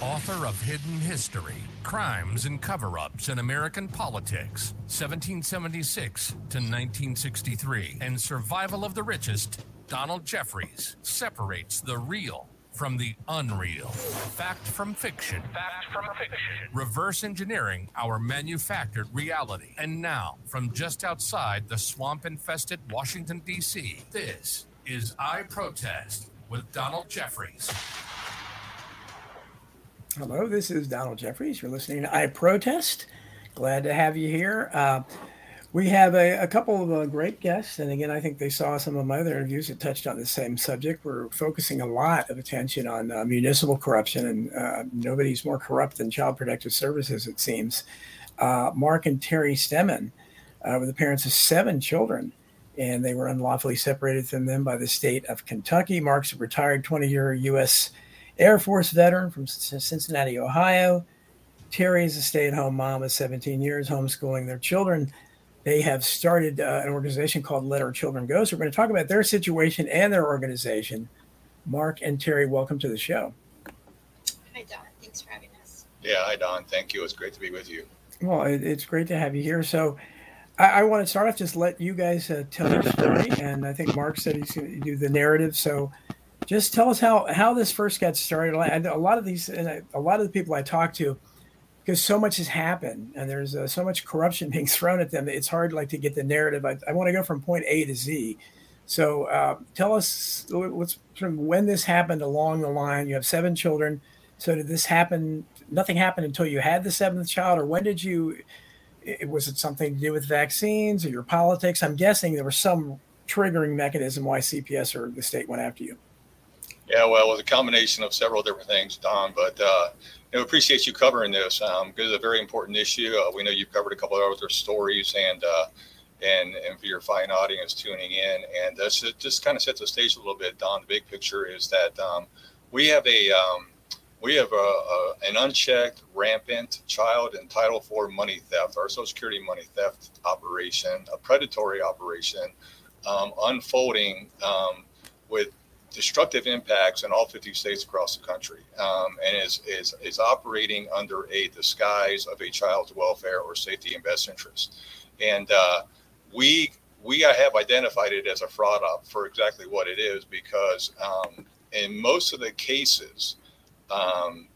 author of Hidden History Crimes and Cover Ups in American Politics, 1776 to 1963, and Survival of the Richest, Donald Jeffries separates the real from the unreal. Fact from fiction. Fact from fiction. Reverse engineering our manufactured reality. And now, from just outside the swamp infested Washington, D.C., this is I Protest with Donald Jeffries. Hello, this is Donald Jeffries. You're listening to I Protest. Glad to have you here. Uh, we have a, a couple of uh, great guests. And again, I think they saw some of my other interviews that touched on the same subject. We're focusing a lot of attention on uh, municipal corruption, and uh, nobody's more corrupt than Child Protective Services, it seems. Uh, Mark and Terri Stenman uh, were the parents of seven children, and they were unlawfully separated from them by the state of Kentucky. Mark's a retired 20 year U.S. Air Force veteran from Cincinnati, Ohio. Terri is a stay at home mom of 17 years, homeschooling their children they have started uh, an organization called Let Our Children Go. So we're going to talk about their situation and their organization. Mark and Terri, welcome to the show. Hi, Don. Thanks for having us. Yeah, hi, Don. Thank you. It's great to be with you. Well, it, it's great to have you here. So I, I, want to start off just let you guys uh, tell your story. And I think Mark said he's going to do the narrative. So just tell us how, how this first got started. A lot of these, and a lot of the people I talk to, because so much has happened and there's uh, so much corruption being thrown at them it's hard like to get the narrative. I, I want to go from point a to z. So uh, tell us what's from when this happened along the line. You have seven children. So did this happen nothing happened until you had the seventh child or when did you was it something to do with vaccines or your politics? I'm guessing there was some triggering mechanism why cps or the state went after you yeah well it was a combination of several different things don but uh, you know, appreciate you covering this um, because it's a very important issue. Uh, we know you've covered a couple of other stories and uh, and and for your fine audience tuning in. And that's it just kind of sets the stage a little bit. Don, the big picture is that um, we have a um, we have a, a, an unchecked, rampant child and Title IV money theft, our Social Security money theft operation, a predatory operation um, unfolding um, with destructive impacts in all 50 states across the country um, and is, is, is operating under a disguise of a child's welfare or safety and best interest. And uh, we, we have identified it as a fraud op for exactly what it is because um, in most of the cases, um,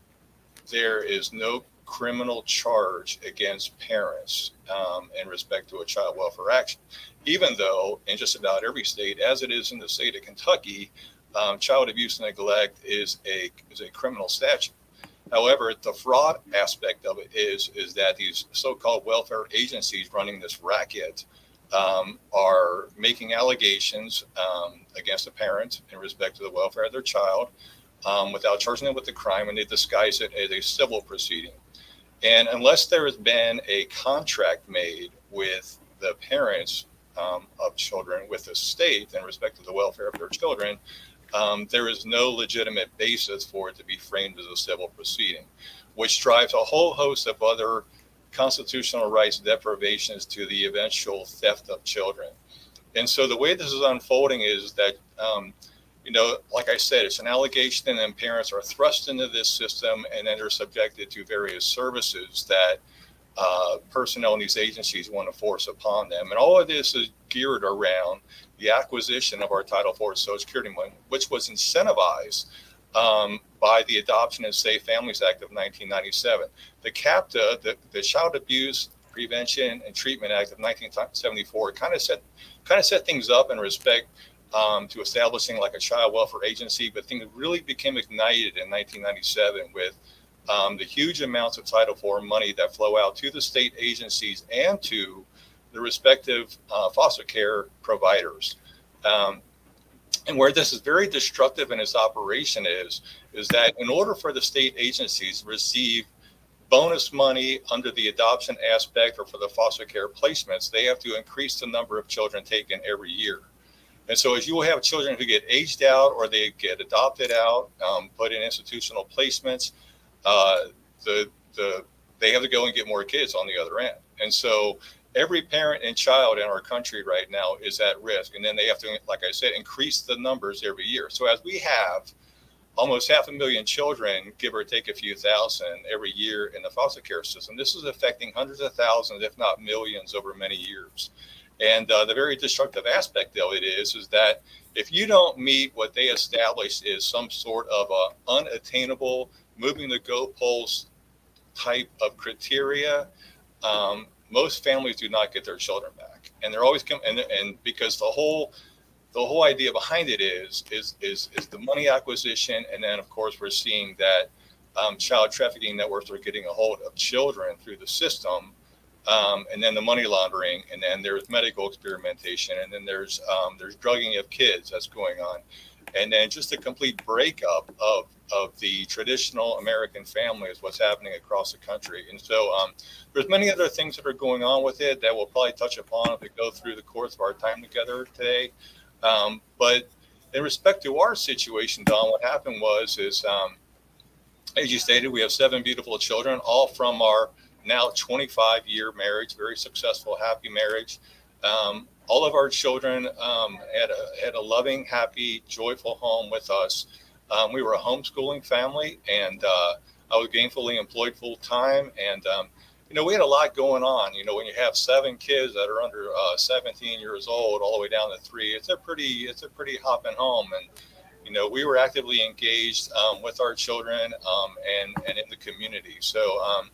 there is no criminal charge against parents um, in respect to a child welfare action. Even though in just about every state, as it is in the state of Kentucky, um, child abuse and neglect is a is a criminal statute. However, the fraud aspect of it is is that these so-called welfare agencies running this racket um, are making allegations um, against a parent in respect to the welfare of their child um, without charging them with the crime, and they disguise it as a civil proceeding. And unless there has been a contract made with the parents um, of children with the state in respect to the welfare of their children, um, there is no legitimate basis for it to be framed as a civil proceeding, which drives a whole host of other constitutional rights deprivations to the eventual theft of children. And so the way this is unfolding is that, um, you know, like I said, it's an allegation, and parents are thrust into this system, and then they're subjected to various services that uh, personnel in these agencies want to force upon them. And all of this is geared around the acquisition of our Title IV Social Security money, which was incentivized um, by the Adoption and Safe Families Act of 1997. The CAPTA, the, the Child Abuse Prevention and Treatment Act of 1974, kind of set kind of set things up in respect um, to establishing like a child welfare agency, but things really became ignited in 1997 with um, the huge amounts of Title IV money that flow out to the state agencies and to the respective uh, foster care providers. Um, and where this is very destructive in its operation is, is that in order for the state agencies to receive bonus money under the adoption aspect or for the foster care placements, they have to increase the number of children taken every year. And so, as you will have children who get aged out or they get adopted out, um, put in institutional placements, uh, the the they have to go and get more kids on the other end. And so, every parent and child in our country right now is at risk. And then they have to, like I said, increase the numbers every year. So as we have almost half a million children, give or take a few thousand every year in the foster care system. This is affecting hundreds of thousands, if not millions, over many years. And uh, the very destructive aspect of it is, is that if you don't meet what they established is some sort of a unattainable, moving the goalpost type of criteria, um, most families do not get their children back, and they're always come and, and because the whole the whole idea behind it is is is is the money acquisition, and then of course we're seeing that um, child trafficking networks are getting a hold of children through the system, um, and then the money laundering, and then there's medical experimentation, and then there's um, there's drugging of kids that's going on, and then just a complete breakup of of the traditional American family is what's happening across the country. And so um, there's many other things that are going on with it that we'll probably touch upon if we go through the course of our time together today. Um, but in respect to our situation, Don, what happened was is um, as you stated, we have seven beautiful children, all from our now 25 year marriage, very successful, happy marriage. Um, all of our children um, had, a, had a loving, happy, joyful home with us. Um, we were a homeschooling family, and uh, I was gainfully employed full time. And um, you know, we had a lot going on. You know, when you have seven kids that are under uh, 17 years old, all the way down to three, it's a pretty it's a pretty hopping home. And you know, we were actively engaged um, with our children um, and and in the community. So, um,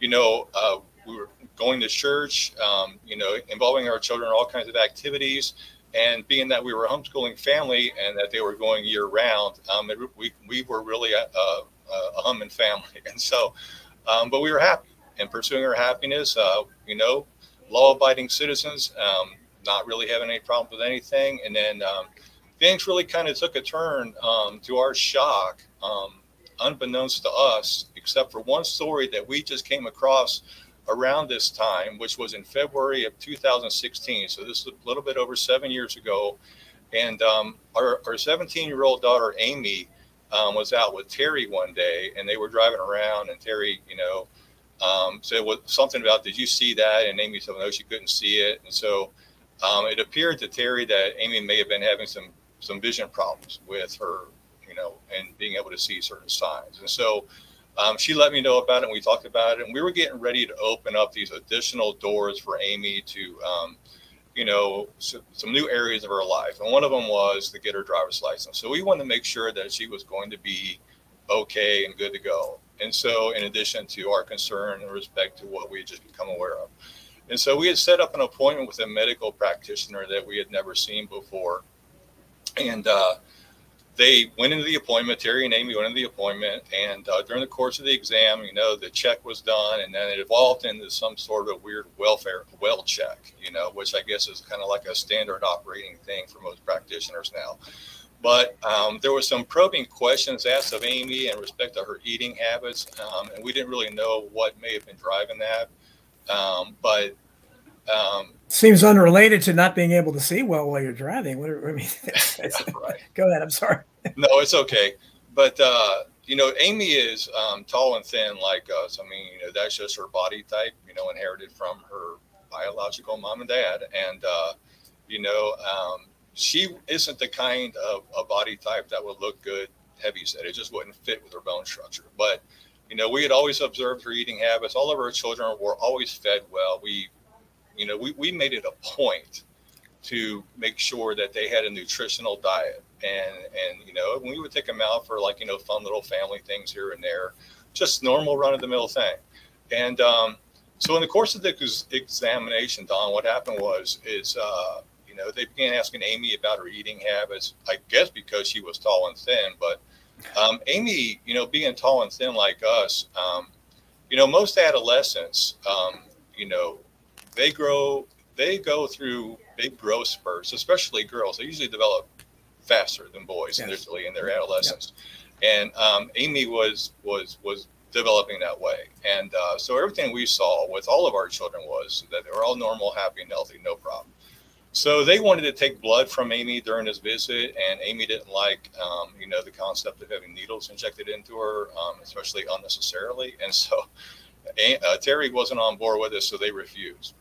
you know, uh, we were going to church. Um, you know, involving our children in all kinds of activities. And being that we were a homeschooling family and that they were going year round, um, it, we, we were really a, a, a humming family. And so, um, but we were happy and pursuing our happiness. Uh, you know, law-abiding citizens, um, not really having any problem with anything, and then um, things really kind of took a turn um, to our shock, um, unbeknownst to us, except for one story that we just came across around this time, which was in February of 2016. So this is a little bit over seven years ago, and um, our 17-year-old daughter Amy. Um, was out with Terri one day, and they were driving around, and Terri, you know, um, was something about, did you see that? And Amy said, no, she couldn't see it. And so um, it appeared to Terri that Amy may have been having some some vision problems with her, you know, and being able to see certain signs. And so um, she let me know about it, and we talked about it, and we were getting ready to open up these additional doors for Amy to, um, you know, so, some new areas of her life. And one of them was to get her driver's license. So we wanted to make sure that she was going to be okay and good to go. And so, in addition to our concern in respect to what we had just become aware of. And so, we had set up an appointment with a medical practitioner that we had never seen before. And uh, they went into the appointment, Terri and Amy went into the appointment. And uh, during the course of the exam, you know, the check was done. And then it evolved into some sort of weird welfare, well check, you know, which I guess is kind of like a standard operating thing for most practitioners now. But um, there were some probing questions asked of Amy in respect to her eating habits, um, and we didn't really know what may have been driving that. Um, but um, seems unrelated to not being able to see well while you're driving. What I mean, right. go ahead. I'm sorry. no, it's okay. But uh, you know, Amy is um, tall and thin like us. I mean, you know, that's just her body type. You know, inherited from her biological mom and dad, and uh, you know um, she isn't the kind of a body type that would look good heavy set. It just wouldn't fit with her bone structure. But you know, we had always observed her eating habits. All of our children were always fed well. We, you know, we, we made it a point to make sure that they had a nutritional diet. And and you know, we would take them out for like you know fun little family things here and there, just normal run of the mill thing. And um, so in the course of the examination, Don, what happened was is uh, you know, they began asking Amy about her eating habits. I guess because she was tall and thin, but um, Amy, you know, being tall and thin like us, um, you know, most adolescents, um, you know, they grow, they go through big growth spurts, especially girls. They usually develop faster than boys yes. initially in their adolescence. Yep. And um, Amy was was was developing that way. And uh, so everything we saw with all of our children was that they were all normal, happy, and healthy, no problem. So they wanted to take blood from Amy during this visit, and Amy didn't like, um, you know, the concept of having needles injected into her, um, especially unnecessarily. And so uh, Terri wasn't on board with this, so they refused.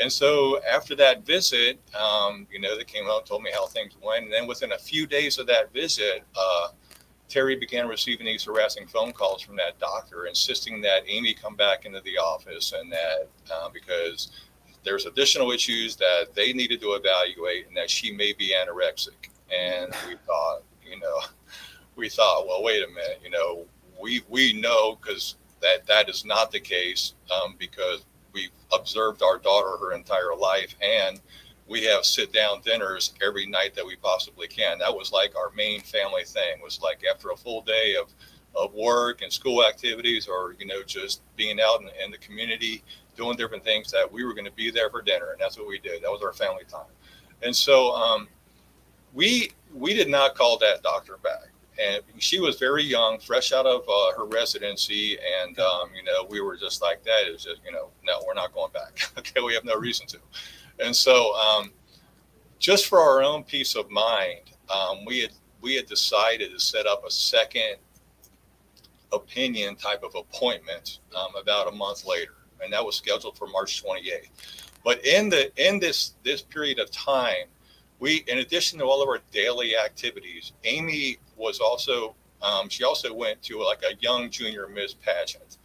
And so after that visit, um, you know, they came out and told me how things went, and then within a few days of that visit, uh, Terri began receiving these harassing phone calls from that doctor, insisting that Amy come back into the office and that uh, because there's additional issues that they needed to evaluate and that she may be anorexic. And we thought, you know, we thought, well, wait a minute, you know, we we know because that that is not the case um, because we've observed our daughter her entire life and we have sit down dinners every night that we possibly can. That was like our main family thing. Was like after a full day of of work and school activities, or you know, just being out in, in the community doing different things. That we were going to be there for dinner, and that's what we did. That was our family time. And so um, we we did not call that doctor back. And she was very young, fresh out of uh, her residency, and um, you know we were just like that. It was just you know no, we're not going back. okay, we have no reason to. And so, um, just for our own peace of mind, um, we had we had decided to set up a second opinion type of appointment um, about a month later, and that was scheduled for March 28th. But in the in this this period of time, we, in addition to all of our daily activities, Amy was also um, she also went to like a young junior Miss pageant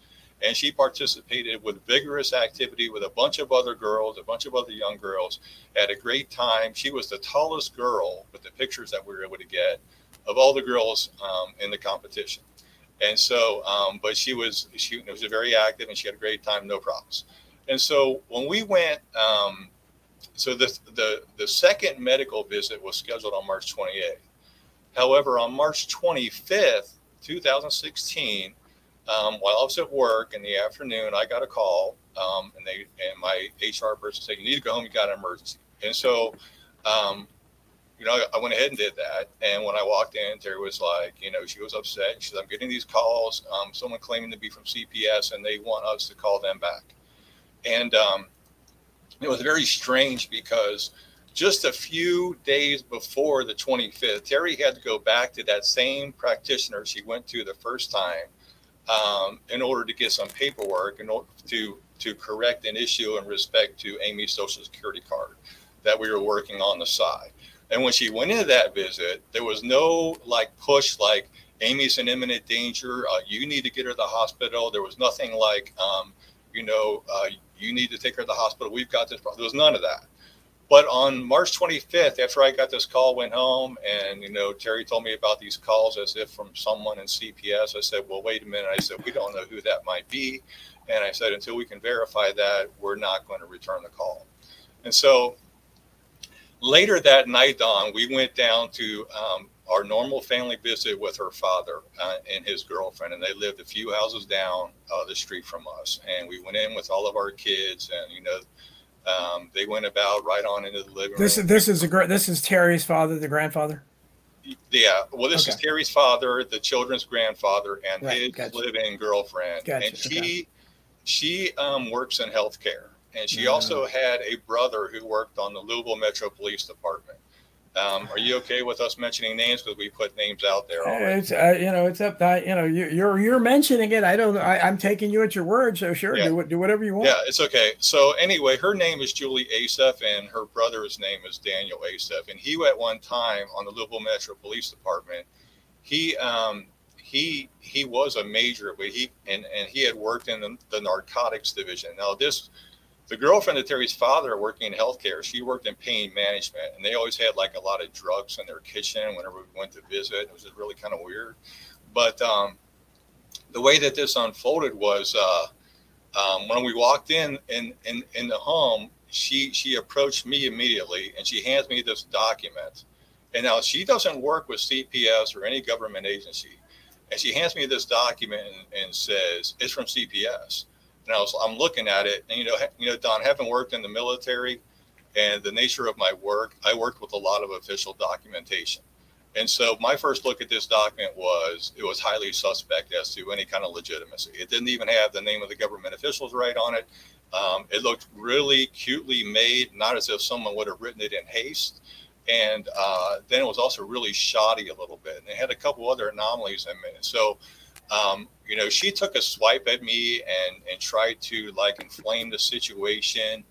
and she participated with vigorous activity with a bunch of other girls, a bunch of other young girls. Had a great time. She was the tallest girl with the pictures that we were able to get of all the girls um, in the competition. And so, um, but she was she was very active and she had a great time, no problems. And so when we went, um, so the the the second medical visit was scheduled on March 28th. However, on March 25th, 2016 um, while I was at work in the afternoon, I got a call, um, and they and my HR person said, "You need to go home. You got an emergency." And so, um, you know, I went ahead and did that. And when I walked in, Terri was like, you know, she was upset. She said, "I'm getting these calls. Um, someone claiming to be from CPS, and they want us to call them back." And um, it was very strange because just a few days before the 25th, Terri had to go back to that same practitioner she went to the first time um, in order to get some paperwork in order to to correct an issue in respect to Amy's social security card that we were working on the side. And when she went into that visit, there was no like push like Amy's in imminent danger. Uh, you need to get her to the hospital. There was nothing like, um, you know, uh, you need to take her to the hospital. We've got this. Problem. There was none of that. But on March 25th, after I got this call, went home, and you know Terri told me about these calls as if from someone in CPS. I said, "Well, wait a minute." I said, "We don't know who that might be," and I said, "Until we can verify that, we're not going to return the call." And so later that night, Don, we went down to um, our normal family visit with her father uh, and his girlfriend, and they lived a few houses down uh, the street from us. And we went in with all of our kids, and you know um, they went about right on into the living this room. Is, this is a great. This is Terri's father, the grandfather. Yeah, well, this Okay. is Terri's father, the children's grandfather, and Right, his gotcha. living girlfriend. Gotcha, And she, okay. she um, works in healthcare, and she Ah. also had a brother who worked on the Louisville Metro Police Department. Um, are you okay with us mentioning names because we put names out there already? It's uh, you know it's up to you know you, you're you're mentioning it. I don't. I, I'm taking you at your word. So sure, Yeah. do do whatever you want. Yeah, it's okay. So anyway, her name is Julie Asef, and her brother's name is Daniel Asef. And he at one time on the Louisville Metro Police Department, he um, he he was a major, but he and and he had worked in the, the narcotics division. Now this. The girlfriend of Terri's father working in healthcare, she worked in pain management, and they always had like a lot of drugs in their kitchen whenever we went to visit. It was just really kind of weird. But um, the way that this unfolded was uh, um, when we walked in in, in in the home, she she approached me immediately and she hands me this document. And now she doesn't work with CPS or any government agency. And she hands me this document and, and says it's from CPS. And I was I'm looking at it, and you know, you know, Don, having worked in the military, and the nature of my work, I worked with a lot of official documentation. And so my first look at this document was it was highly suspect as to any kind of legitimacy. It didn't even have the name of the government officials right on it. Um, it looked really cutely made, not as if someone would have written it in haste. And uh, then it was also really shoddy a little bit. And it had a couple other anomalies in it. So, um, you know, she took a swipe at me and and tried to like inflame the situation,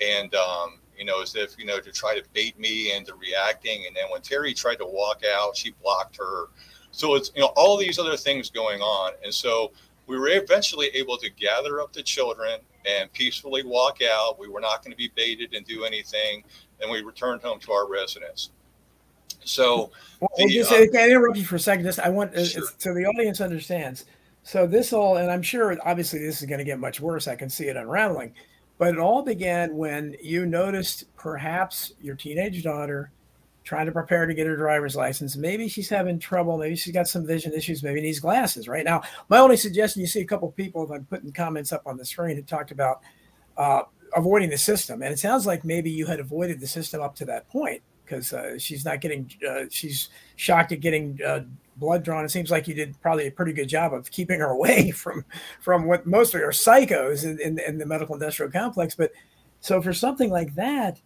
and um, you know, as if you know to try to bait me into reacting. And then when Terri tried to walk out, she blocked her. So it's you know all these other things going on, and so we were eventually able to gather up the children and peacefully walk out. We were not going to be baited and do anything, and we returned home to our residence. So, well, the, just, uh, can I interrupt you for a second? Just I want uh, sure. so the audience understands. So this all, and I'm sure obviously this is going to get much worse. I can see it unraveling, but it all began when you noticed perhaps your teenage daughter trying to prepare to get her driver's license. Maybe she's having trouble. Maybe she's got some vision issues. Maybe needs glasses. Right now, my only suggestion: you see a couple people, if I'm putting comments up on the screen, who talked about uh, avoiding the system, and it sounds like maybe you had avoided the system up to that point because uh, she's not getting. Uh, she's shocked at getting uh, blood drawn. It seems like you did probably a pretty good job of keeping her away from from what mostly are psychos in, in, in the medical industrial complex. But so for something like that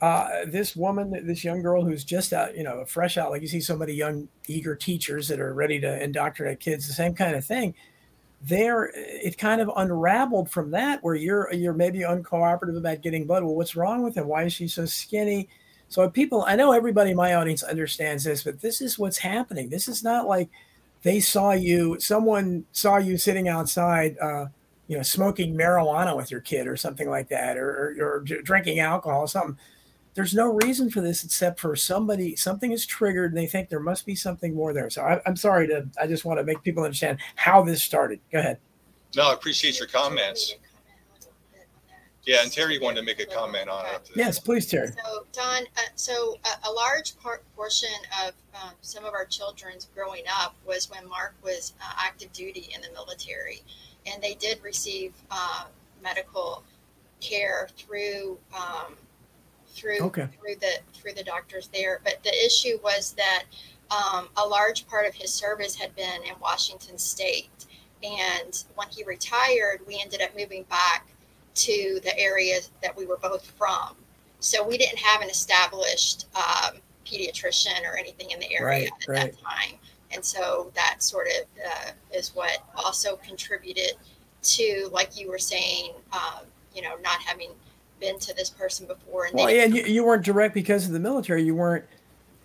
uh, this woman, this young girl who's just out, you know, fresh out, like you see so many young, eager teachers that are ready to indoctrinate kids, the same kind of thing. There, it kind of unraveled from that, where you're you're maybe uncooperative about getting blood. Well, what's wrong with him Why is she so skinny? So people, I know everybody in my audience understands this, but this is what's happening. This is not like they saw you, someone saw you sitting outside. Uh, you know, smoking marijuana with your kid or something like that, or, or, or drinking alcohol, or something there's no reason for this except for somebody something is triggered and they think there must be something more there so I, am sorry to i just want to make people understand how this started go ahead no i appreciate your comments yeah and terri wanted to make a comment on it. Yes please terri. So don uh, so a, a, large part portion of um, some of our children's growing up was when mark was uh, active duty in the military. And they did receive uh, medical care through um, through okay. through the through the doctors there. But the issue was that um, a large part of his service had been in Washington State, and when he retired, we ended up moving back to the area that we were both from. So we didn't have an established um, pediatrician or anything in the area right, at right. that time. And so that sort of uh, is what also contributed to, like you were saying, um, you know, not having been to this person before. And well, yeah, and you, you weren't direct because of the military. You weren't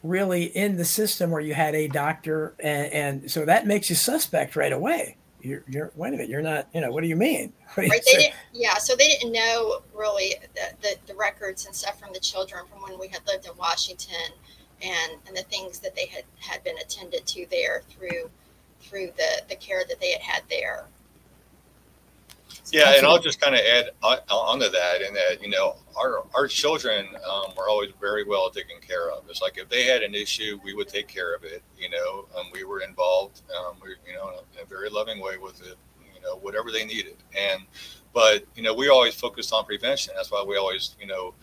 really in the system where you had a doctor, and, and so that makes you suspect right away. You're, you're wait a minute, you're not. You know, what do you mean? Do you right, they didn't. Yeah, so they didn't know really the, the, the records and stuff from the children from when we had lived in Washington, and and the things that they had had been attended to there through through the the care that they had had there. Yeah, and I'll just kind of add onto that, in that you know our our children um, were always very well taken care of. It's like if they had an issue, we would take care of it. You know, um, we were involved. Um, we, you know, in a very loving way with it. You know, whatever they needed, and but you know, we always focused on prevention. That's why we always you know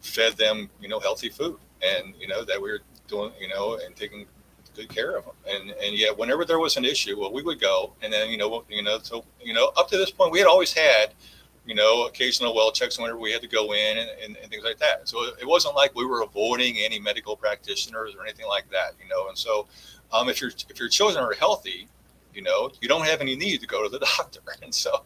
fed them you know healthy food, and you know that we were doing you know and taking good care of them. And and yet, whenever there was an issue, well, we would go, and then you know, you know, so you know, up to this point, we had always had, you know, occasional well checks whenever we had to go in and, and, and things like that. So it wasn't like we were avoiding any medical practitioners or anything like that, you know. And so, um, if your if your children are healthy, you know, you don't have any need to go to the doctor. And so,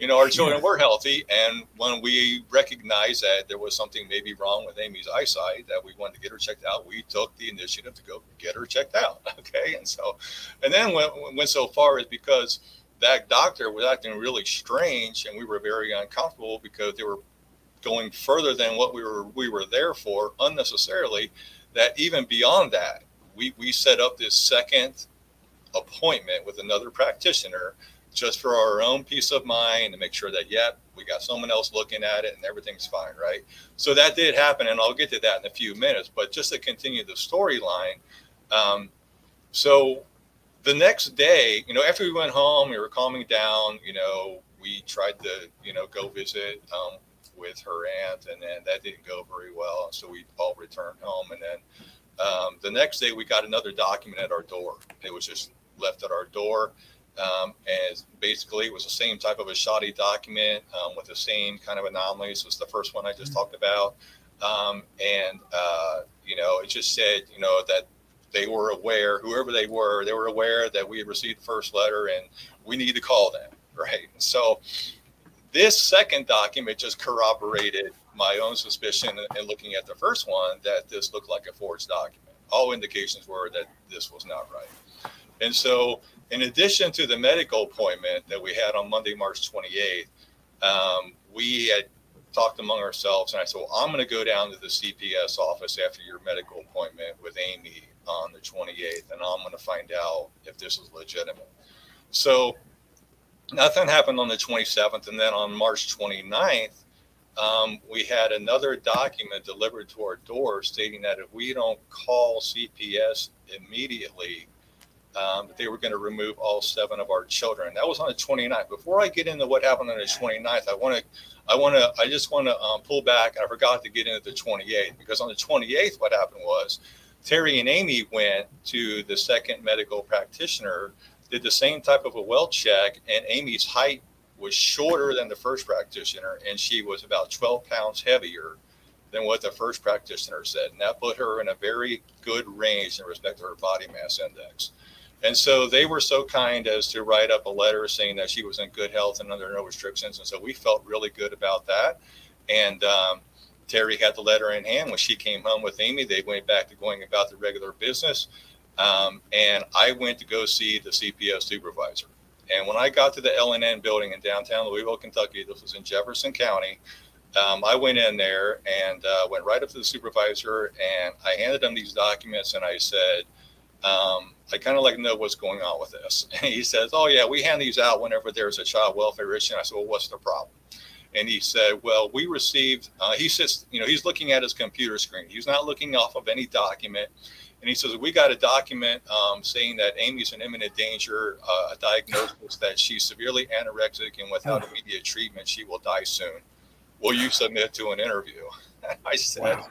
you know, our children yeah. were healthy. And when we recognized that there was something maybe wrong with Amy's eyesight, that we wanted to get her checked out, we took the initiative to go get her checked out. Okay. And so, and then went, went so far as because that doctor was acting really strange and we were very uncomfortable because they were going further than what we were we were there for unnecessarily that even beyond that we we set up this second appointment with another practitioner just for our own peace of mind to make sure that, yep, we got someone else looking at it and everything's fine, right? So that did happen, and I'll get to that in a few minutes. But just to continue the storyline, um, so the next day, you know, after we went home, we were calming down. You know, we tried to, you know, go visit um, with her aunt, and then that didn't go very well. So we all returned home, and then um, the next day we got another document at our door. It was just left at our door. Um, and basically, it was the same type of a shoddy document um, with the same kind of anomalies as the first one I just mm-hmm. talked about. Um, and, uh, you know, it just said, you know, that they were aware, whoever they were, they were aware that we had received the first letter and we need to call them, right? So this second document just corroborated my own suspicion in looking at the first one that this looked like a forged document. All indications were that this was not right. And so, in addition to the medical appointment that we had on Monday, March 28th, um, we had talked among ourselves, and I said, "Well, I'm going to go down to the CPS office after your medical appointment with Amy on the 28th, and I'm going to find out if this is legitimate." So nothing happened on the 27th, and then on March 29th, um, we had another document delivered to our door stating that if we don't call CPS immediately, um, that they were going to remove all seven of our children. That was on the 29th. Before I get into what happened on the 29th, I want to, I want to, I just want to um, pull back. I forgot to get into the 28th because on the 28th, what happened was Terri and Amy went to the second medical practitioner, did the same type of a well check, and Amy's height was shorter than the first practitioner, and she was about 12 pounds heavier than what the first practitioner said. And that put her in a very good range in respect to her body mass index. And so they were so kind as to write up a letter saying that she was in good health and under no restrictions. And so we felt really good about that. And um, Terri had the letter in hand when she came home with Amy. They went back to going about the regular business. Um, and I went to go see the CPS supervisor. And when I got to the L&N building in downtown Louisville, Kentucky, this was in Jefferson County, um, I went in there and uh, went right up to the supervisor and I handed him these documents and I said, um, I kind of like know what's going on with this. And he says, Oh, yeah, we hand these out whenever there's a child welfare issue. And I said, Well, what's the problem? And he said, Well, we received, uh, he says, you know, he's looking at his computer screen. He's not looking off of any document. And he says, We got a document um, saying that Amy's in imminent danger, uh, a diagnosis that she's severely anorexic and without immediate treatment, she will die soon. Will you submit to an interview? I said, wow.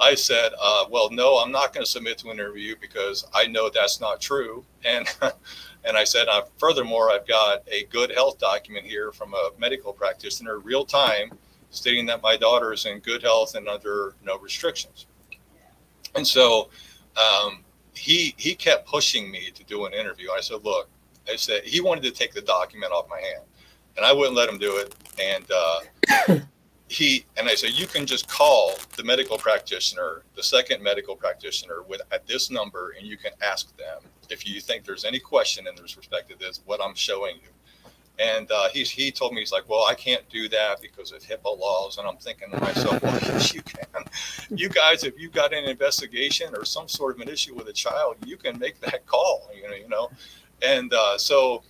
I said, uh, well, no, I'm not going to submit to an interview because I know that's not true. And and I said, uh, furthermore, I've got a good health document here from a medical practitioner, real time, stating that my daughter is in good health and under no restrictions. And so um, he he kept pushing me to do an interview. I said, look, I said he wanted to take the document off my hand, and I wouldn't let him do it. And uh, he and I said, you can just call the medical practitioner, the second medical practitioner, with at this number, and you can ask them if you think there's any question in respect to this, what I'm showing you. And uh, he, he told me, he's like, well, I can't do that because of HIPAA laws. And I'm thinking to myself, well, yes, you can. You guys, if you've got an investigation or some sort of an issue with a child, you can make that call, you know, you know. And uh, so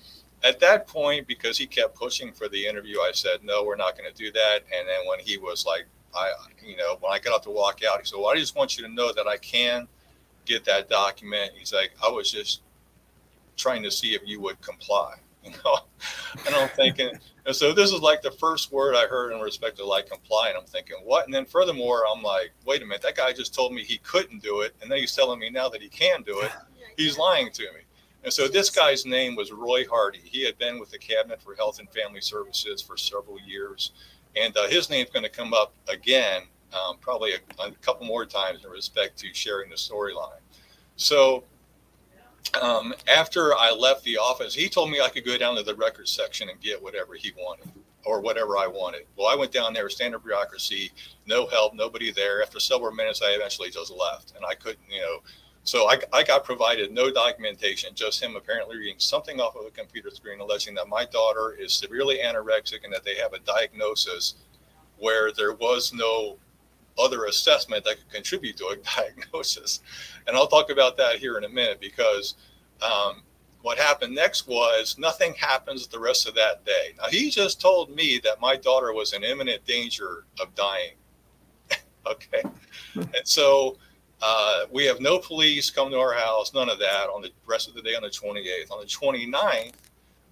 at that point, because he kept pushing for the interview, I said, no, we're not going to do that. And then when he was like, I, you know, when I got up to walk out, he said, well, I just want you to know that I can get that document. He's like, I was just trying to see if you would comply, you know, and I'm thinking, and so this is like the first word I heard in respect to like comply. And I'm thinking, what? And then furthermore, I'm like, wait a minute, that guy just told me he couldn't do it. And then he's telling me now that he can do it. He's lying to me. And so this guy's name was Roy Hardy. He had been with the Cabinet for Health and Family Services for several years. And uh, his name's going to come up again, um, probably a, a, couple more times in respect to sharing the storyline. So um, after I left the office, he told me I could go down to the records section and get whatever he wanted or whatever I wanted. Well, I went down there, standard bureaucracy, no help, nobody there. After several minutes, I eventually just left and I couldn't, you know, so I, I got provided no documentation, just him apparently reading something off of a computer screen alleging that my daughter is severely anorexic and that they have a diagnosis where there was no other assessment that could contribute to a diagnosis. And I'll talk about that here in a minute because um, what happened next was nothing happens the rest of that day. Now, he just told me that my daughter was in imminent danger of dying. okay. And so uh, we have no police come to our house, none of that on the rest of the day on the 28th. On the 29th,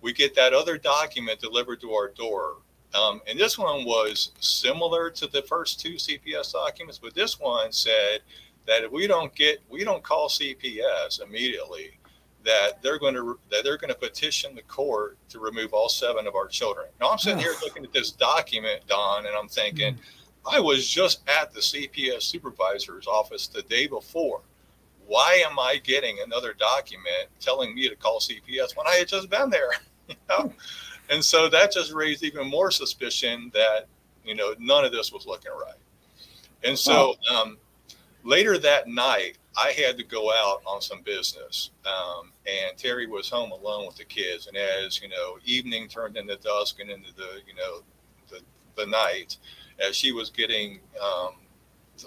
we get that other document delivered to our door. Um, and this one was similar to the first two CPS documents, but this one said that if we don't get, we don't call CPS immediately, that they're going to that they're going to petition the court to remove all seven of our children. Now I'm sitting here looking at this document, Don, and I'm thinking. Mm-hmm I was just at the CPS supervisor's office the day before. Why am I getting another document telling me to call CPS when I had just been there? you know? And so that just raised even more suspicion that, you know, none of this was looking right. And so um, later that night, I had to go out on some business, um, and Terry was home alone with the kids. And as you know, evening turned into dusk and into the you know the, the night, as she was getting um,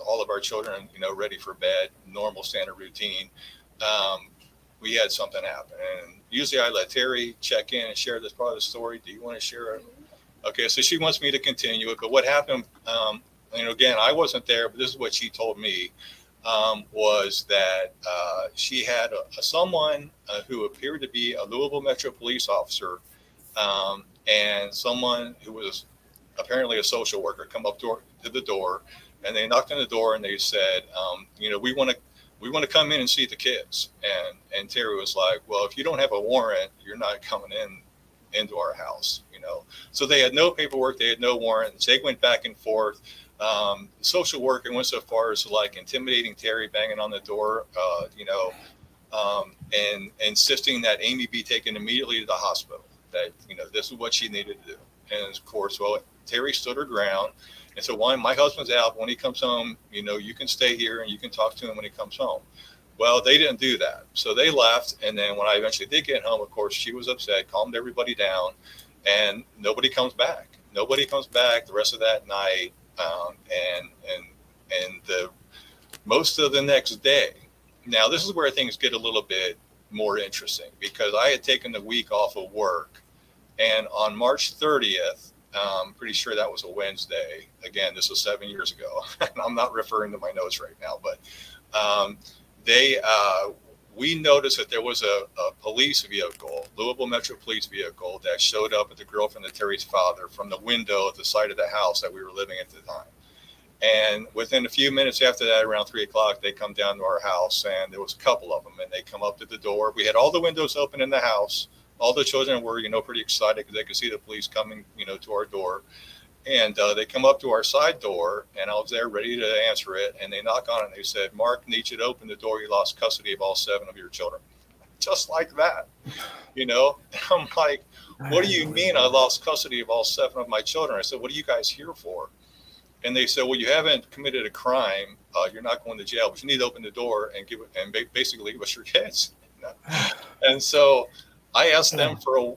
all of our children you know ready for bed, normal standard routine. Um, we had something happen, and usually I let Terri check in and share this part of the story. Do you want to share it? Okay, so she wants me to continue it, but what happened? Um, you know, again, I wasn't there, but this is what she told me um, was that uh, she had a, a someone uh, who appeared to be a Louisville Metro police officer um, and someone who was apparently a social worker come up to the door and they knocked on the door and they said, um, you know, we want to we want to come in and see the kids. And and Terri was like, well, if you don't have a warrant, you're not coming in into our house, you know. So they had no paperwork, they had no warrant. They went back and forth. Um, social worker went so far as like intimidating Terri, banging on the door, uh, you know, um, and insisting that Amy be taken immediately to the hospital. That you know this is what she needed to do. And of course, well, Terri stood her ground. And so, one, my husband's out. When he comes home, you know, you can stay here and you can talk to him when he comes home. Well, they didn't do that. So they left. And then when I eventually did get home, of course, she was upset, calmed everybody down, and nobody comes back. Nobody comes back the rest of that night um, and and and the most of the next day. Now this is where things get a little bit more interesting because I had taken the week off of work, and on March 30th, I'm um, pretty sure that was a Wednesday. Again, this was seven years ago, I'm not referring to my notes right now, but um, they uh, we noticed that there was a, a, police vehicle, Louisville Metro Police vehicle, that showed up at the girlfriend of Terri's father from the window at the side of the house that we were living at the time. And within a few minutes after that, around three o'clock, they come down to our house, and there was a couple of them, and they come up to the door. We had all the windows open in the house. All the children were, you know, pretty excited because they could see the police coming, you know, to our door. And uh, they come up to our side door, and I was there ready to answer it. And they knock on it, and they said, "Mark needs you to open the door. You lost custody of all seven of your children." Just like that, you know. I'm like, "What do you mean I lost custody of all seven of my children?" I said, "What are you guys here for?" And they said, "Well, you haven't committed a crime. Uh, you're not going to jail, but you need to open the door and give it and basically give us your kids." and so I asked them for a,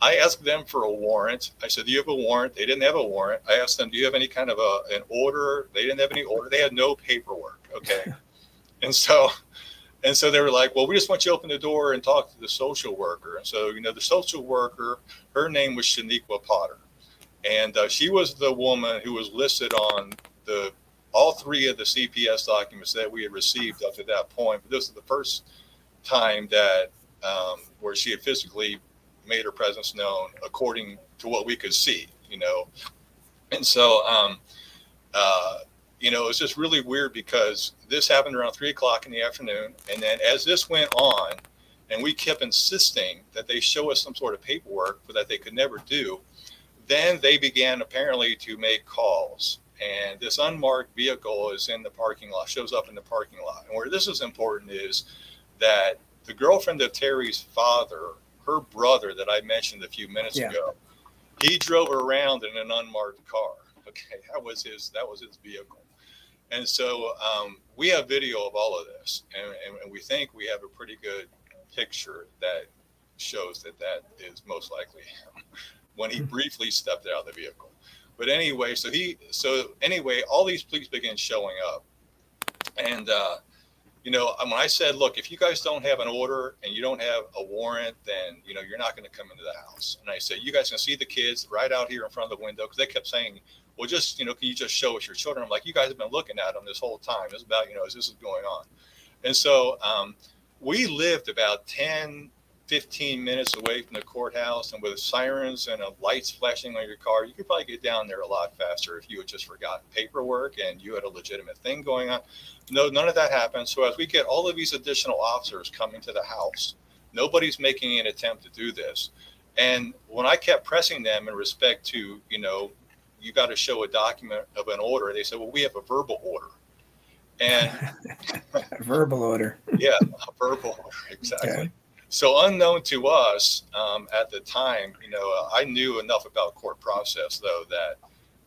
I asked them for a warrant. I said, "Do you have a warrant?" They didn't have a warrant. I asked them, "Do you have any kind of a an order?" They didn't have any order. They had no paperwork. Okay, and so, and so they were like, "Well, we just want you to open the door and talk to the social worker." And so, you know, the social worker, her name was Shaniqua Potter, and uh, she was the woman who was listed on the all three of the CPS documents that we had received up to that point. But this is the first time that um, where she had physically made her presence known according to what we could see, you know. And so, um, uh, you know, it was just really weird because this happened around three o'clock in the afternoon. And then as this went on, and we kept insisting that they show us some sort of paperwork that they could never do, then they began apparently to make calls. And this unmarked vehicle is in the parking lot, shows up in the parking lot. And where this is important is that the girlfriend of Terri's father, her brother that I mentioned a few minutes yeah. ago, he drove around in an unmarked car. Okay, that was his that was his vehicle, and so um, we have video of all of this, and, and we think we have a pretty good picture that shows that that is most likely him when he hmm. briefly stepped out of the vehicle. But anyway, so he so anyway, all these police began showing up, and uh, you know, when I said, look, if you guys don't have an order and you don't have a warrant, then, you know, you're not going to come into the house. And I said, you guys can see the kids right out here in front of the window because they kept saying, well, just, you know, can you just show us your children? I'm like, you guys have been looking at them this whole time. It's about, you know, as this is going on. And so um, we lived about 10, 15 minutes away from the courthouse and with sirens and lights flashing on your car, you could probably get down there a lot faster if you had just forgotten paperwork and you had a legitimate thing going on. No, none of that happened. So as we get all of these additional officers coming to the house, nobody's making an attempt to do this. And when I kept pressing them in respect to, you know, you got to show a document of an order, they said, well, we have a verbal order. And verbal order. yeah, a verbal order, exactly. Okay. So unknown to us um, at the time, you know, I knew enough about court process though that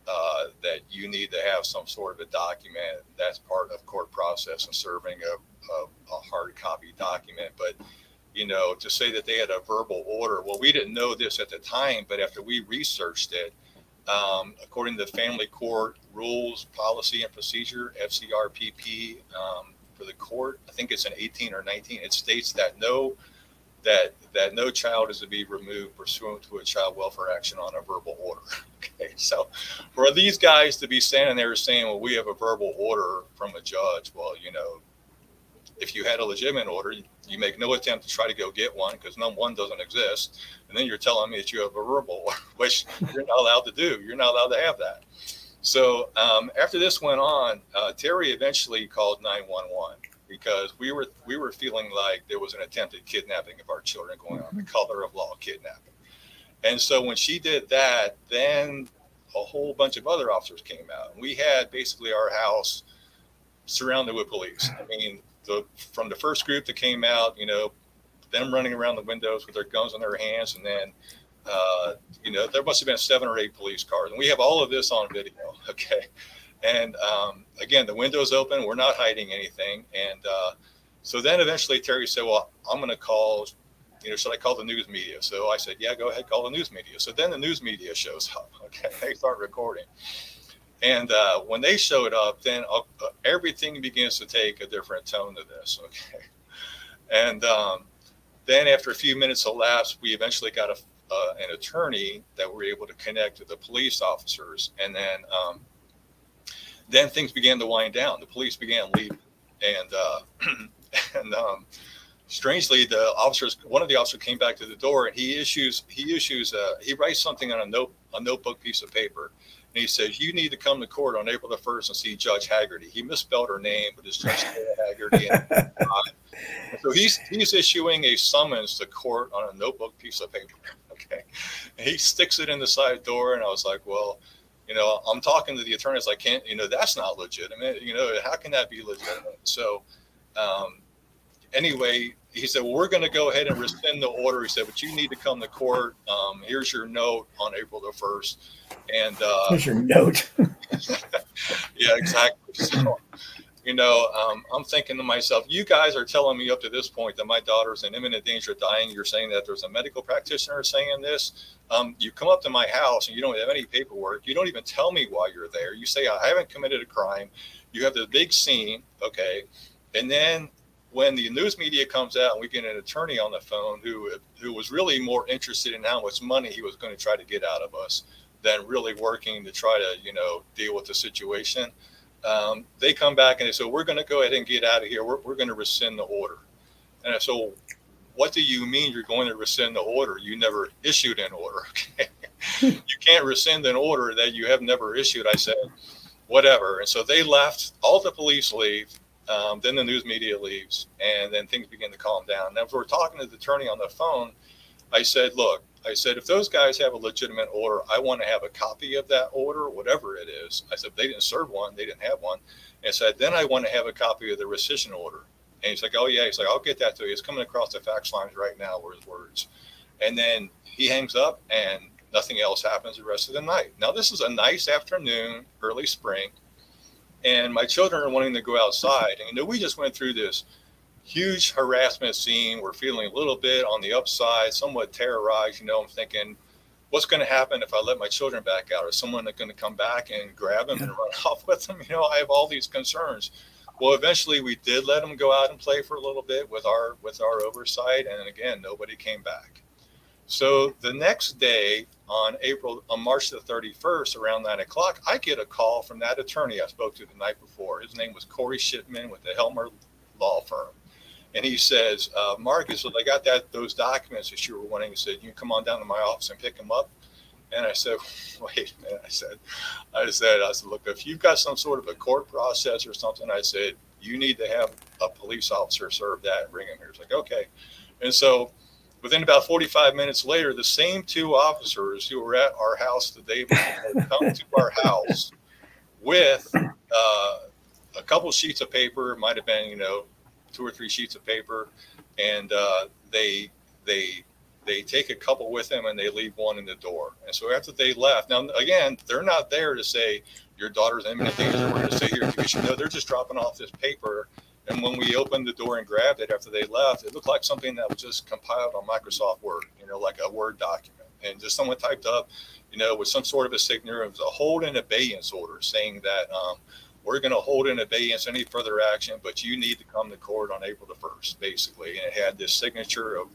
uh, that you need to have some sort of a document that's part of court process and serving a, a, a hard copy document. But you know, to say that they had a verbal order, well, we didn't know this at the time, but after we researched it, um, according to Family Court Rules, Policy, and Procedure (FCRPP) um, for the court, I think it's an 18 or 19. It states that no that that no child is to be removed pursuant to a child welfare action on a verbal order. Okay, so for these guys to be standing there saying, "Well, we have a verbal order from a judge," well, you know, if you had a legitimate order, you make no attempt to try to go get one because no one doesn't exist, and then you're telling me that you have a verbal, order, which you're not allowed to do. You're not allowed to have that. So um, after this went on, uh, Terri eventually called 911 because we were we were feeling like there was an attempted kidnapping of our children going on, the mm-hmm. color of law kidnapping. And so when she did that, then a whole bunch of other officers came out. And we had basically our house surrounded with police. I mean, the from the first group that came out, you know, them running around the windows with their guns in their hands, and then uh, you know, there must have been seven or eight police cars, and we have all of this on video. Okay, and um, again, the window's open. We're not hiding anything. And uh, so then eventually Terri said, "Well, I'm going to call. You know, should I call the news media?" So I said, "Yeah, go ahead, call the news media." So then the news media shows up. Okay, they start recording. And uh, when they showed up, then uh, everything begins to take a different tone to this. Okay. And um, then after a few minutes elapsed, we eventually got a, uh, an attorney that we were able to connect to the police officers. And then um, then things began to wind down. The police began leaving, and uh, and um, strangely, the officers, one of the officers came back to the door, and he issues he issues uh, he writes something on a note a notebook piece of paper, and he says, "You need to come to court on April the first and see Judge Haggerty." He misspelled her name, but it's Judge Haggerty. And, so he's he's issuing a summons to court on a notebook piece of paper. Okay, and he sticks it in the side door, and I was like, "Well." You know, I'm talking to the attorneys. I can't, you know, that's not legitimate. You know, how can that be legitimate? So, um, anyway, he said, well, we're going to go ahead and rescind the order. He said, but you need to come to court. Um, here's your note on April the 1st. And uh, here's your note. yeah, exactly. So, you know, um, I'm thinking to myself, you guys are telling me up to this point that my daughter's in imminent danger of dying. You're saying that there's a medical practitioner saying this. Um, you come up to my house and you don't have any paperwork. You don't even tell me why you're there. You say, I haven't committed a crime. You have the big scene. Okay. And then when the news media comes out and we get an attorney on the phone who, who was really more interested in how much money he was going to try to get out of us than really working to try to, you know, deal with the situation um, they come back and they say, we're going to go ahead and get out of here. We're, we're going to rescind the order. And I said, what do you mean you're going to rescind the order? You never issued an order. Okay. you can't rescind an order that you have never issued. I said, whatever. And so they left, all the police leave. Um, then the news media leaves, and then things begin to calm down. Now, if we're talking to the attorney on the phone, I said, look, I said, if those guys have a legitimate order, I want to have a copy of that order, whatever it is. I said, they didn't serve one, they didn't have one. And I said, then I want to have a copy of the rescission order. And he's like, oh, yeah. He's like, I'll get that to you. It's coming across the fax lines right now, were his words. And then he hangs up and nothing else happens the rest of the night. Now, this is a nice afternoon, early spring. And my children are wanting to go outside. And, you know, we just went through this huge harassment scene. We're feeling a little bit on the upside, somewhat terrorized. You know, I'm thinking, what's going to happen if I let my children back out? Is someone going to come back and grab them and run off with them? You know, I have all these concerns. Well, eventually we did let them go out and play for a little bit with our with our oversight, and again, nobody came back. So the next day, on April on March the 31st, around nine o'clock, I get a call from that attorney I spoke to the night before. His name was Corey Shipman with the Helmer Law Firm and he says, uh, Marcus, so I got that those documents that you were wanting. He said, you come on down to my office and pick them up. And I said, wait a minute. I said, I said, I said, look, if you've got some sort of a court process or something, I said, you need to have a police officer serve that and bring him here. He's like, okay. And so within about 45 minutes later, the same two officers who were at our house the day before come to our house with uh, a couple sheets of paper. Might have been, you know, two or three sheets of paper, and uh, they they they take a couple with them and they leave one in the door. And so after they left, now again, they're not there to say your daughter's in imminent danger. We're going to stay here because you know they're just dropping off this paper. And when we opened the door and grabbed it after they left, it looked like something that was just compiled on Microsoft Word, you know, like a Word document. And just someone typed up, you know, with some sort of a signature, it was a hold and abeyance order saying that um, we're going to hold in abeyance any further action, but you need to come to court on April the 1st, basically. And it had this signature of,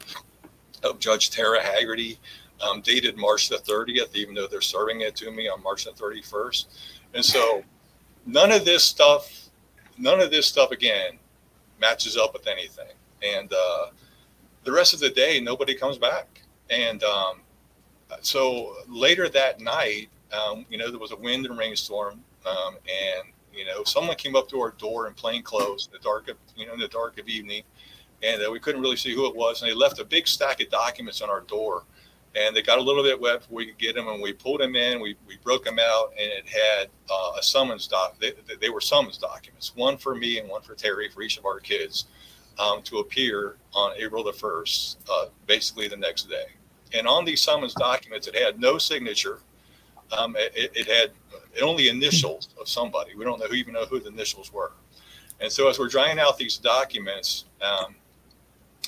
of Judge Tara Haggerty, um, dated March the 30th, even though they're serving it to me on March the 31st. And so none of this stuff, none of this stuff again matches up with anything. And uh, the rest of the day, nobody comes back. And um, so later that night, um, you know, there was a wind and rainstorm, um, and you know, someone came up to our door in plain clothes in the dark of, you know, in the dark of evening, and uh, we couldn't really see who it was. And they left a big stack of documents on our door, and they got a little bit wet before we could get them. And we pulled them in, we, we broke them out, and it had uh, a summons doc. They, they were summons documents, one for me and one for Terri for each of our kids, um, to appear on April the first, uh, basically the next day. And on these summons documents, it had no signature. Um, it, it, had only initials of somebody. We don't know who, even know who the initials were. And so as we're drying out these documents, um,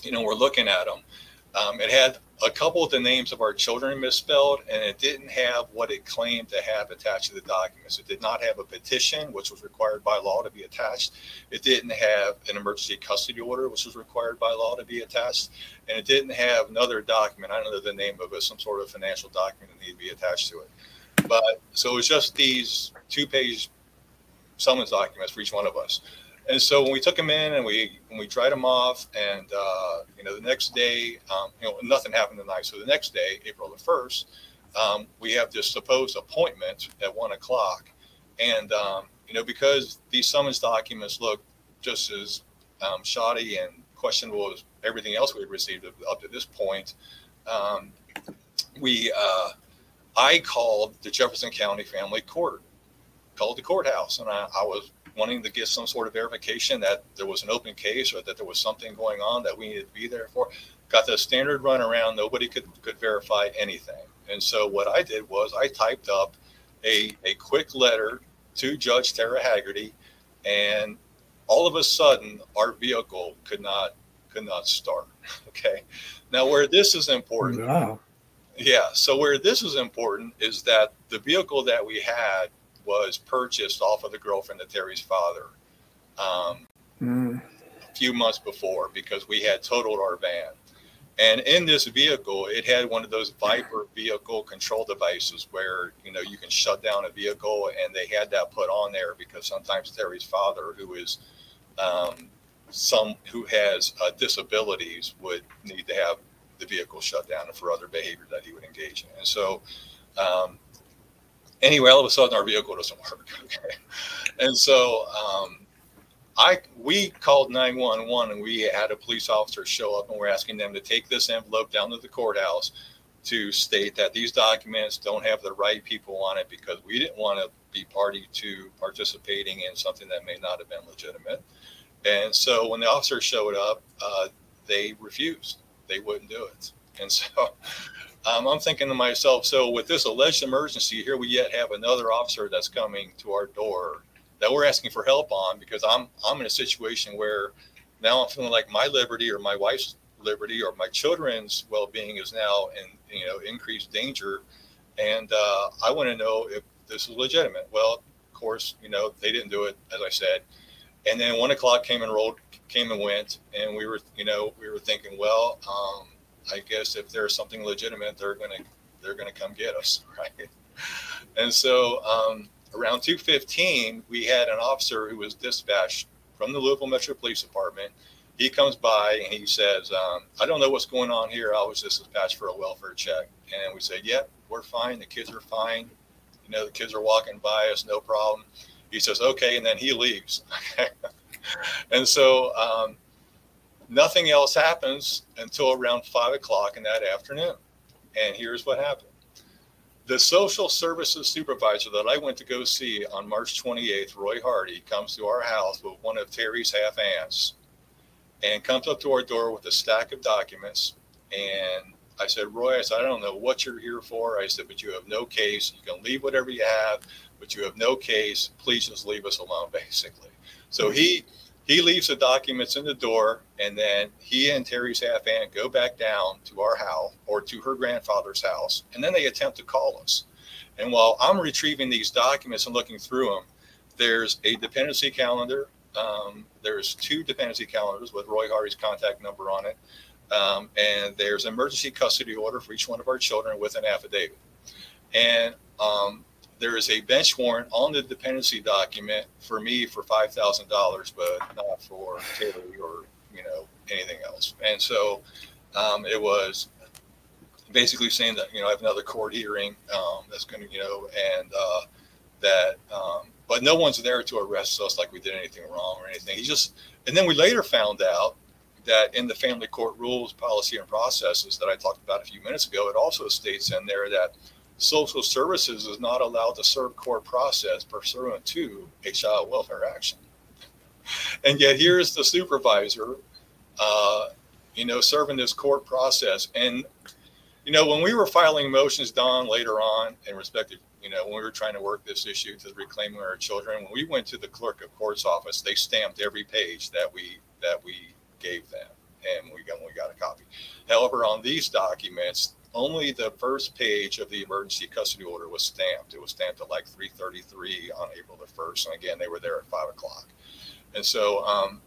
you know, we're looking at them. Um, it had a couple of the names of our children misspelled, and it didn't have what it claimed to have attached to the documents. It did not have a petition, which was required by law to be attached. It didn't have an emergency custody order, which was required by law to be attached. And it didn't have another document. I don't know the name of it, some sort of financial document that needed to be attached to it. But so it was just these two page summons documents for each one of us. And so when we took them in and we when we dried them off, and uh, you know the next day, um, you know nothing happened tonight. So the next day, April the first, um, we have this supposed appointment at one o'clock, and um, you know because these summons documents look just as um, shoddy and questionable as everything else we had received up to this point, um, we uh, I called the Jefferson County Family Court, called the courthouse, and I, I was wanting to get some sort of verification that there was an open case or that there was something going on that we needed to be there for. Got the standard run around. Nobody could, could verify anything. And so what I did was I typed up a, a quick letter to Judge Tara Haggerty, and all of a sudden our vehicle could not could not start. Okay. Now where this is important. Yeah. So where this is important is that the vehicle that we had was purchased off of the girlfriend of Terri's father um, mm. a few months before because we had totaled our van. And in this vehicle, it had one of those Viper vehicle control devices where you know you can shut down a vehicle, and they had that put on there because sometimes Terri's father, who is um, some who has uh, disabilities, would need to have the vehicle shut down and for other behavior that he would engage in. And so um, anyway, all of a sudden our vehicle doesn't work. Okay. And so um, I we called 911 and we had a police officer show up and we're asking them to take this envelope down to the courthouse to state that these documents don't have the right people on it because we didn't want to be party to participating in something that may not have been legitimate. And so when the officer showed up, uh, they refused. They wouldn't do it. And so um, I'm thinking to myself, so with this alleged emergency, here we yet have another officer that's coming to our door that we're asking for help on because I'm I'm in a situation where now I'm feeling like my liberty or my wife's liberty or my children's well-being is now in you know increased danger, and uh, I want to know if this is legitimate. Well, of course, you know they didn't do it as I said, and then one o'clock came and rolled, came and went, and we were you know we were thinking, well. Um, I guess if there's something legitimate, they're gonna they're gonna come get us, right? And so um, around 2:15, we had an officer who was dispatched from the Louisville Metro Police Department. He comes by and he says, um, "I don't know what's going on here. I was just dispatched for a welfare check." And we said, "Yep, we're fine. The kids are fine. You know, the kids are walking by us, no problem." He says, "Okay," and then he leaves. and so um, Nothing else happens until around five o'clock in that afternoon. And here's what happened. The social services supervisor that I went to go see on March 28th, Roy Hardy, comes to our house with one of Terri's half aunts and comes up to our door with a stack of documents. And I said, Roy, I said, I don't know what you're here for. I said, but you have no case. You can leave whatever you have, but you have no case. Please just leave us alone, basically. So he he leaves the documents in the door, and then he and Terri's half aunt go back down to our house or to her grandfather's house, and then they attempt to call us. And while I'm retrieving these documents and looking through them, there's a dependency calendar. Um, there's two dependency calendars with Roy Hardy's contact number on it. Um, and there's an emergency custody order for each one of our children with an affidavit. And um, there is a bench warrant on the dependency document for me for five thousand dollars, but not for Taylor or you know anything else. And so um, it was basically saying that you know I have another court hearing um, that's going to you know and uh, that um, but no one's there to arrest us like we did anything wrong or anything. He just and then we later found out that in the family court rules, policy, and processes that I talked about a few minutes ago, it also states in there that social services is not allowed to serve court process pursuant to a child welfare action. And yet here's the supervisor, uh, you know, serving this court process. And, you know, when we were filing motions, Don, later on in respect to, you know, when we were trying to work this issue to reclaiming our children, when we went to the clerk of court's office, they stamped every page that we that we gave them, and we got we got a copy. However, on these documents, only the first page of the emergency custody order was stamped. It was stamped at like 3:33 on April the 1st, and again they were there at five o'clock. And so, um,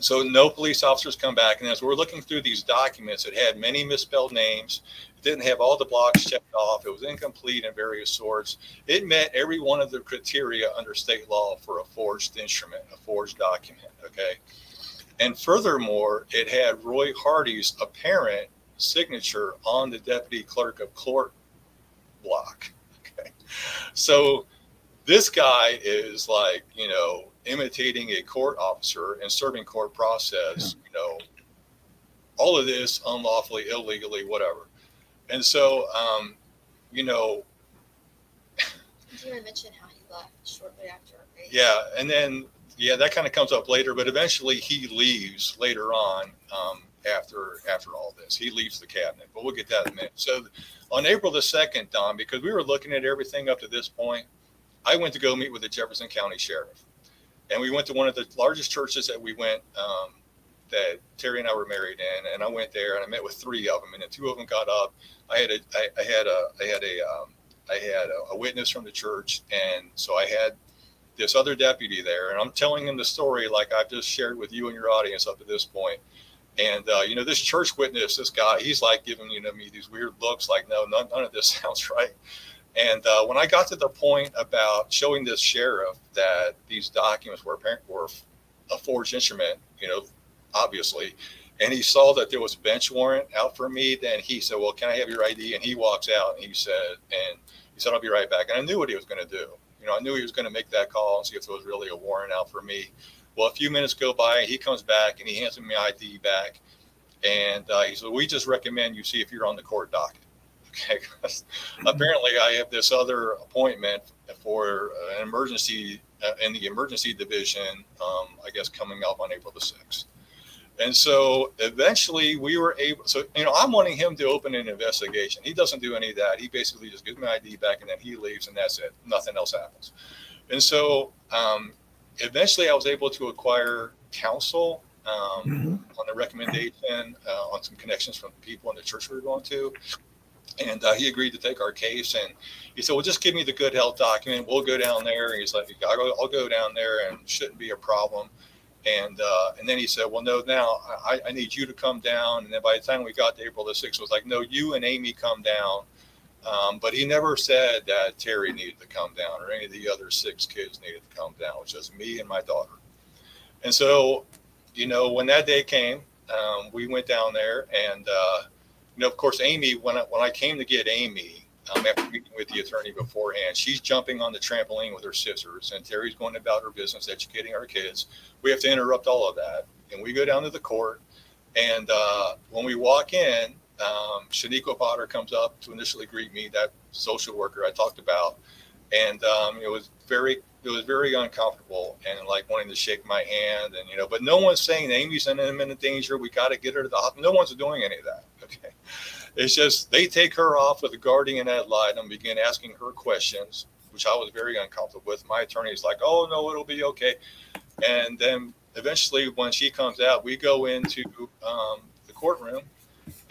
so no police officers come back. And as we're looking through these documents, it had many misspelled names. It didn't have all the blocks checked off. It was incomplete in various sorts. It met every one of the criteria under state law for a forged instrument, a forged document. Okay. And furthermore, it had Roy Hardy's apparent signature on the deputy clerk of court block. Okay. So this guy is like, you know, imitating a court officer and serving court process, you know, all of this unlawfully, illegally, whatever. And so, um, you know, you mention how he left shortly after. Yeah, and then yeah, that kind of comes up later, but eventually he leaves later on um, after after all this. He leaves the cabinet, but we'll get that in a minute. So on April the second, Don, because we were looking at everything up to this point, I went to go meet with the Jefferson County Sheriff, and we went to one of the largest churches that we went um, that Terri and I were married in, and I went there and I met with three of them, and then two of them got up. I had a I, I had a I had a um, I had a, a witness from the church, and so I had this other deputy there, and I'm telling him the story like I've just shared with you and your audience up to this point. And uh, you know, this church witness, this guy, he's like giving you know me these weird looks, like no, none, none of this sounds right. And uh, when I got to the point about showing this sheriff that these documents were apparent, were a forged instrument, you know, obviously, and he saw that there was a bench warrant out for me, then he said, "Well, can I have your ID?" And he walks out and he said, and he said, "I'll be right back." And I knew what he was going to do you know, I knew he was going to make that call and see if there was really a warrant out for me. Well, a few minutes go by, he comes back and he hands me my ID back, and uh, he said, "We just recommend you see if you're on the court docket." Okay, apparently I have this other appointment for an emergency uh, in the emergency division. Um, I guess coming up on April the sixth. And so eventually we were able, so, you know, I'm wanting him to open an investigation. He doesn't do any of that. He basically just gives me ID back and then he leaves and that's it. Nothing else happens. And so um, eventually I was able to acquire counsel um, mm-hmm. on the recommendation, uh, on some connections from people in the church we were going to. And uh, he agreed to take our case. And he said, Well, just give me the good health document. We'll go down there. And he's like, I'll go, I'll go down there and shouldn't be a problem. And uh, and then he said, well, no, now I, I need you to come down. And then by the time we got to April the 6th, it was like, no, you and Amy come down. Um, but he never said that Terri needed to come down or any of the other six kids needed to come down. It was me and my daughter. And so, you know, when that day came, um, we went down there and, uh, you know, of course, Amy, when I, when I came to get Amy, um, after meeting with the attorney beforehand. She's jumping on the trampoline with her scissors, and Terri's going about her business, educating our kids. We have to interrupt all of that, and we go down to the court. And uh, when we walk in, um, Shaniqua Potter comes up to initially greet me, that social worker I talked about, and um, it was very it was very uncomfortable and like wanting to shake my hand and you know, but no one's saying Amy's in imminent danger. We got to get her to the hospital. No one's doing any of that. Okay It's just they take her off with a guardian ad litem and begin asking her questions, which I was very uncomfortable with. My attorney is like, "Oh no, it'll be okay," and then eventually, when she comes out, we go into um, the courtroom,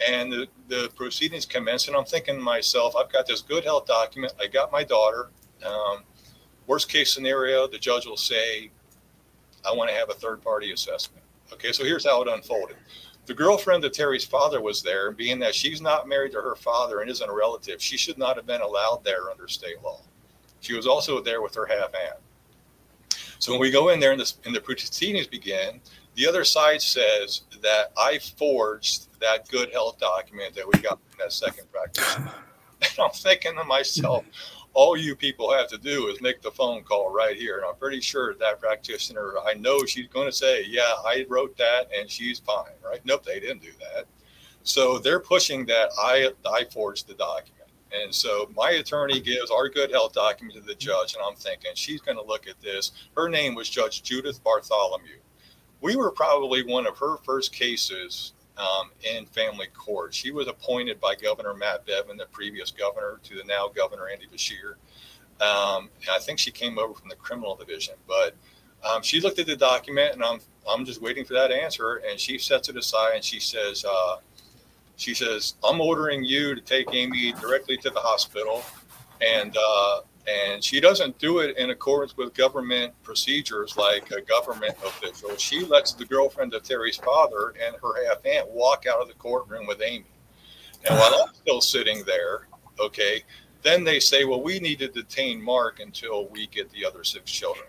and the, the proceedings commence. And I'm thinking to myself, I've got this good health document. I got my daughter. Um, worst case scenario, the judge will say, "I want to have a third party assessment." Okay, so here's how it unfolded the girlfriend of Terri's father was there, being that she's not married to her father and isn't a relative, she should not have been allowed there under state law. She was also there with her half aunt. So when we go in there and, this, and the proceedings begin, the other side says that I forged that good health document that we got in that second practice. And I'm thinking to myself, all you people have to do is make the phone call right here. And I'm pretty sure that practitioner, I know she's going to say, yeah, I wrote that and she's fine, right? Nope, they didn't do that. So they're pushing that I, I forged the document. And so my attorney gives our good health document to the judge, and I'm thinking she's going to look at this. Her name was Judge Judith Bartholomew. We were probably one of her first cases um, in family court. She was appointed by Governor Matt Bevin, the previous governor, to the now Governor Andy Beshear. Um, I think she came over from the criminal division, but um, she looked at the document, and I'm I'm just waiting for that answer. And she sets it aside, and she says, uh, she says, I'm ordering you to take Amy directly to the hospital, and uh, and she doesn't do it in accordance with government procedures like a government official. She lets the girlfriend of Terri's father and her half aunt walk out of the courtroom with Amy. And while I'm still sitting there, okay, then they say, well, we need to detain Mark until we get the other six children.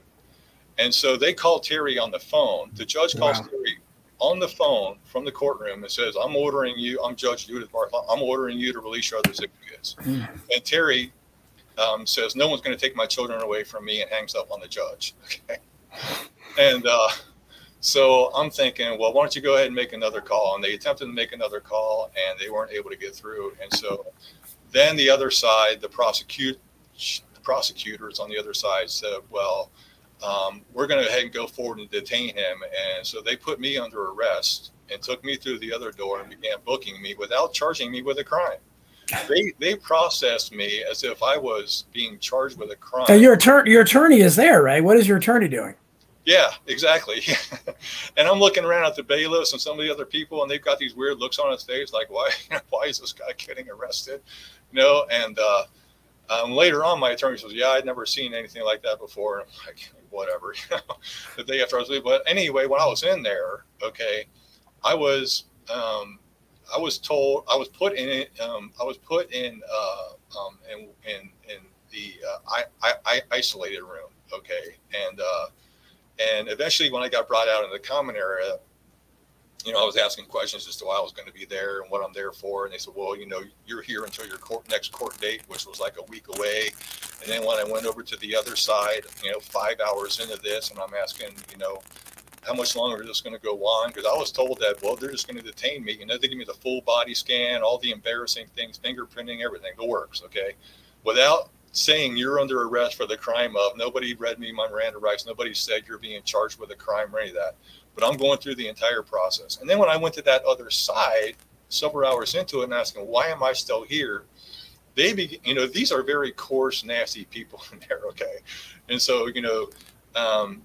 And so they call Terri on the phone. The judge calls wow. Terri on the phone from the courtroom and says, I'm ordering you, I'm Judge Judith Bartholomew, I'm ordering you to release your other six kids. Mm. And Terri um, says, "No one's going to take my children away from me," and hangs up on the judge. Okay, and uh, so I'm thinking, well, why don't you go ahead and make another call? And they attempted to make another call, and they weren't able to get through. And so then the other side, the prosecute, the prosecutors on the other side said, well. Um, we're going to go ahead and go forward and detain him. And so they put me under arrest and took me through the other door and began booking me without charging me with a crime they they processed me as if I was being charged with a crime. Now your attorney your attorney is there, right? What is your attorney doing? Yeah, exactly. and I'm looking around at the bailiffs and some of the other people, and they've got these weird looks on his face, like, why why is this guy getting arrested? You know, and uh, um, later on, my attorney says, "Yeah, I'd never seen anything like that before." And I'm like, "Whatever," you know. the day after I was leaving, but anyway, when I was in there, okay, I was um, I was told I was put in um, I was put in uh, um, in, in in the uh, I, I, isolated room. Okay, and uh, and eventually when I got brought out in the common area, you know, I was asking questions as to why I was going to be there and what I'm there for, and they said, well, you know, you're here until your court next court date, which was like a week away. And then when I went over to the other side, you know, five hours into this, and I'm asking, you know, how much longer is this going to go on? Because I was told that, well, they're just going to detain me. You know, they give me the full body scan, all the embarrassing things, fingerprinting, everything, the works, okay? Without saying you're under arrest for the crime of, nobody read me my Miranda rights, nobody said you're being charged with a crime or any of that. But I'm going through the entire process. And then when I went to that other side, several hours into it, and asking, why am I still here? They be, you know, these are very coarse, nasty people in there, okay? And so, you know, um,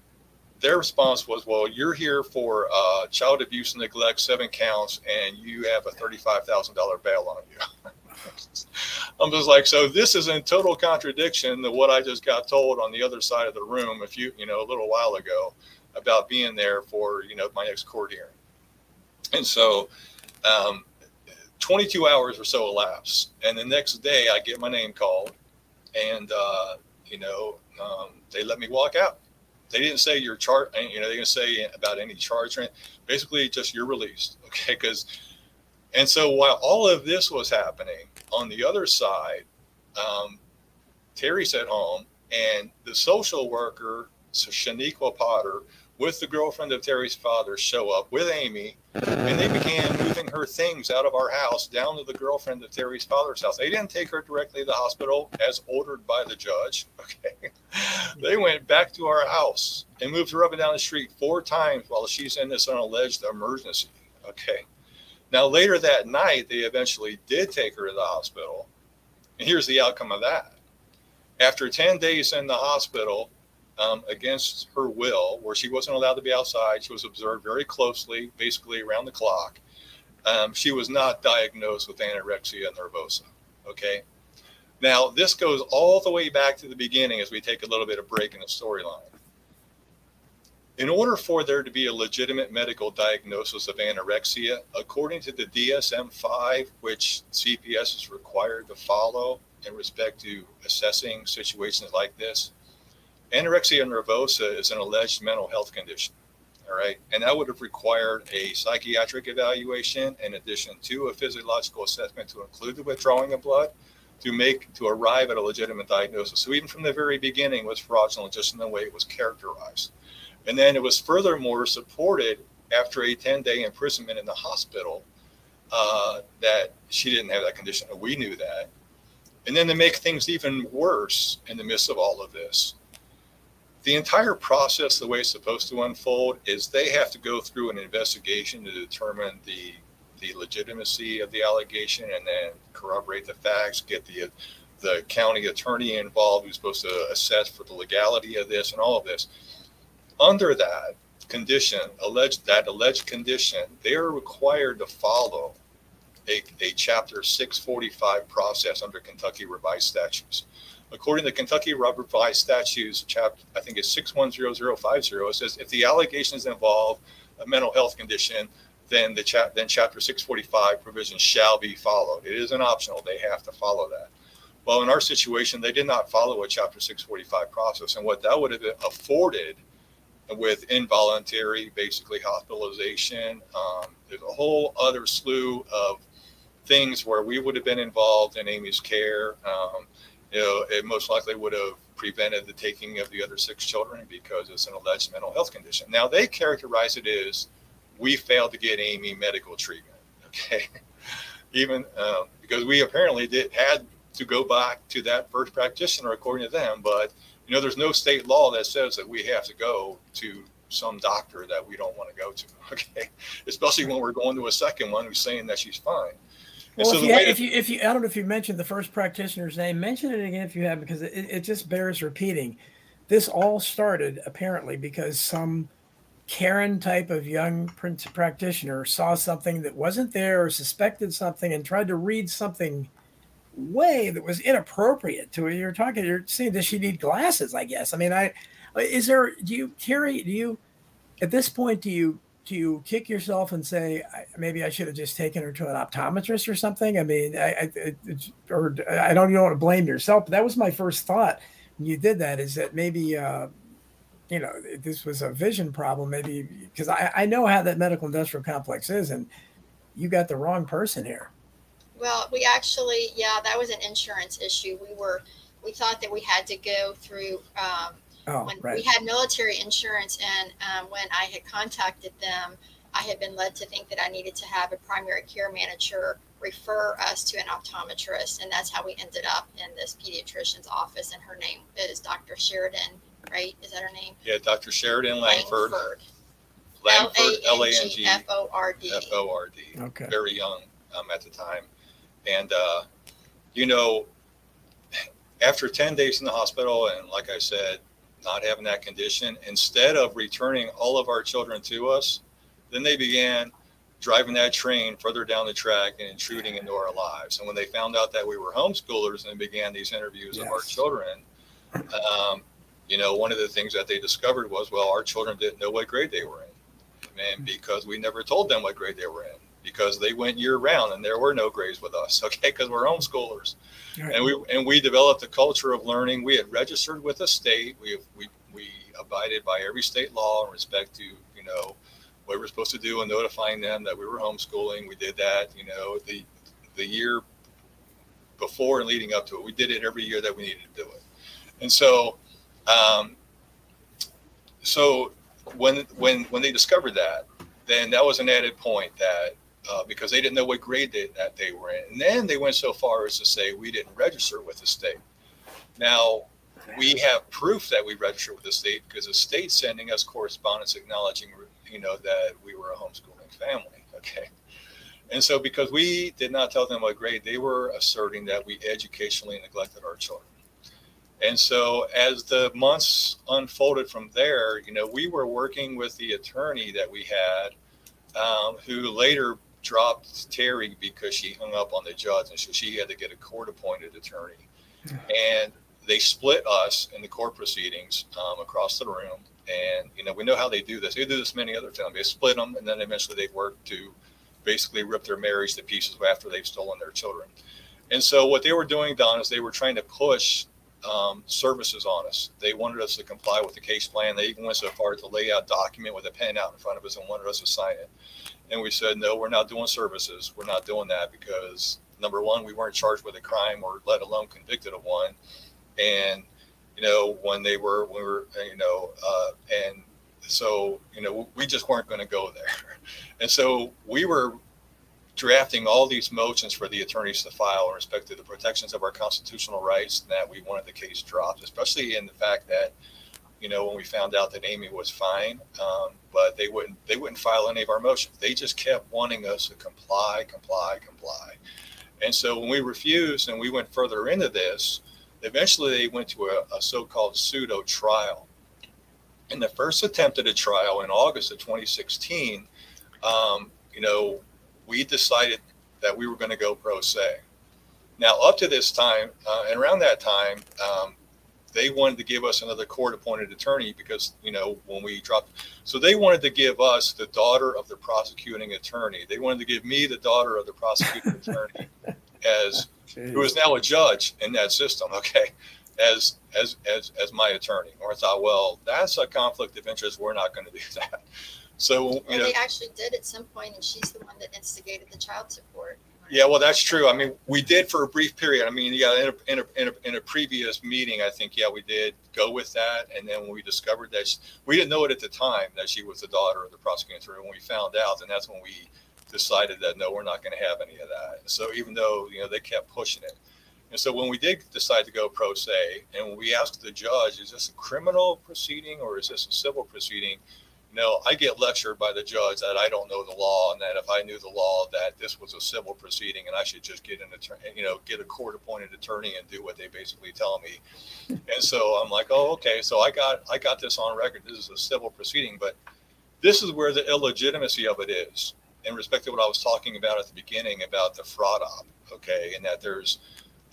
their response was, "Well, you're here for uh, child abuse and neglect, seven counts, and you have a thirty-five thousand dollar bail on you." I'm just like, so this is in total contradiction to what I just got told on the other side of the room a few, you know, a little while ago about being there for, you know, my next court hearing. And so, um, 22 hours or so elapse, and the next day I get my name called, and uh, you know, um, they let me walk out. They didn't say your chart, you know, they didn't say about any charge. Rent. Basically, just you're released. Okay. Because, and so while all of this was happening on the other side, um, Terri's at home and the social worker, so Shaniqua Potter, with the girlfriend of Terri's father show up with Amy, and they began moving her things out of our house down to the girlfriend of Terri's father's house. They didn't take her directly to the hospital as ordered by the judge. Okay. They went back to our house and moved her up and down the street four times while she's in this unalleged emergency. Okay. Now, later that night, they eventually did take her to the hospital. And here's the outcome of that. After 10 days in the hospital, um, against her will, where she wasn't allowed to be outside, she was observed very closely, basically around the clock. Um, she was not diagnosed with anorexia nervosa. Okay. Now, this goes all the way back to the beginning as we take a little bit of break in the storyline. In order for there to be a legitimate medical diagnosis of anorexia, according to the DSM 5, which CPS is required to follow in respect to assessing situations like this, anorexia nervosa is an alleged mental health condition. All right. And that would have required a psychiatric evaluation in addition to a physiological assessment to include the withdrawing of blood to make to arrive at a legitimate diagnosis. So even from the very beginning was fraudulent just in the way it was characterized. And then it was furthermore supported after a 10 day imprisonment in the hospital uh, that she didn't have that condition. We knew that. And then to make things even worse in the midst of all of this, the entire process, the way it's supposed to unfold, is they have to go through an investigation to determine the the legitimacy of the allegation and then corroborate the facts, get the the county attorney involved who's supposed to assess for the legality of this and all of this under that condition, alleged that alleged condition, they are required to follow a, a chapter 645 process under Kentucky revised statutes. According to the Kentucky Robert revised statutes, chapter I think it's 610050, it says if the allegations involve a mental health condition, then the chap then chapter 645 provision shall be followed. It isn't optional; they have to follow that. Well, in our situation, they did not follow a chapter 645 process, and what that would have afforded with involuntary, basically hospitalization. Um, there's a whole other slew of things where we would have been involved in Amy's care. Um, you know, it most likely would have prevented the taking of the other six children because it's an alleged mental health condition. Now they characterize it as we failed to get Amy medical treatment. Okay, even um, because we apparently did had to go back to that first practitioner according to them, but you know, there's no state law that says that we have to go to some doctor that we don't want to go to. Okay, especially when we're going to a second one who's saying that she's fine. Well, so if, you, if you, if you, I don't know if you mentioned the first practitioner's name, mention it again if you have, because it, it just bears repeating. This all started apparently because some Karen type of young practitioner saw something that wasn't there or suspected something and tried to read something way that was inappropriate to it. You're talking, you're saying, does she need glasses? I guess. I mean, I is there? Do you, Terri? Do you, at this point, do you do you kick yourself and say maybe I should have just taken her to an optometrist or something? I mean, I, I or I don't even want to blame yourself, but that was my first thought when you did that. Is that maybe uh, you know this was a vision problem? Maybe because I, I know how that medical industrial complex is, and you got the wrong person here. Well, we actually, yeah, that was an insurance issue. We were, we thought that we had to go through. Um, oh, when right. we had military insurance, and um, when I had contacted them, I had been led to think that I needed to have a primary care manager refer us to an optometrist, and that's how we ended up in this pediatrician's office. And her name is Dr. Sheridan, right? Is that her name? Yeah, Dr. Sheridan Langford. Langford. Langford, L A N G F O R D. F O R D. Okay. Very young um, at the time. And, uh, you know, after 10 days in the hospital, and like I said, not having that condition, instead of returning all of our children to us, then they began driving that train further down the track and intruding into our lives. And when they found out that we were homeschoolers and began these interviews yes. of our children, um, you know, one of the things that they discovered was, well, our children didn't know what grade they were in. And because we never told them what grade they were in because they went year round and there were no grades with us. Okay, because we're homeschoolers, right. and we and we developed a culture of learning. We had registered with the state. We we we abided by every state law in respect to you know what we were supposed to do and notifying them that we were homeschooling. We did that. You know the the year before and leading up to it. We did it every year that we needed to do it, and so. Um, so when when when they discovered that, then that was an added point that uh, because they didn't know what grade they, that they were in. And then they went so far as to say we didn't register with the state. Now, we have proof that we registered with the state because the state's sending us correspondence acknowledging, you know, that we were a homeschooling family. Okay. And so, because we did not tell them what grade, they were asserting that we educationally neglected our children. And so, as the months unfolded from there, you know, we were working with the attorney that we had, um, who later dropped Terri because she hung up on the judge, and so she had to get a court-appointed attorney. And they split us in the court proceedings um, across the room. And you know, we know how they do this. They do this many other times. They split them, and then eventually they work to basically rip their marriage to pieces after they've stolen their children. And so, what they were doing, Don, is they were trying to push um, services on us. They wanted us to comply with the case plan. They even went so far as to lay out a document with a pen out in front of us and wanted us to sign it. And we said, no, we're not doing services. We're not doing that because number one, we weren't charged with a crime or let alone convicted of one. And you know, when they were, when we were, you know, uh, and so you know, we just weren't going to go there. And so we were drafting all these motions for the attorneys to file in respect to the protections of our constitutional rights and that we wanted the case dropped, especially in the fact that, you know, when we found out that Amy was fine, um, but they wouldn't they wouldn't file any of our motions. They just kept wanting us to comply, comply, comply. And so when we refused and we went further into this, eventually they went to a, a so-called pseudo trial. In the first attempt at a trial in August of 2016, um, you know, we decided that we were going to go pro se. Now, up to this time, uh, and around that time, um, they wanted to give us another court appointed attorney because, you know, when we dropped, so they wanted to give us the daughter of the prosecuting attorney. They wanted to give me the daughter of the prosecuting attorney as who is now a judge in that system, okay, as as as as my attorney. Or I thought, well, that's a conflict of interest. We're not going to do that. So you Well, know, they actually did at some point, and she's the one that instigated the child support. Yeah, well, that's true. I mean, we did for a brief period. I mean, yeah, in a, in a, in a, in a previous meeting, I think, yeah, we did go with that. And then when we discovered that she, we didn't know it at the time that she was the daughter of the prosecuting attorney. When we found out, and that's when we decided that no, we're not going to have any of that. So even though you know they kept pushing it, and so when we did decide to go pro se, and we asked the judge, is this a criminal proceeding or is this a civil proceeding? No, I get lectured by the judge that I don't know the law, and that if I knew the law, that this was a civil proceeding, and I should just get an attorney, you know, get a court-appointed attorney and do what they basically tell me. And so I'm like, oh, okay. So I got I got this on record. This is a civil proceeding, but this is where the illegitimacy of it is, in respect to what I was talking about at the beginning about the fraud op. Okay, and that there's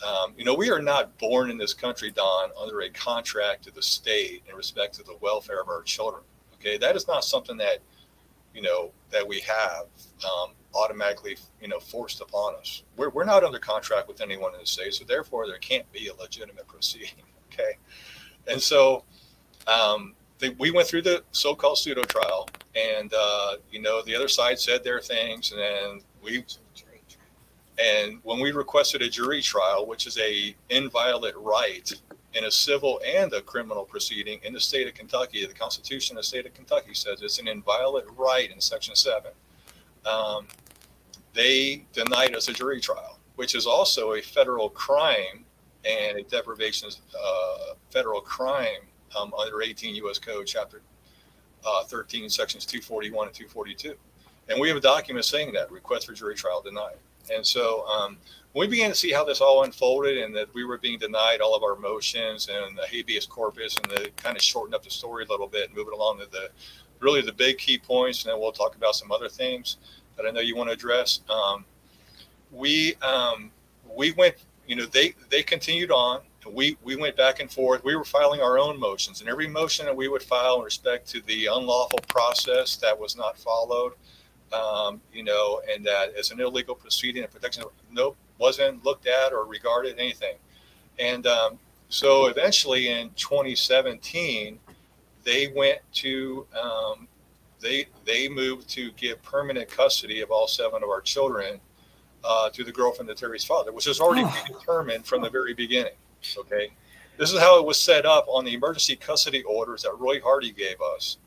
um, you know, we are not born in this country, Don, under a contract to the state in respect to the welfare of our children. Okay, that is not something that you know that we have um, automatically you know forced upon us. We're, we're not under contract with anyone in the state, so therefore there can't be a legitimate proceeding. Okay, and so um, they, we went through the so-called pseudo trial, and uh, you know the other side said their things, and then we and when we requested a jury trial, which is a inviolate right in a civil and a criminal proceeding in the state of Kentucky, the Constitution of the state of Kentucky says it's an inviolate right in Section 7. Um, they denied us a jury trial, which is also a federal crime and a deprivation uh, federal crime um, under 18 U.S. Code, Chapter uh, 13, Sections 241 and 242. And we have a document saying that request for jury trial denied. And so um, when we began to see how this all unfolded and that we were being denied all of our motions and the habeas corpus and the kind of shorten up the story a little bit and move it along to the really the big key points, and then we'll talk about some other things that I know you want to address. Um, we um, we went, you know, they they continued on. We we went back and forth. We were filing our own motions, and every motion that we would file in respect to the unlawful process that was not followed, um, you know, and that as an illegal proceeding and protection, nope, wasn't looked at or regarded anything. And um, so eventually in 2017, they went to um, they they moved to give permanent custody of all seven of our children uh, to the girlfriend of Terri's father, which was already Oh. determined from the very beginning. Okay, this is how it was set up on the emergency custody orders that Roy Hardy gave us.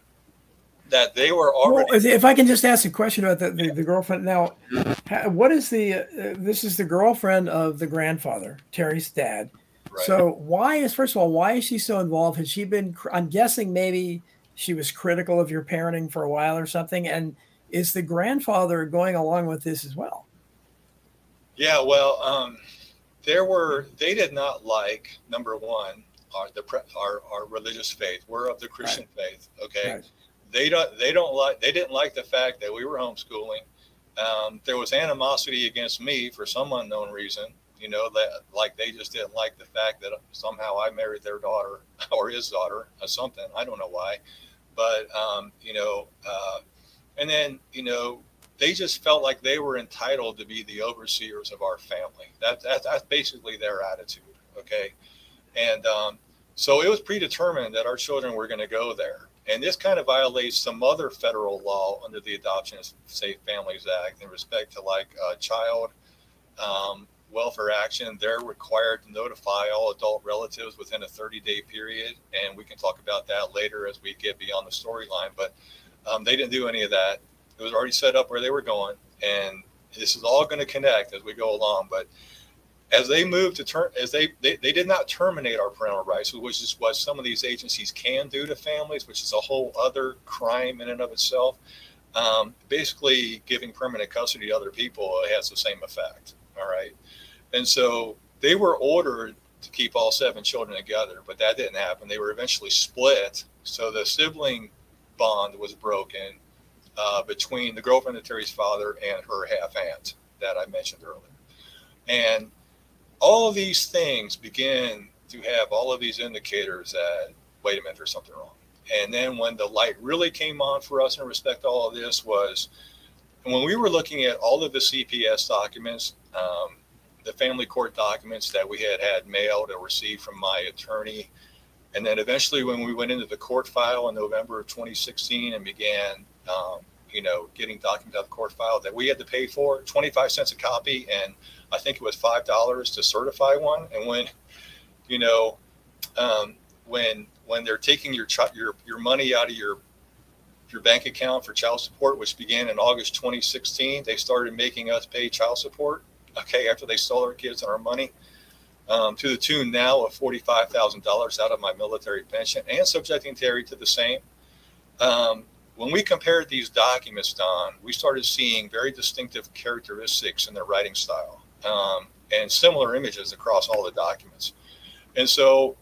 That they were already Well, if I can just ask a question about the, the, the girlfriend now, what is the? Uh, this is the girlfriend of the grandfather, Terri's dad. right. So why is first of all why is she so involved? Has she been? I'm guessing maybe she was critical of your parenting for a while or something. And is the grandfather going along with this as well? Yeah, well, um, there were they did not like number one our the our, our religious faith. We're of the Christian right. faith. Okay, right. They don't they don't like they didn't like the fact that we were homeschooling. Um, there was animosity against me for some unknown reason. You know that like they just didn't like the fact that somehow I married their daughter or his daughter or something. I don't know why, but um, you know, uh, and then you know they just felt like they were entitled to be the overseers of our family. That, that that's basically their attitude. Okay, and um, so it was predetermined that our children were going to go there. And this kind of violates some other federal law under the Adoption and Safe Families Act in respect to like uh, child um, welfare action. They're required to notify all adult relatives within a 30 day period. And we can talk about that later as we get beyond the storyline. But um, they didn't do any of that. It was already set up where they were going. And this is all going to connect as we go along. But as they moved to turn as they, they they did not terminate our parental rights which is what some of these agencies can do to families which is a whole other crime in and of itself. Um, basically giving permanent custody to other people has the same effect all right? And so they were ordered to keep all seven children together but that didn't happen. They were eventually split. So the sibling bond was broken uh, between the girlfriend of terri's father and her half aunt that i mentioned earlier. And all of these things begin to have all of these indicators that wait a minute there's something wrong. And then when the light really came on for us in respect to all of this was when we were looking at all of the cps documents um, the family court documents that we had had mailed or received from my attorney and then eventually when we went into the court file in november of 2016 and began um, you know getting documents out of the court file that we had to pay for 25 cents a copy and I think it was five dollars to certify one. And when, you know, um, when when they're taking your your your money out of your your bank account for child support, which began in August 2016, they started making us pay child support. Okay, after they stole our kids and our money, um, to the tune now of forty-five thousand dollars out of my military pension, and subjecting Terri to the same. Um, when we compared these documents, Don, we started seeing very distinctive characteristics in their writing style um, and similar images across all the documents. And so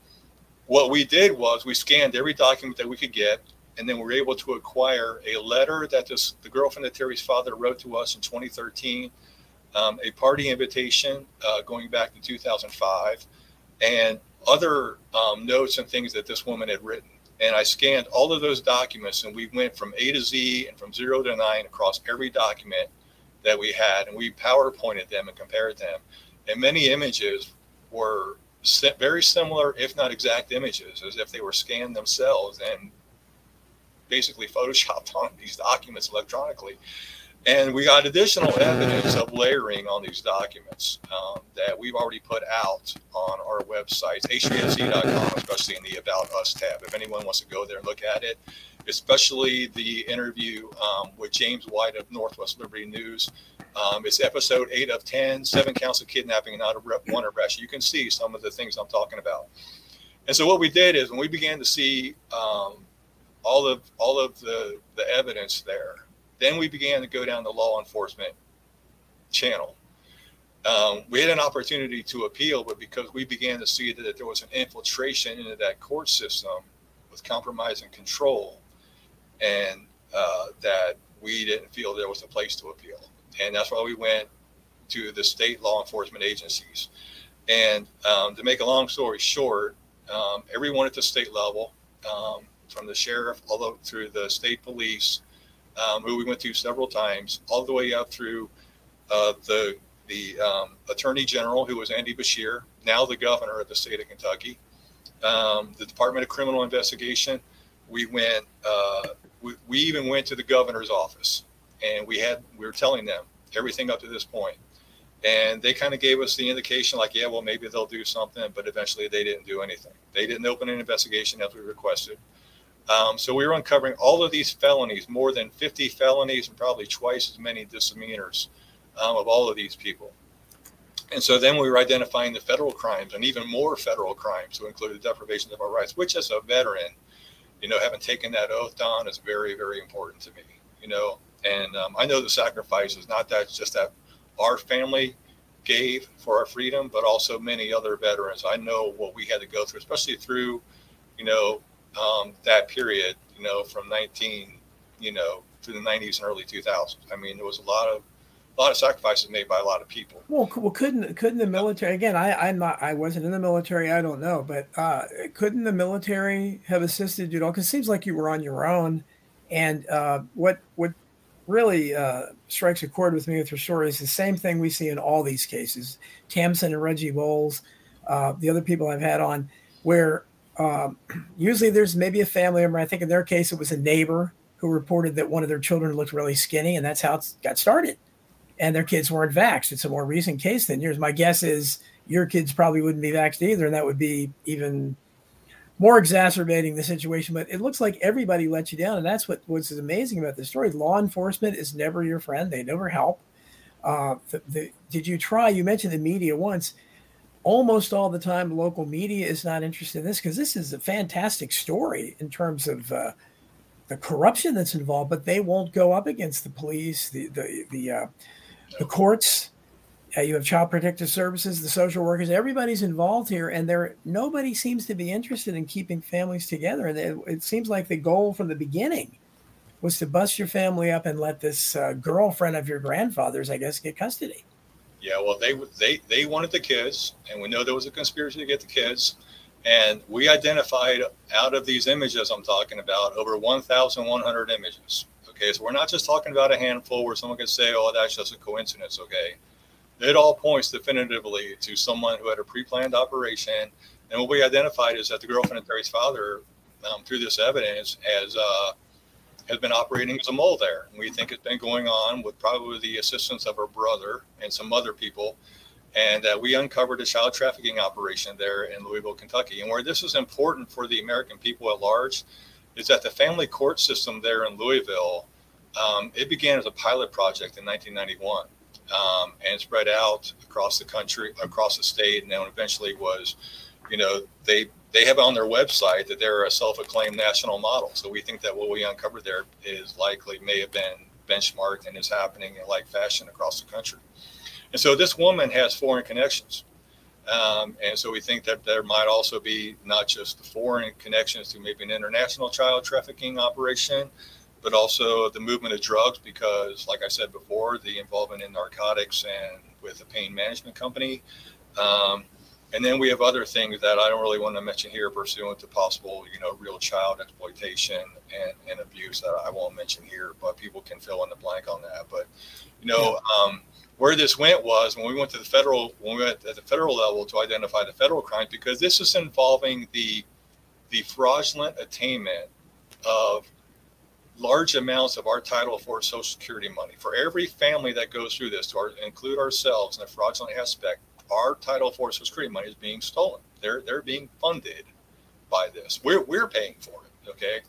what we did was we scanned every document that we could get, and then we were able to acquire a letter that this, the girlfriend of Terri's father wrote to us in 2013, um, a party invitation uh, going back to 2005, and other um, notes and things that this woman had written. And I scanned all of those documents, and we went from A to Z and from zero to nine across every document that we had, and we PowerPointed them and compared them. And many images were very similar, if not exact images, as if they were scanned themselves and basically photoshopped on these documents electronically. And we got additional evidence of layering on these documents um, that we've already put out on our website, h3fz.com, especially in the About Us tab. If anyone wants to go there and look at it, especially the interview um, with James White of Northwest Liberty News. Um, it's episode eight of 10, seven counts of kidnapping and not a one arrest. You can see some of the things I'm talking about. And so what we did is when we began to see um, all of all of the, the evidence there, then we began to go down the law enforcement channel. Um, we had an opportunity to appeal, but because we began to see that there was an infiltration into that court system with compromise and control, and uh, that we didn't feel there was a place to appeal. And that's why we went to the state law enforcement agencies. And um, to make a long story short, um, everyone at the state level, um, from the sheriff all the through the state police, um, who we went to several times, all the way up through uh, the the um, attorney general, who was Andy Beshear, now the governor of the state of Kentucky, um, the Department of Criminal Investigation. We went uh, we, even went to the governor's office and we had we were telling them everything up to this point. And they kind of gave us the indication like yeah well maybe they'll do something but eventually they didn't do anything. They didn't open an investigation as we requested. Um, so we were uncovering all of these felonies more than 50 felonies and probably twice as many misdemeanors um, of all of these people. And so then we were identifying the federal crimes and even more federal crimes to include the deprivations of our rights which as a veteran you know, having taken that oath, Don, is very, very important to me. You know, And um, I know the sacrifice is not that just that our family gave for our freedom, but also many other veterans. I know what we had to go through, especially through, you know, um, that period, you know, from 19, you know, through the 90s and early 2000s. I mean, there was a lot of a lot of sacrifices made by a lot of people. Well, well, couldn't couldn't the military again? I I'm not I wasn't in the military. I don't know, but uh, couldn't the military have assisted you at all? Because it seems like you were on your own. And uh, what what really uh, strikes a chord with me with your story is the same thing we see in all these cases. Tamsen and Reggie Bowles, uh, the other people I've had on, where um, usually there's maybe a family member. I think in their case it was a neighbor who reported that one of their children looked really skinny, and that's how it got started and their kids weren't vaxxed. It's a more recent case than yours. My guess is your kids probably wouldn't be vaxxed either, and that would be even more exacerbating the situation. But it looks like everybody let you down, and that's what what's amazing about this story. Law enforcement is never your friend; they never help. Uh, the, the, did you try? You mentioned the media once. Almost all the time, local media is not interested in this because this is a fantastic story in terms of uh, the corruption that's involved. But they won't go up against the police, the the the uh, the courts, uh, you have child protective services, the social workers, everybody's involved here, and there nobody seems to be interested in keeping families together. And it, it seems like the goal from the beginning was to bust your family up and let this uh, girlfriend of your grandfather's, I guess, get custody. Yeah, well, they they they wanted the kids, and we know there was a conspiracy to get the kids. And we identified out of these images I'm talking about over 1,100 images. Okay, so we're not just talking about a handful where someone can say, "Oh, that's just a coincidence." Okay, it all points definitively to someone who had a pre-planned operation. And what we identified is that the girlfriend of Terri's father, um, through this evidence, has uh, has been operating as a mole there. And we think it's been going on with probably the assistance of her brother and some other people. And uh, we uncovered a child trafficking operation there in Louisville, Kentucky. And where this is important for the American people at large is that the family court system there in Louisville, um, it began as a pilot project in 1991 um, and spread out across the country, across the state, and then eventually was, you know, they they have on their website that they're a self-acclaimed national model. So we think that what we uncovered there is likely may have been benchmarked and is happening in like fashion across the country. And so this woman has foreign connections. Um, and so we think that there might also be not just the foreign connections to maybe an international child trafficking operation, but also the movement of drugs, because, like I said before, the involvement in narcotics and with a pain management company. Um, and then we have other things that I don't really want to mention here pursuant to possible, you know, real child exploitation and, and abuse that I won't mention here, but people can fill in the blank on that. But, you know, um, where this went was when we went to the federal when we went at the federal level to identify the federal crimes because this is involving the the fraudulent attainment of large amounts of our Title IV social security money. For every family that goes through this to our, include ourselves in the fraudulent aspect our Title IV social security money is being stolen. They're they're being funded by this. We're, we're paying for it okay?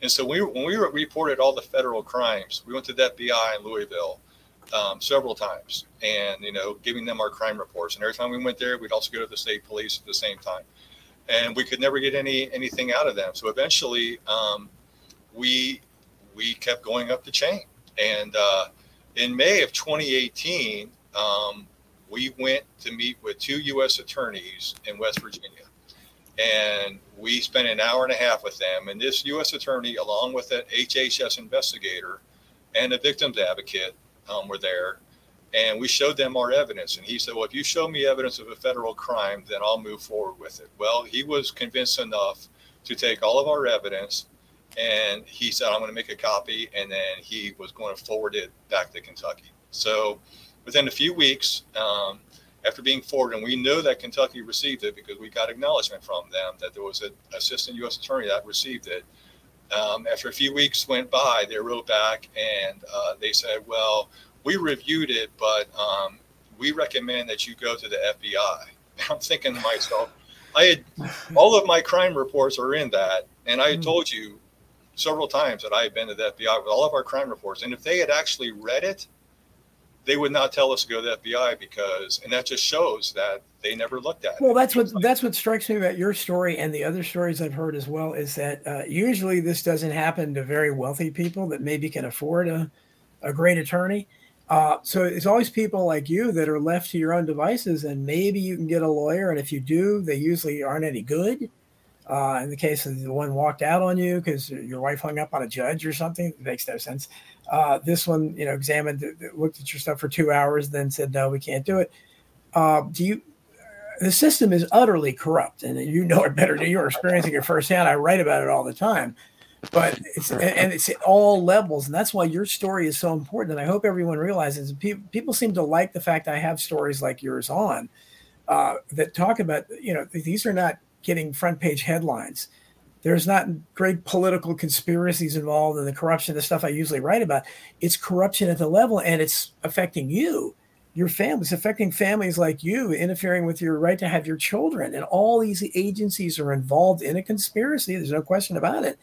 And so we, when we reported all the federal crimes we went to the fbi in louisville um, several times and you know giving them our crime reports. And every time we went there we'd also go to the state police at the same time. And we could never get any anything out of them. So eventually um, we we kept going up the chain. And uh, in may of 2018 um, we went to meet with two u.s attorneys in west virginia. And we spent an hour and a half with them. And this u.s attorney along with an hhs investigator and a victims advocate um, were there, and we showed them our evidence. And he said, "Well, if you show me evidence of a federal crime, then I'll move forward with it." Well, he was convinced enough to take all of our evidence, and he said, "I'm going to make a copy," and then he was going to forward it back to Kentucky. So, within a few weeks. Um, after being forwarded, and we know that Kentucky received it because we got acknowledgement from them that there was an assistant U.S. attorney that received it. Um, after a few weeks went by, they wrote back and uh, they said, "Well, we reviewed it, but um, we recommend that you go to the FBI." I'm thinking to myself, I had all of my crime reports are in that, and I had hmm. told you several times that I had been to the FBI with all of our crime reports, and if they had actually read it, they would not tell us to go to the FBI because, and that just shows that they never looked at well, it. Well, that's what that's what strikes me about your story and the other stories I've heard as well is that uh, usually this doesn't happen to very wealthy people that maybe can afford a a great attorney. Uh, so it's always people like you that are left to your own devices, and maybe you can get a lawyer. And if you do, they usually aren't any good. Uh, in the case of the one walked out on you because your wife hung up on a judge or something, it makes no sense. Uh, this one, you know, examined, looked at your stuff for two hours, then said, "No, we can't do it." Uh, do you? The system is utterly corrupt, and you know it better. Than You're experiencing it firsthand. I write about it all the time but it's and it's at all levels and that's why your story is so important and i hope everyone realizes people, people seem to like the fact i have stories like yours on uh, that talk about you know these are not getting front page headlines there's not great political conspiracies involved in the corruption the stuff i usually write about it's corruption at the level and it's affecting you your family it's affecting families like you interfering with your right to have your children and all these agencies are involved in a conspiracy there's no question about it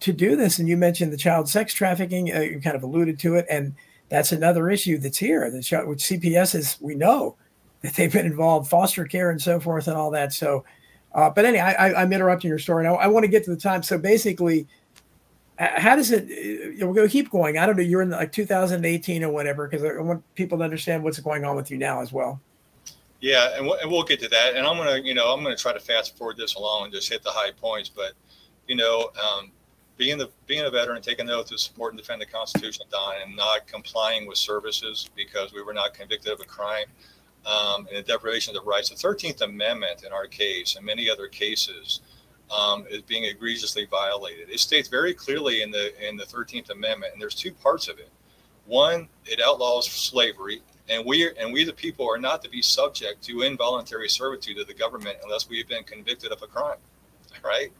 to do this. And you mentioned the child sex trafficking, uh, you kind of alluded to it. And that's another issue that's here, the child, which CPS is, we know that they've been involved, foster care and so forth and all that. So, uh, but anyway, I, am interrupting your story. Now I want to get to the time. So basically, how does it, going to keep going. I don't know, you're in like 2018 or whatever, because I want people to understand what's going on with you now as well. Yeah, and, we'll, and we'll get to that. And I'm gonna, you know, I'm gonna try to fast forward this along and just hit the high points. But, you know, um, being the being a veteran, taking the oath to support and defend the Constitution, Don, and not complying with services because we were not convicted of a crime um, and the deprivation of the rights. The Thirteenth Amendment, in our case and many other cases, um, is being egregiously violated. It states very clearly in the in the Thirteenth Amendment, and there's two parts of it. One, it outlaws slavery, and we and we the people are not to be subject to involuntary servitude to the government unless we have been convicted of a crime, right?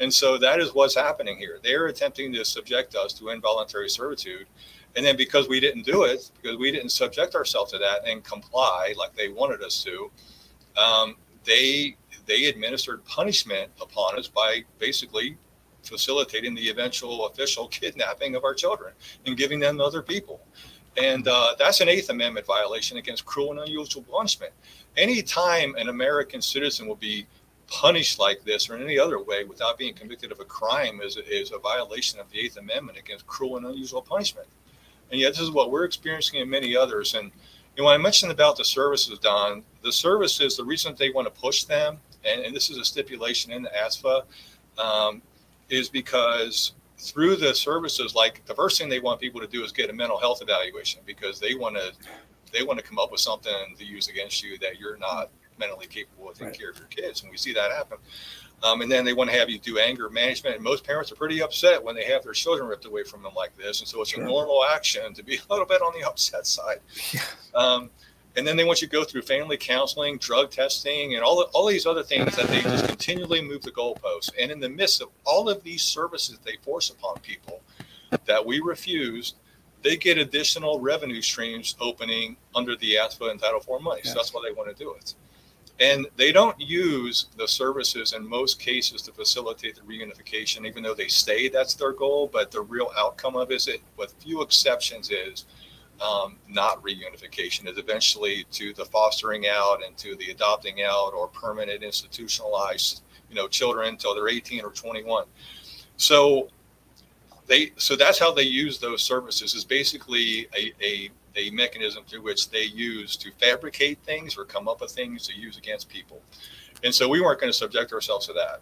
And so that is what's happening here. They're attempting to subject us to involuntary servitude. And then because we didn't do it, because we didn't subject ourselves to that and comply like they wanted us to, um, they they administered punishment upon us by basically facilitating the eventual official kidnapping of our children and giving them to other people. And uh, that's an Eighth Amendment violation against cruel and unusual punishment. Anytime an American citizen will be punished like this or in any other way without being convicted of a crime is, is a violation of the Eighth Amendment against cruel and unusual punishment. And yet, this is what we're experiencing in many others. And you know, when I mentioned about the services, Don, the services, the reason they want to push them, and, and this is a stipulation in the ASFA, um, is because through the services, like the first thing they want people to do is get a mental health evaluation because they want to they want to come up with something to use against you that you're not mentally capable of taking right. care of your kids, and we see that happen. Um, and then they want to have you do anger management. And most parents are pretty upset when they have their children ripped away from them like this. And so it's sure. a normal action to be a little bit on the upset side. Yeah. Um, and then they want you to go through family counseling, drug testing, and all, the, all these other things that they just continually move the goalposts. And in the midst of all of these services they force upon people that we refuse, they get additional revenue streams opening under the ASFA and Title IV money. Yes. So that's why they want to do it. And they don't use the services in most cases to facilitate the reunification, even though they say that's their goal. But the real outcome of it, is it, with few exceptions, is um, not reunification. Is eventually to the fostering out and to the adopting out or permanent institutionalized, you know, children until they're 18 or 21. So they so that's how they use those services is basically a, a a mechanism through which they use to fabricate things or come up with things to use against people. And so we weren't going to subject ourselves to that.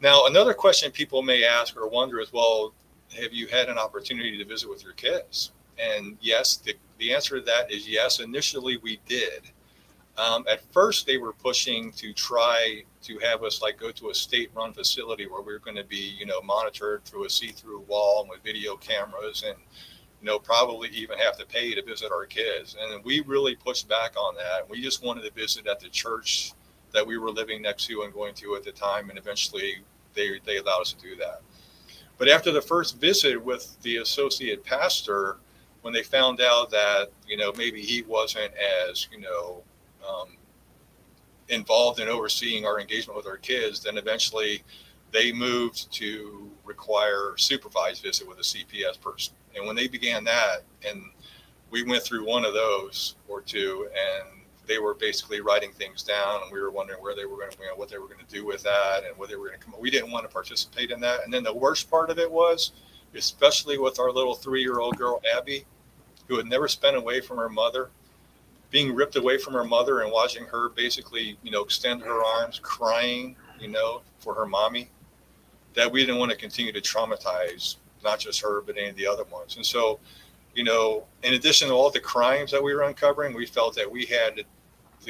Now, another question people may ask or wonder is, well, have you had an opportunity to visit with your kids? And yes, the, the answer to that is yes. Initially, we did. Um, at first, they were pushing to try to have us like go to a state-run facility where we are going to be, you know, monitored through a see-through wall and with video cameras and you know, probably even have to pay to visit our kids. And we really pushed back on that. We just wanted to visit at the church that we were living next to and going to at the time. And eventually they, they allowed us to do that. But after the first visit with the associate pastor, when they found out that, you know, maybe he wasn't as, you know, um, involved in overseeing our engagement with our kids, then eventually they moved to require supervised visit with a CPS person. And when they began that, and we went through one of those or two, and they were basically writing things down, and we were wondering where they were going to, you know, what they were going to do with that, and whether they were going to come. We didn't want to participate in that. And then the worst part of it was especially with our little three year old girl, Abby, who had never spent away from her mother, being ripped away from her mother and watching her basically, you know, extend her arms, crying, you know, for her mommy, that we didn't want to continue to traumatize not just her, but any of the other ones. And so, you know, in addition to all the crimes that we were uncovering, we felt that we had to,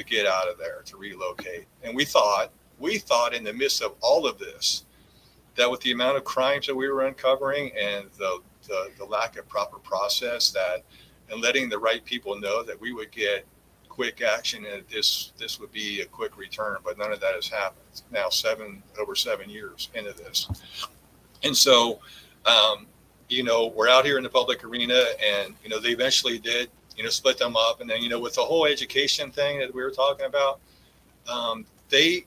get out of there, to relocate. And we thought, we thought in the midst of all of this, that with the amount of crimes that we were uncovering and the, the, the lack of proper process that and letting the right people know that we would get quick action and this this would be a quick return but none of that has happened. Now seven over seven years into this. And so um, you know we're out here in the public arena and you know they eventually did you know split them up. And then you know with the whole education thing that we were talking about um, they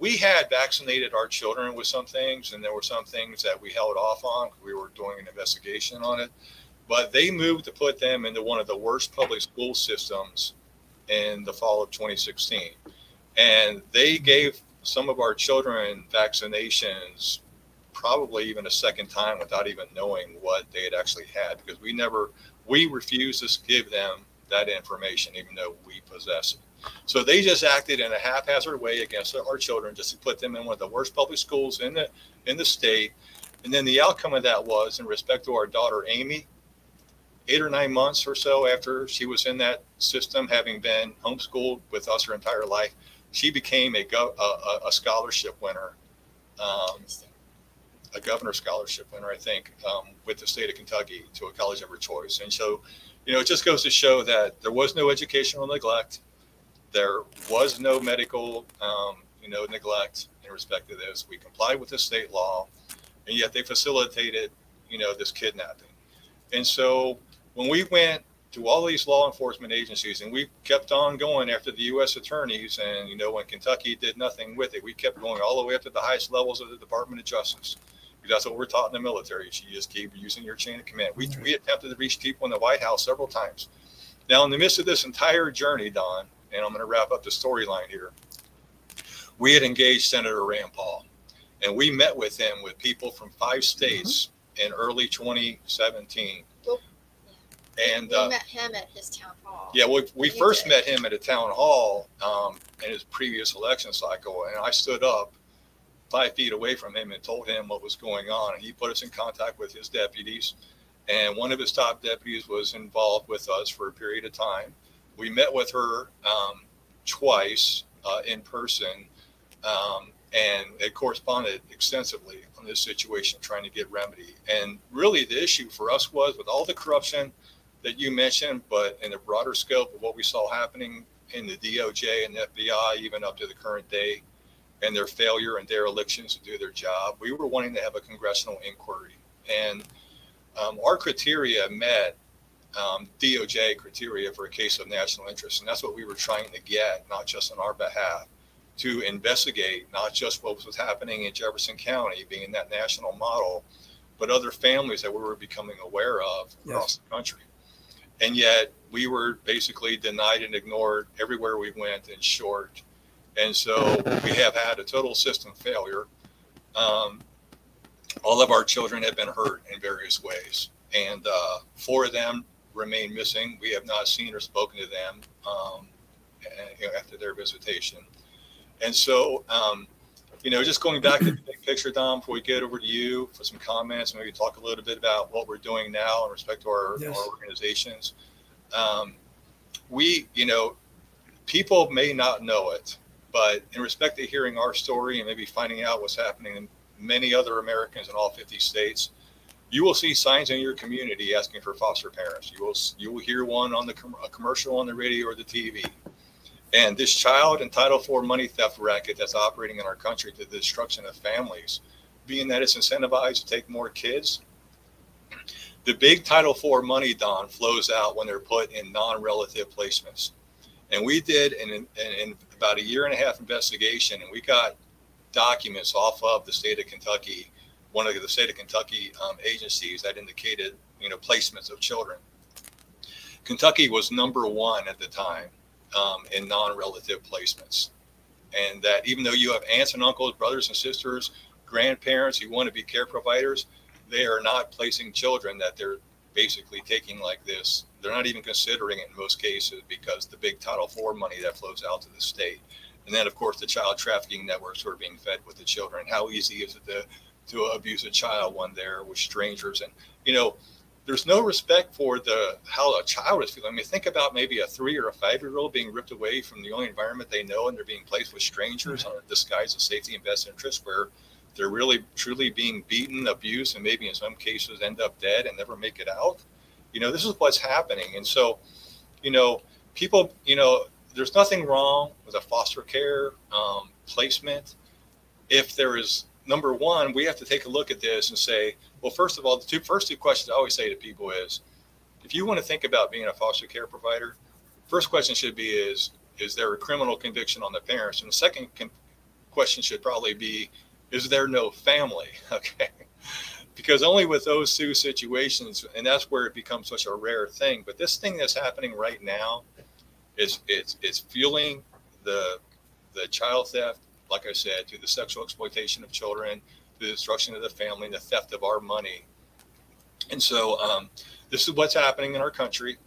we had vaccinated our children with some things, and there were some things that we held off on. We were doing an investigation on it, but they moved to put them into one of the worst public school systems in the fall of 2016, and they gave some of our children vaccinations probably even a second time without even knowing what they had actually had because we never we refused to give them that information even though we possess it so they just acted in a haphazard way against our children, just to put them in one of the worst public schools in the in the state. And then the outcome of that was, in respect to our daughter Amy, eight or nine months or so after she was in that system, having been homeschooled with us her entire life, she became a go, a, a, scholarship winner, um, a governor scholarship winner, I think, um, with the state of Kentucky to a college of her choice. And so, you know, it just goes to show that there was no educational neglect there was no medical, um, you know, neglect in respect to this. We complied with the state law, and yet they facilitated, you know, this kidnapping. And so when we went to all these law enforcement agencies, and we kept on going after the U.S. attorneys, and you know, when Kentucky did nothing with it, we kept going all the way up to the highest levels of the Department of Justice. That's what we're taught in the military. You just keep using your chain of command. We, we attempted to reach people in the White House several times. Now, in the midst of this entire journey, Don, and I'm going to wrap up the storyline here. We had engaged Senator Rand Paul, and we met with him with people from five states mm-hmm. in early 2017. And we uh, met him at his town hall. Yeah, we, we first did. met him at a town hall um, in his previous election cycle, and I stood up five feet away from him and told him what was going on. And he put us in contact with his deputies, and one of his top deputies was involved with us for a period of time we met with her um, twice uh, in person um, and it corresponded extensively on this situation, trying to get remedy. And really, the issue for us was with all the corruption that you mentioned, but in the broader scope of what we saw happening in the DOJ and the FBI, even up to the current day, and their failure and derelictions to do their job, we were wanting to have a congressional inquiry. And um, our criteria met um, DOJ criteria for a case of national interest. And that's what we were trying to get, not just on our behalf, to investigate not just what was happening in Jefferson County, being that national model, but other families that we were becoming aware of across yes. the country. And yet we were basically denied and ignored everywhere we went in short. And so we have had a total system failure. Um, all of our children have been hurt in various ways. And uh, four of them remain missing. We have not seen or spoken to them um, after their visitation. And so, um, you know, just going back to the big picture, Don, before we get over to you for some comments, maybe talk a little bit about what we're doing now in respect to our, yes. our organizations. Um, we, you know, people may not know it, but in respect to hearing our story and maybe finding out what's happening in many other Americans in all 50 states, you will see signs in your community asking for foster parents. You will you will hear one on the com- a commercial on the radio or the TV. And this child and Title IV money theft racket that's operating in our country to the destruction of families, being that it's incentivized to take more kids, the big Title IV money, Don, flows out when they're put in non-relative placements. And we did in, in, in about a year and a half investigation, and we got documents off of the state of Kentucky one of the state of Kentucky um, agencies that indicated, you know, placements of children. Kentucky was number one at the time um, in non-relative placements, and that even though you have aunts and uncles, brothers and sisters, grandparents, you want to be care providers, they are not placing children that they're basically taking like this. They're not even considering it in most cases because the big Title IV money that flows out to the state. And then, of course, the child trafficking networks who are being fed with the children. How easy is it to, to abuse a child when they're with strangers? And, you know, there's no respect for the how a child is feeling. I mean, think about maybe a three or a five year old being ripped away from the only environment they know, and they're being placed with strangers on a disguise of safety and best interest, where they're really truly being beaten, abused, and maybe in some cases end up dead and never make it out. You know, this is what's happening, and so, you know, people, you know, there's nothing wrong with a foster care um, placement if there is number one, we have to take a look at this and say, well, first of all, the two first two questions I always say to people is, if you want to think about being a foster care provider, first question should be is, is there a criminal conviction on the parents? And the second con- question should probably be, is there no family? Okay. because only with those two situations, and that's where it becomes such a rare thing. But this thing that's happening right now is it's it's fueling the the child theft, like I said, to the sexual exploitation of children, the destruction of the family, and the theft of our money. And so um, this is what's happening in our country.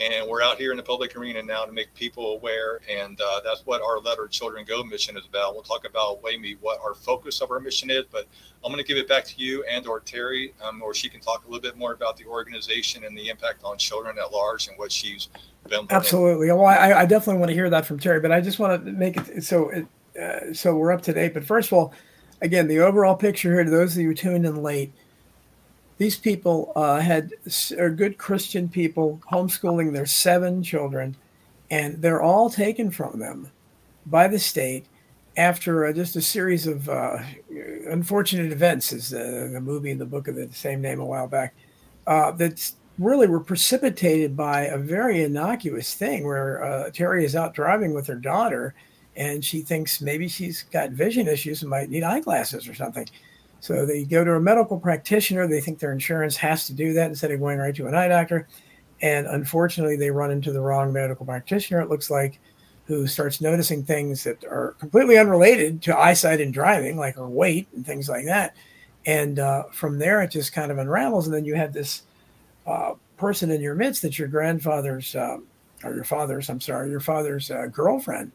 And we're out here in the public arena now to make people aware. And uh, that's what our Let Our Children Go mission is about. We'll talk about maybe what our focus of our mission is, but I'm going to give it back to you and or Terri, um, or she can talk a little bit more about the organization and the impact on children at large and what she's been. Absolutely. Well, I, I, definitely want to hear that from Terri, but I just want to make it so it, uh, so we're up to date. But first of all, again, the overall picture here to those of you tuned in late, these people uh, had are good Christian people homeschooling their seven children, and they're all taken from them by the state after uh, just a series of uh, unfortunate events, as the, the movie and the book of the same name a while back, uh, that really were precipitated by a very innocuous thing where uh, Terri is out driving with her daughter and she thinks maybe she's got vision issues and might need eyeglasses or something. So they go to a medical practitioner. They think their insurance has to do that instead of going right to an eye doctor. And unfortunately, they run into the wrong medical practitioner, it looks like, who starts noticing things that are completely unrelated to eyesight and driving, like her weight and things like that. And uh, from there, it just kind of unravels. And then you have this uh, person in your midst that's your grandfather's, uh, or your father's, I'm sorry, your father's uh, girlfriend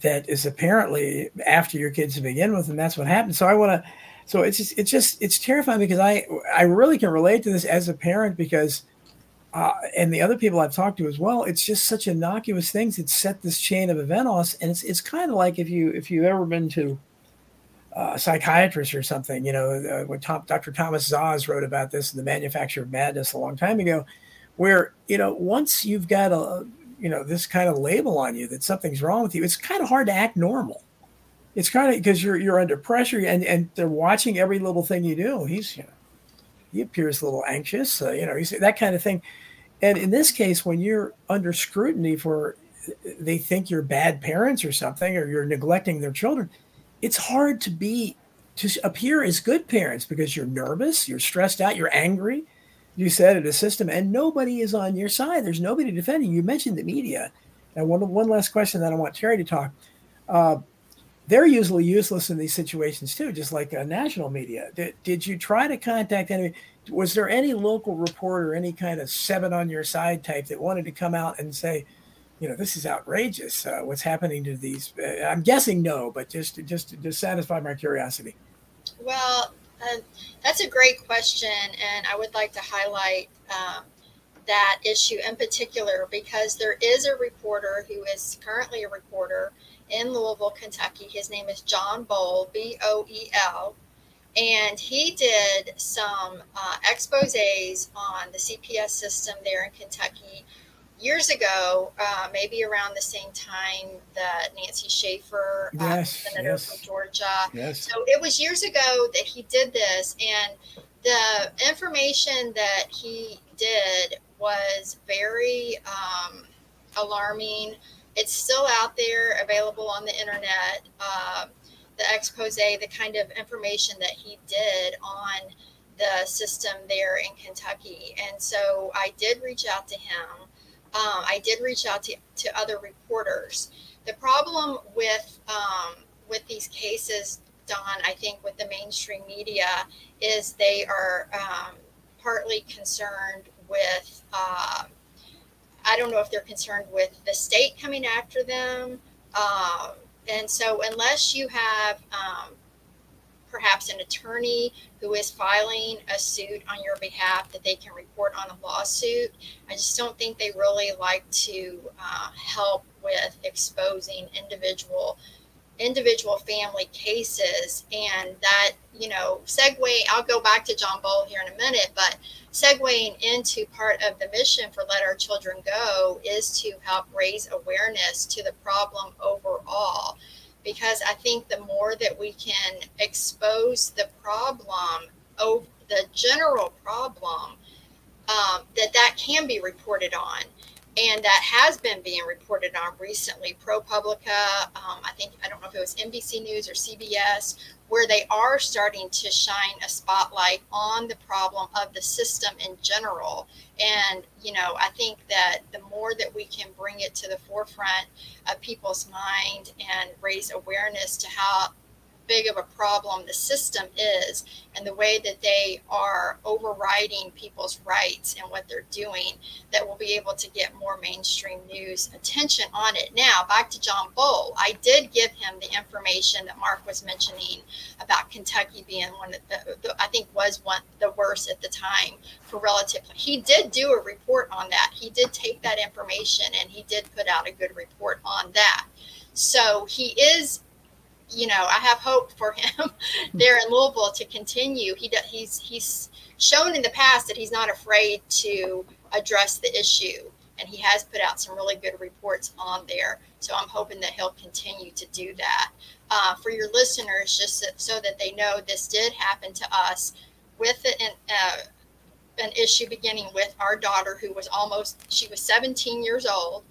that is apparently after your kids to begin with, and that's what happened. So I want to, so it's just, it's just, it's terrifying because I, I really can relate to this as a parent because, uh, and the other people I've talked to as well, it's just such innocuous things that set this chain of event off, and it's, it's kind of like if you, if you've ever been to uh, a psychiatrist or something, you know, uh, when Tom, Dr. Thomas Szasz wrote about this in the Manufacture of Madness a long time ago, where you know once you've got a you know this kind of label on you that something's wrong with you it's kind of hard to act normal. It's kind of because you're you're under pressure and and they're watching every little thing you do. He's you know he appears a little anxious uh, you know he's that kind of thing. And in this case when you're under scrutiny for they think you're bad parents or something or you're neglecting their children it's hard to be to appear as good parents because you're nervous you're stressed out you're angry you said it, a system, and nobody is on your side. There's nobody defending. You mentioned the media. And one, one last question that I want Terri to talk. Uh, they're usually useless in these situations too, just like uh, national media. Did, did you try to contact any? Was there any local reporter, any kind of seven on your side type that wanted to come out and say, you know, this is outrageous. Uh, what's happening to these? Uh, I'm guessing no, but just just to satisfy my curiosity. Well, uh, that's a great question, and I would like to highlight um, that issue in particular because there is a reporter who is currently a reporter in Louisville, Kentucky. His name is John Boel, B O E L, and he did some uh, exposes on the CPS system there in Kentucky years ago, uh, maybe around the same time that Nancy Schaefer, uh, yes, uh, Senator yes. from Georgia. Yes. So it was years ago that he did this, and the information that he did was very um, alarming. It's still out there, available on the internet. Uh, the expose, the kind of information that he did on the system there in Kentucky. And so I did reach out to him um, I did reach out to, to other reporters. The problem with um, with these cases Don, I think with the mainstream media is they are um, partly concerned with. Uh, I don't know if they're concerned with the state coming after them. Um, and so, unless you have um, perhaps an attorney who is filing a suit on your behalf that they can report on a lawsuit, I just don't think they really like to uh, help with exposing individual individual family cases. And that you know segue i'll go back to john boel here in a minute but segueing into part of the mission for let our children go is to help raise awareness to the problem overall because i think the more that we can expose the problem over the general problem um, that that can be reported on and that has been being reported on recently. ProPublica, um, I think I don't know if it was NBC News or CBS, where they are starting to shine a spotlight on the problem of the system in general. And you know, I think that the more that we can bring it to the forefront of people's mind and raise awareness to how big of a problem the system is and the way that they are overriding people's rights and what they're doing that we'll be able to get more mainstream news attention on it. Now back to john boel i did give him the information that mark was mentioning about kentucky being one of the, the i think was one the worst at the time for relative he did do a report on that. He did take that information and he did put out a good report on that. So he is you know, I have hope for him there in Louisville to continue. He he's he's shown in the past that he's not afraid to address the issue, and he has put out some really good reports on there. So I'm hoping that he'll continue to do that. Uh, for your listeners, just so, that they know, this did happen to us with an, uh, an issue beginning with our daughter, who was almost she was 17 years old,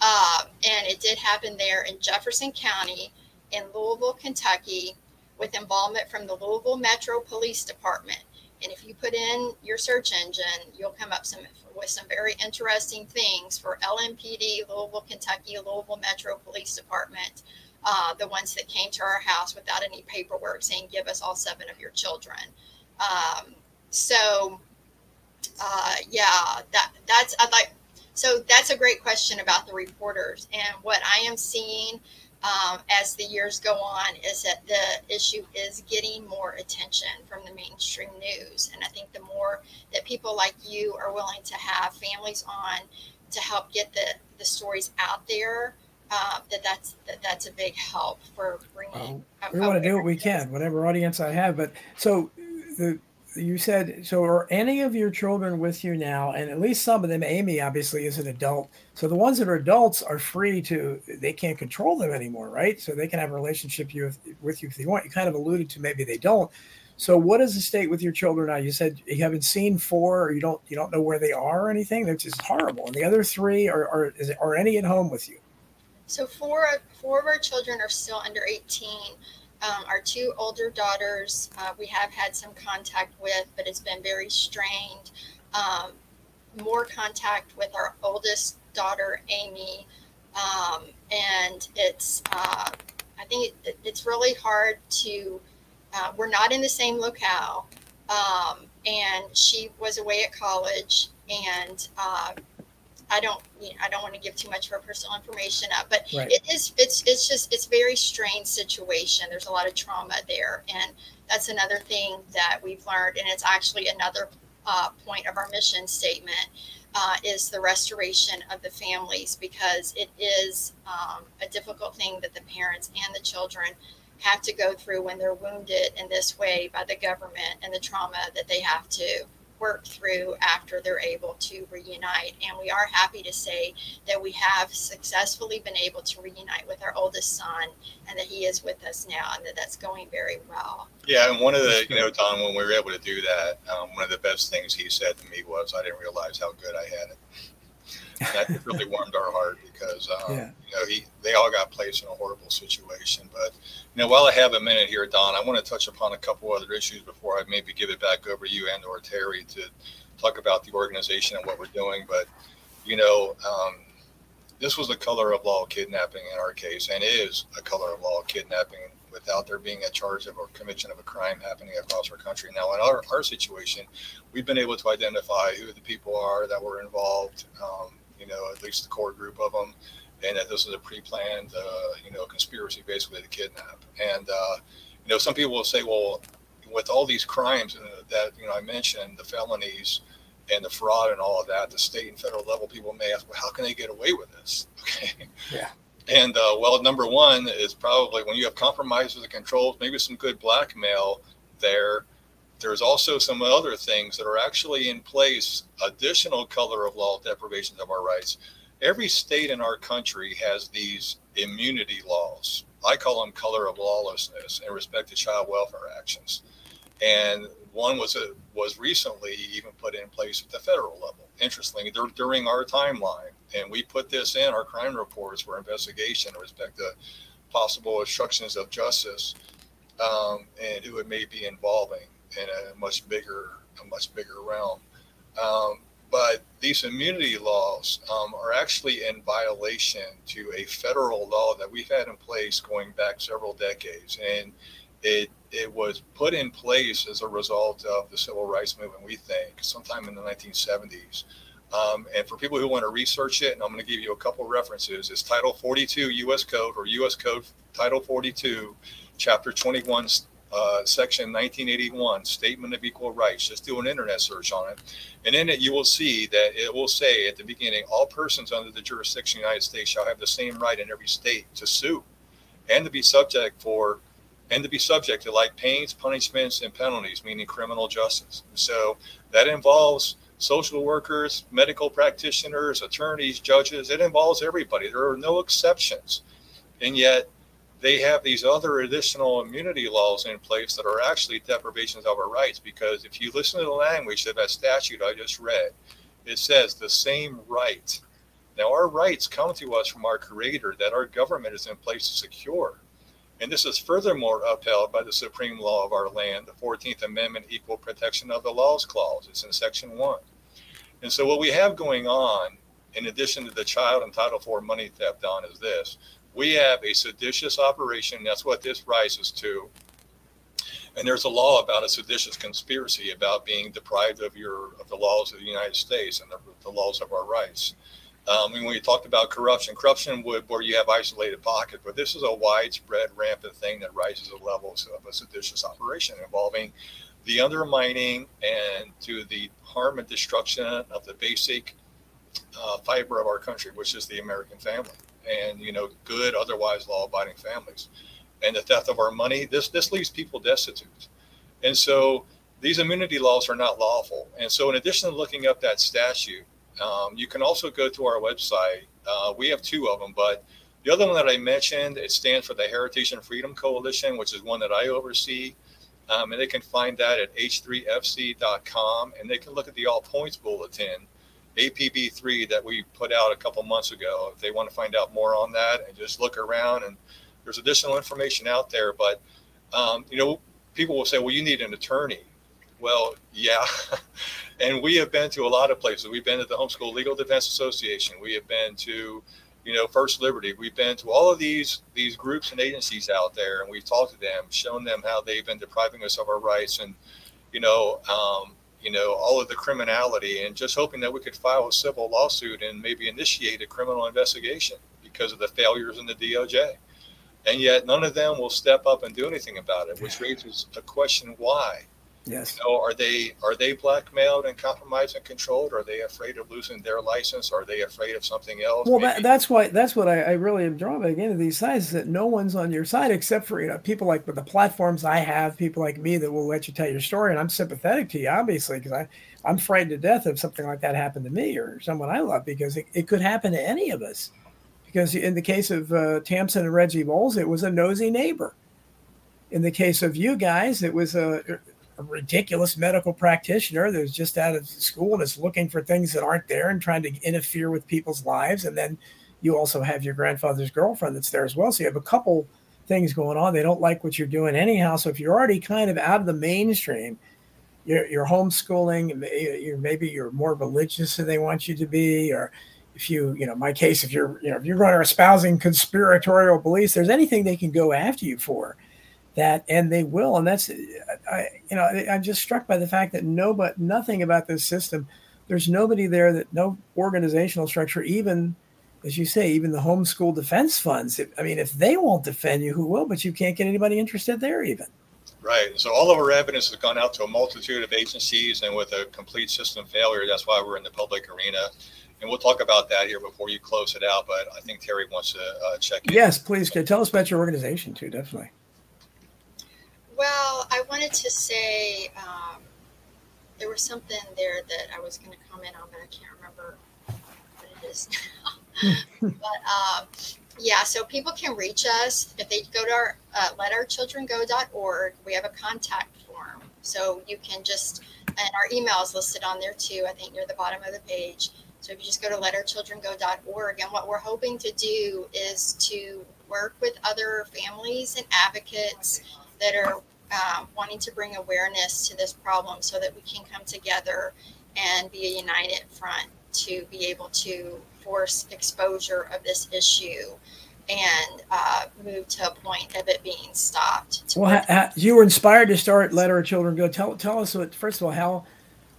uh, and it did happen there in Jefferson County in Louisville, Kentucky, with involvement from the Louisville Metro Police Department. And if you put in your search engine, you'll come up some with some very interesting things for LMPD, Louisville, Kentucky, Louisville Metro Police Department, uh, the ones that came to our house without any paperwork saying, give us all seven of your children. Um, so, uh, yeah, that that's I'd like. So that's a great question about the reporters and what I am seeing um, as the years go on is that the issue is getting more attention from the mainstream news. And I think the more that people like you are willing to have families on to help get the, the stories out there, uh, that that's that, that's a big help for bringing. Well, we want to do what we can, whatever audience I have. But so the you said so are any of your children with you now? And at least some of them amy obviously is an adult. So the ones that are adults are free to they can't control them anymore right? So they can have a relationship you with, you if they want. You kind of alluded to maybe they don't. So what is the state with your children now? You said you haven't seen four or you don't you don't know where they are or anything? That's just horrible. And the other three are are, is, are any at home with you? So four four of our children are still under 18 um, our two older daughters, uh, we have had some contact with, but it's been very strained. Um, more contact with our oldest daughter, Amy. Um, and it's, uh, I think it, it's really hard to, uh, we're not in the same locale. Um, and she was away at college and uh, I don't you know, I don't want to give too much of her personal information up, but right. it is it's it's just it's very strange situation. There's a lot of trauma there, and that's another thing that we've learned, and it's actually another uh, point of our mission statement. Uh, is the restoration of the families because it is um, a difficult thing that the parents and the children have to go through when they're wounded in this way by the government and the trauma that they have to work through after they're able to reunite. And we are happy to say that we have successfully been able to reunite with our oldest son and that he is with us now and that that's going very well. Yeah, and one of the, you know, Don, when we were able to do that, um, one of the best things he said to me was, I didn't realize how good I had it. That really warmed our heart because, um, yeah. you know, he, they all got placed in a horrible situation. But, you know, while I have a minute here, Don, I want to touch upon a couple other issues before I maybe give it back over to you and or Terri to talk about the organization and what we're doing. But, you know, um, this was a color of law kidnapping in our case and is a color of law kidnapping without there being a charge of or conviction of a crime happening across our country. Now, in our, our situation, we've been able to identify who the people are that were involved, um, you know, at least the core group of them, and that this was a pre-planned, uh, you know, conspiracy basically to kidnap. And, uh, you know, some people will say, well, with all these crimes uh, that, you know, I mentioned, the felonies, and the fraud and all of that, the state and federal level people may ask, well, how can they get away with this? Okay. Yeah. And uh, well, number one is probably when you have compromises and controls, maybe some good blackmail there. There's also some other things that are actually in place, additional color of law deprivations of our rights. Every state in our country has these immunity laws. I call them color of lawlessness in respect to child welfare actions. And one was a, was recently even put in place at the federal level. Interestingly, during our timeline, and we put this in our crime reports for investigation in respect to possible obstructions of justice um, and who it may be involving in a much bigger, a much bigger realm. Um, but these immunity laws um, are actually in violation to a federal law that we've had in place going back several decades, and it it was put in place as a result of the civil rights movement. We think sometime in the 1970s. Um, and for people who want to research it, and I'm going to give you a couple of references, it's Title 42 U.S. Code or U.S. Code Title 42, Chapter 21, uh, Section 1981, Statement of Equal Rights. Just do an internet search on it. And in it, you will see that it will say at the beginning, all persons under the jurisdiction of the United States shall have the same right in every state to sue and to be subject for and to be subject to like pains, punishments, and penalties, meaning criminal justice. So that involves social workers, medical practitioners, attorneys, judges. It involves everybody. There are no exceptions. And yet, they have these other additional immunity laws in place that are actually deprivations of our rights. Because if you listen to the language of that statute I just read, it says the same right. Now, our rights come to us from our Creator that our government is in place to secure. And this is furthermore upheld by the supreme law of our land, the 14th Amendment Equal Protection of the Laws Clause. It's in Section 1. And so, what we have going on, in addition to the child and Title IV money theft, on is this we have a seditious operation. That's what this rises to. And there's a law about a seditious conspiracy about being deprived of your of the laws of the United States and the, the laws of our rights. Um, when we talked about corruption, corruption would where you have isolated pockets, but this is a widespread, rampant thing that rises to levels of a seditious operation involving the undermining and to the harm and destruction of the basic uh, fiber of our country, which is the American family, and you know, good, otherwise law-abiding families, and the theft of our money. This this leaves people destitute, and so these immunity laws are not lawful. And so, in addition to looking up that statute um, you can also go to our website. Uh, we have two of them, but the other one that I mentioned, it stands for the Heritage and Freedom Coalition, which is one that I oversee. Um, and they can find that at h3fc.com and they can look at the All Points Bulletin, APB3, that we put out a couple months ago. If they want to find out more on that and just look around, and there's additional information out there. But, um, you know, people will say, well, you need an attorney. Well, yeah. and we have been to a lot of places. We've been to the Homeschool Legal Defense Association. We have been to, you know, First Liberty. We've been to all of these these groups and agencies out there, and we've talked to them, shown them how they've been depriving us of our rights, and you know, um, you know, all of the criminality, and just hoping that we could file a civil lawsuit and maybe initiate a criminal investigation because of the failures in the DOJ. And yet, none of them will step up and do anything about it, which raises a question: Why? Yes. You know, are they are they blackmailed and compromised and controlled? Are they afraid of losing their license? Are they afraid of something else? Well, that, that's why that's what I, I really am drawn by again to these sides is that no one's on your side except for you know people like with the platforms I have, people like me that will let you tell your story, and I'm sympathetic to you obviously because I I'm frightened to death if something like that happened to me or someone I love because it, it could happen to any of us. Because in the case of uh, Tamsen and Reggie Bowles, it was a nosy neighbor. In the case of you guys, it was a a ridiculous medical practitioner that's just out of school and is looking for things that aren't there and trying to interfere with people's lives. And then you also have your grandfather's girlfriend that's there as well. So you have a couple things going on. They don't like what you're doing anyhow. So if you're already kind of out of the mainstream, you're, you're homeschooling, you're, maybe you're more religious than they want you to be, or if you, you know, my case, if you're, you know, if you're going to espousing conspiratorial beliefs, there's anything they can go after you for that, and they will. And that's, I, you know, I'm just struck by the fact that no, but nothing about this system. There's nobody there that no organizational structure, even as you say, even the homeschool defense funds. I mean, if they won't defend you, who will? But you can't get anybody interested there, even. Right. So all of our evidence has gone out to a multitude of agencies, and with a complete system failure, that's why we're in the public arena. And we'll talk about that here before you close it out. But I think Terri wants to uh, check in. Yes, please. Tell us about your organization too. Definitely. Well, I wanted to say um, there was something there that I was going to comment on, but I can't remember what it is now. but um, yeah, so people can reach us if they go to our uh, letourchildrengo.org. We have a contact form, so you can just and our email is listed on there too. I think near the bottom of the page. So if you just go to letourchildrengo.org, and what we're hoping to do is to work with other families and advocates that are um, wanting to bring awareness to this problem, so that we can come together and be a united front to be able to force exposure of this issue and uh, move to a point of it being stopped. Well, ha, you were inspired to start Let Our Children Go. Tell tell us what first of all how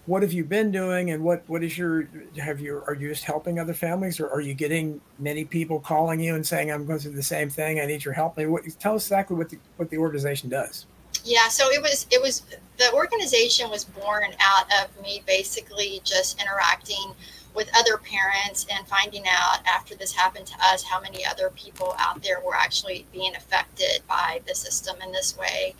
what have you been doing and what what is your have you are you just helping other families or are you getting many people calling you and saying I'm going through the same thing I need your help? What, tell us exactly what the what the organization does. Yeah, so it was it was the organization was born out of me basically just interacting with other parents and finding out after this happened to us how many other people out there were actually being affected by the system in this way.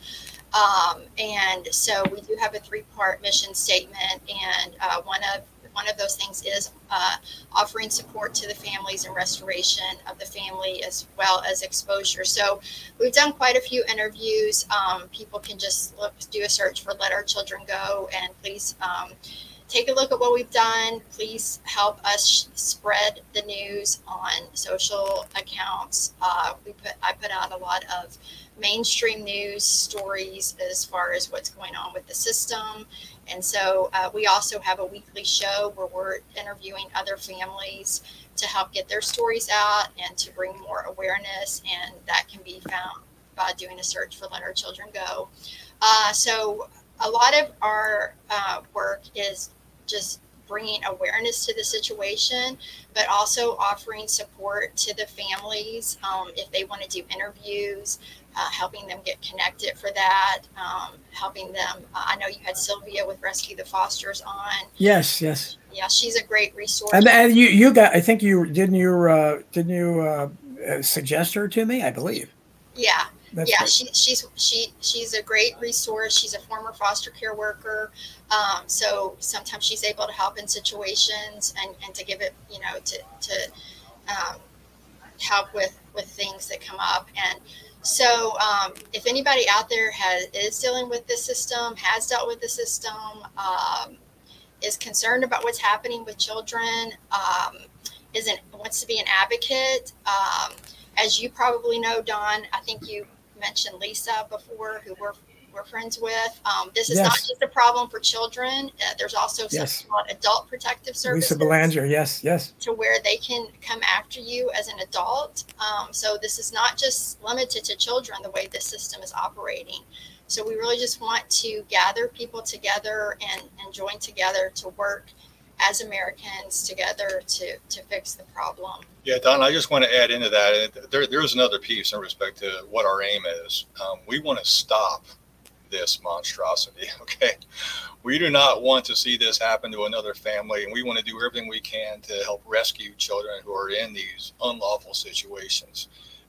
Um, and so we do have a three-part mission statement, and uh, one of one of those things is uh, offering support to the families and restoration of the family as well as exposure. So we've done quite a few interviews. Um, people can just look, do a search for "Let Our Children Go" and please. Um, take a look at what we've done. Please help us spread the news on social accounts. Uh, we put I put out a lot of mainstream news stories as far as what's going on with the system, and so uh, we also have a weekly show where we're interviewing other families to help get their stories out and to bring more awareness, and that can be found by doing a search for "Let Our Children Go." Uh, so a lot of our uh, work is just bringing awareness to the situation, but also offering support to the families um, if they want to do interviews, uh, helping them get connected for that, um, helping them. Uh, I know you had Sylvia with Rescue the Fosters on. Yes, yes. Yeah, she's a great resource. And, and you, you got. I think you didn't you uh, didn't you uh, uh, suggest her to me? I believe. Yeah, that's yeah, she, she's she she's a great resource. She's a former foster care worker, um, so sometimes she's able to help in situations and, and to give it, you know, to to um, help with with things that come up. And so, um, if anybody out there has is dealing with the system, has dealt with the system, um, is concerned about what's happening with children, um, isn't wants to be an advocate. Um, as you probably know, Don, I think you mentioned Lisa before, who we're we're friends with. Um, this is yes. not just a problem for children. Uh, there's also yes. something called adult protective services. Lisa Belanger, yes, yes. To where they can come after you as an adult. Um, so this is not just limited to children the way this system is operating. So we really just want to gather people together and, and join together to work as Americans together to, to fix the problem. Yeah, Don, I just want to add into that. There, there's another piece in respect to what our aim is. Um, we want to stop this monstrosity. Okay. We do not want to see this happen to another family, and we want to do everything we can to help rescue children who are in these unlawful situations.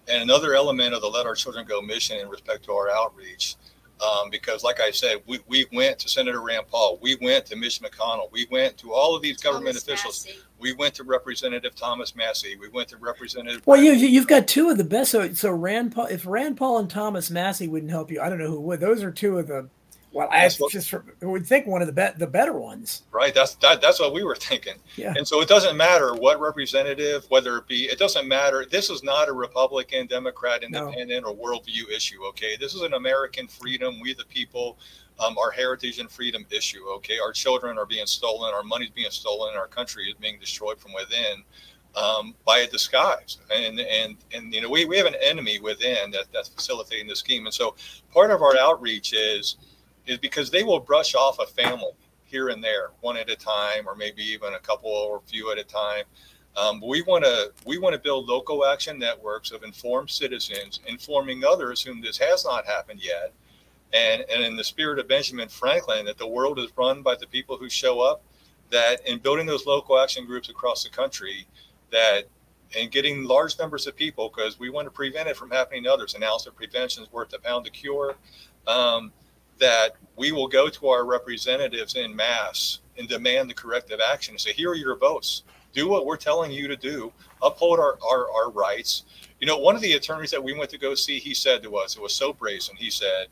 And another element of the Let Our Children Go mission in respect to our outreach um, because, like I said, we, we went to Senator Rand Paul, we went to Mitch McConnell, we went to all of these government officials. Massie. We went to Representative Thomas Massie. We went to Representative. Well, you you've got two of the best. So so Rand Paul, if Rand Paul and Thomas Massie wouldn't help you, I don't know who would. Those are two of the well, I just would think one of the be- the better ones. Right. That's that, that's what we were thinking. Yeah. And so it doesn't matter what representative, whether it be, it doesn't matter. This is not a Republican, Democrat, Independent, no. or worldview issue. Okay. This is an American freedom. We the people, um, our heritage and freedom issue. Okay. Our children are being stolen. Our money's being stolen. Our country is being destroyed from within. um, by a disguise. And, and, and, you know, we, we have an enemy within that, that's facilitating the scheme. And so part of our outreach is, is because they will brush off a family here and there, one at a time, or maybe even a couple or a few at a time. Um, we want to we want to build local action networks of informed citizens, informing others whom this has not happened yet, and and in the spirit of Benjamin Franklin, that the world is run by the people who show up. That in building those local action groups across the country, that and getting large numbers of people because we want to prevent it from happening to others. An ounce of prevention is worth a pound of cure. Um, that we will go to our representatives in mass and demand the corrective action and say, here are your votes. Do what we're telling you to do. Uphold our, our, our rights. You know, one of the attorneys that we went to go see, he said to us, it was so brazen. He said,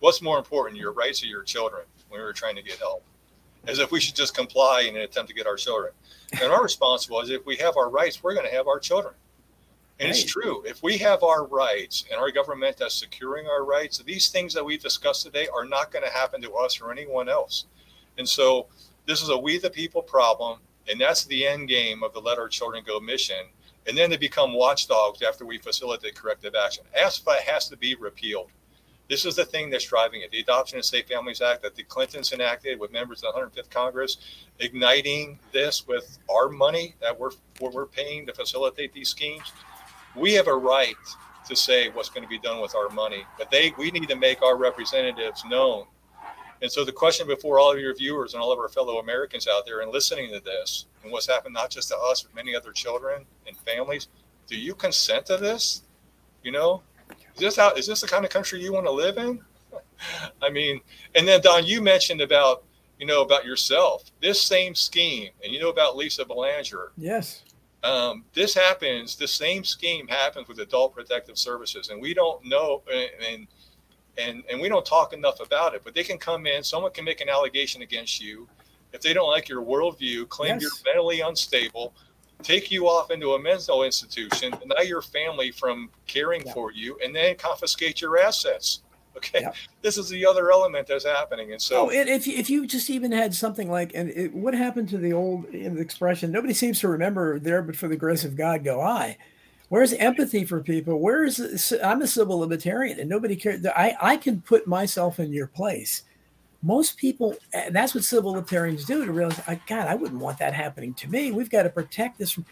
What's more important, your rights or your children? When we were trying to get help, as if we should just comply in an attempt to get our children. And our response was, if we have our rights, we're going to have our children. And right. it's true. If we have our rights and our government that's securing our rights, these things that we've discussed today are not going to happen to us or anyone else. And so this is a we the people problem. And that's the end game of the Let Our Children Go mission. And then they become watchdogs after we facilitate corrective action. ASFA has to be repealed. This is the thing that's driving it. The Adoption and Safe Families Act that the Clintons enacted with members of the 105th Congress, igniting this with our money that we're, we're paying to facilitate these schemes. We have a right to say what's going to be done with our money, but they we need to make our representatives known. And so the question before all of your viewers and all of our fellow Americans out there and listening to this and what's happened not just to us but many other children and families, do you consent to this? You know, is this how is this the kind of country you want to live in? I mean, and then Don, you mentioned about you know about yourself. This same scheme, and you know about Lisa Belanger. Yes. Um, this happens. The same scheme happens with Adult Protective Services, and we don't know, and and and we don't talk enough about it. But they can come in. Someone can make an allegation against you if they don't like your worldview, claim yes. you're mentally unstable, take you off into a mental institution, deny your family from caring yeah. for you, and then confiscate your assets. Okay, yeah. this is the other element that's happening, and so oh, if if you just even had something like, and it, what happened to the old expression? Nobody seems to remember there, but for the grace of God, go I. Where's empathy for people? Where is I'm a civil libertarian, and nobody cares. I I can put myself in your place most people and that's what civil libertarians do to realize god i wouldn't want that happening to me we've got to protect this from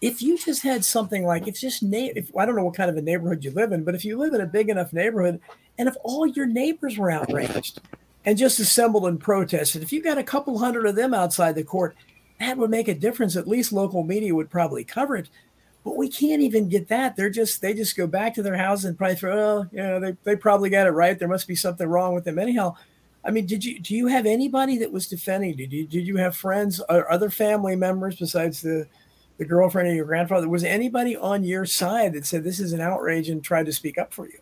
if you just had something like it's just na- if i don't know what kind of a neighborhood you live in but if you live in a big enough neighborhood and if all your neighbors were outraged and just assembled and protested if you got a couple hundred of them outside the court that would make a difference. At least local media would probably cover it. But we can't even get that. They're just they just go back to their house and probably throw oh you know they, they probably got it right. There must be something wrong with them anyhow. I mean, did you do you have anybody that was defending? Did you did you have friends or other family members besides the the girlfriend of your grandfather? Was anybody on your side that said this is an outrage and tried to speak up for you?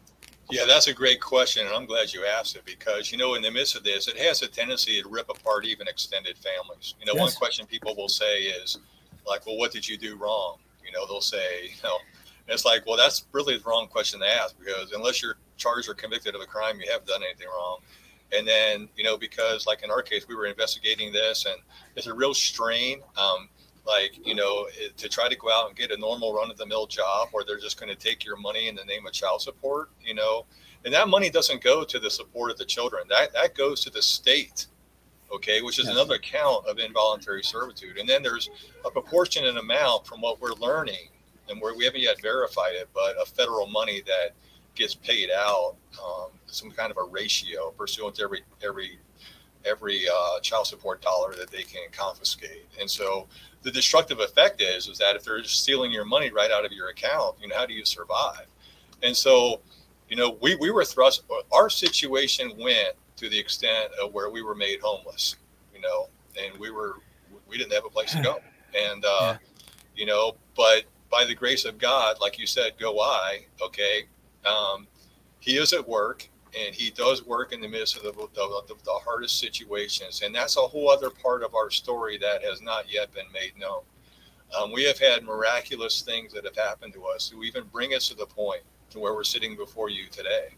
Yeah, that's a great question, and I'm glad you asked it because you know, in the midst of this, it has a tendency to rip apart even extended families. You know, yes. one question people will say is like, "Well, what did you do wrong?" You know, they'll say, "You know." It's like, well, that's really the wrong question to ask because unless you're charged or convicted of a crime, you haven't done anything wrong. And then, you know, because like in our case, we were investigating this and it's a real strain. Um, like, you know, to try to go out and get a normal run of the mill job where they're just going to take your money in the name of child support, you know, and that money doesn't go to the support of the children. That, that goes to the state. Okay. Which is yes. another count of involuntary servitude. And then there's a proportionate amount from what we're learning and where we haven't yet verified it, but a federal money that gets paid out um, some kind of a ratio pursuant to every every every uh, child support dollar that they can confiscate. And so the destructive effect is is that if they're stealing your money right out of your account, you know how do you survive? And so, you know, we we were thrust. Our situation went to the extent of where we were made homeless. You know, and we were we didn't have a place to go. And uh, yeah. you know, but by the grace of God, like you said, go I. Okay, um, he is at work and he does work in the midst of the, the, the, hardest situations. And that's a whole other part of our story that has not yet been made known. Um, we have had miraculous things that have happened to us who even bring us to the point to where we're sitting before you today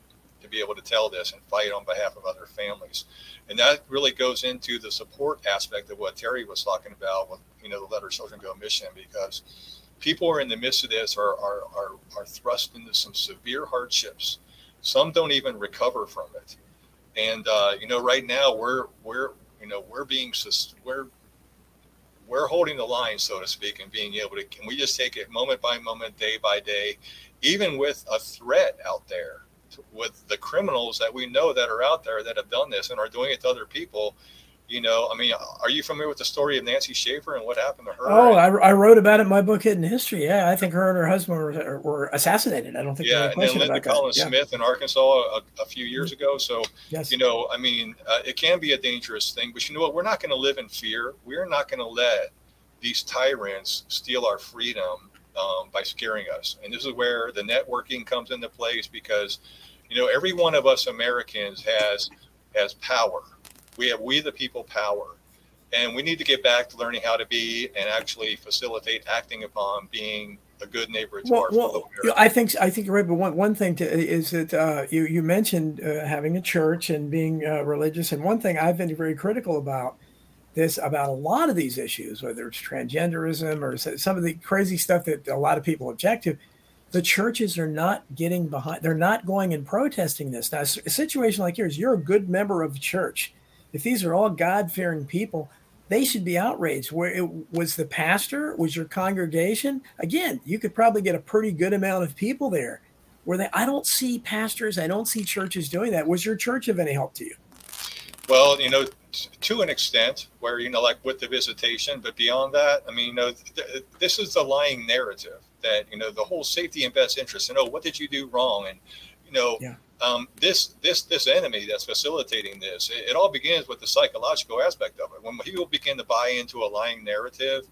to be able to tell this and fight on behalf of other families. And that really goes into the support aspect of what Terri was talking about with, you know, the Let Our Children Go mission, because people are in the midst of this are, are, are, are thrust into some severe hardships. Some don't even recover from it. And, uh, you know, right now we're, we're, you know, we're being, we're, we're holding the line, so to speak, and being able to, can we just take it moment by moment, day by day, even with a threat out there with the criminals that we know that are out there that have done this and are doing it to other people you know, I mean, are you familiar with the story of Nancy Schaefer and what happened to her? Oh, I, I wrote about it in my book, Hidden History. Yeah, I think her and her husband were, were assassinated. I don't think. Yeah, and then Linda Collins yeah. Smith in Arkansas a, a, few years ago. So, yes. you know, I mean, uh, it can be a dangerous thing, but you know what? We're not going to live in fear. We're not going to let these tyrants steal our freedom um, by scaring us. And this is where the networking comes into place because, you know, every one of us Americans has has power we have we the people power. And we need to get back to learning how to be and actually facilitate acting upon being a good neighbor to well, our well, I think I think you're right. But one, one thing to, is that uh, you you mentioned uh, having a church and being uh, religious, and one thing I've been very critical about this about a lot of these issues, whether it's transgenderism or some of the crazy stuff that a lot of people object to. The churches are not getting behind; they're not going and protesting this. Now, a situation like yours, you're a good member of the church if these are all God fearing people, they should be outraged. Where it was the pastor, was your congregation? Again, you could probably get a pretty good amount of people there. Where they, I don't see pastors, I don't see churches doing that. Was your church of any help to you? Well, you know, to an extent, where you know, like with the visitation, but beyond that, I mean, you know, th- this is the lying narrative that you know the whole safety and best interest. And oh, what did you do wrong? And you know, yeah um, this this this enemy that's facilitating this it, it, all begins with the psychological aspect of it. When people begin to buy into a lying narrative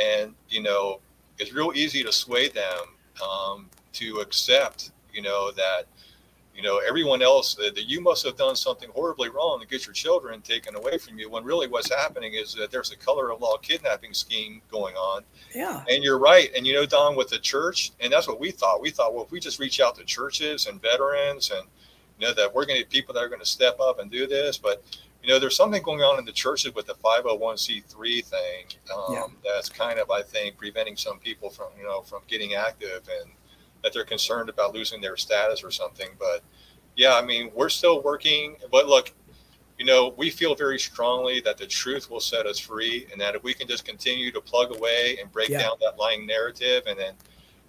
and you know it's real easy to sway them um, to accept you know that you know everyone else that, that you must have done something horribly wrong to get your children taken away from you when really what's happening is that there's a color of law kidnapping scheme going on. Yeah. And you're right and you know don with the church and that's what we thought. We thought well if we just reach out to churches and veterans and you know that we're going to get people that are going to step up and do this but you know there's something going on in the churches with the 501c3 thing um, yeah. that's kind of i think preventing some people from you know from getting active and that they're concerned about losing their status or something. But yeah, I mean, we're still working. But look, you know, we feel very strongly that the truth will set us free, and that if we can just continue to plug away and break yeah. down that lying narrative, and then,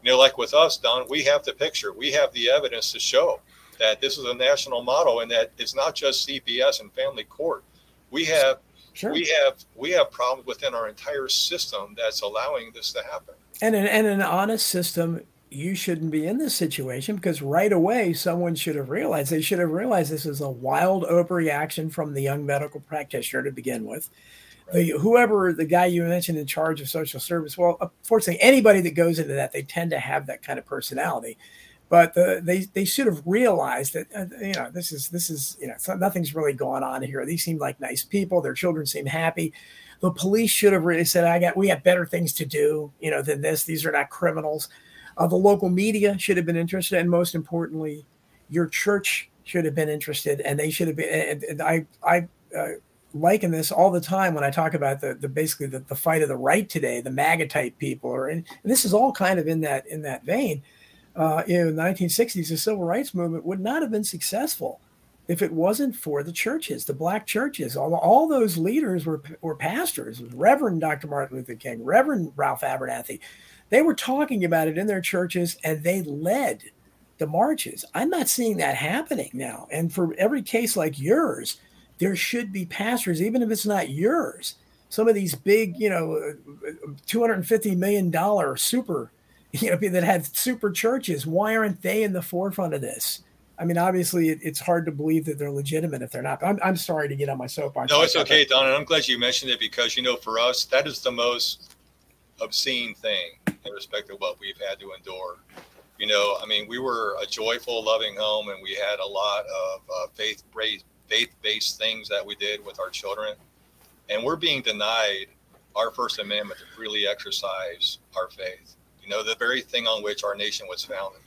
you know, like with us, Don, we have the picture, we have the evidence to show that this is a national model, and that it's not just CPS and family court. We have. Sure. We have we have problems within our entire system that's allowing this to happen. And an, and an honest system you shouldn't be in this situation because right away someone should have realized they should have realized this is a wild overreaction from the young medical practitioner to begin with. The, whoever the guy you mentioned in charge of social service well unfortunately anybody that goes into that they tend to have that kind of personality. But the, they they should have realized that uh, you know this is this is you know nothing's really going on here. These seem like nice people. Their children seem happy. The police should have really said i got we have better things to do you know than this. These are not criminals uh, the local media should have been interested, and most importantly, your church should have been interested, and they should have been. And, and I I uh, liken this all the time when I talk about the, the basically the, the fight of the right today, the MAGA type people, or and, and this is all kind of in that in that vein. Uh, in the 1960s, the civil rights movement would not have been successful if it wasn't for the churches, the black churches. All, all those leaders were, were pastors. Reverend Dr. Martin Luther King, Reverend Ralph Abernathy. They were talking about it in their churches and they led the marches. I'm not seeing that happening now. And for every case like yours, there should be pastors, even if it's not yours. Some of these big, you know, $250 million super, you know, people that have super churches, why aren't they in the forefront of this? I mean, obviously, it, it's hard to believe that they're legitimate if they're not. I'm, I'm sorry to get on my soapbox. No, it's okay, Don. And I'm glad you mentioned it because, you know, for us, that is the most obscene thing in respect of what we've had to endure. You know, I mean, we were a joyful, loving home, and we had a lot of uh, faith faith-based things that we did with our children, and we're being denied our First Amendment to freely exercise our faith. You know, the very thing on which our nation was founded.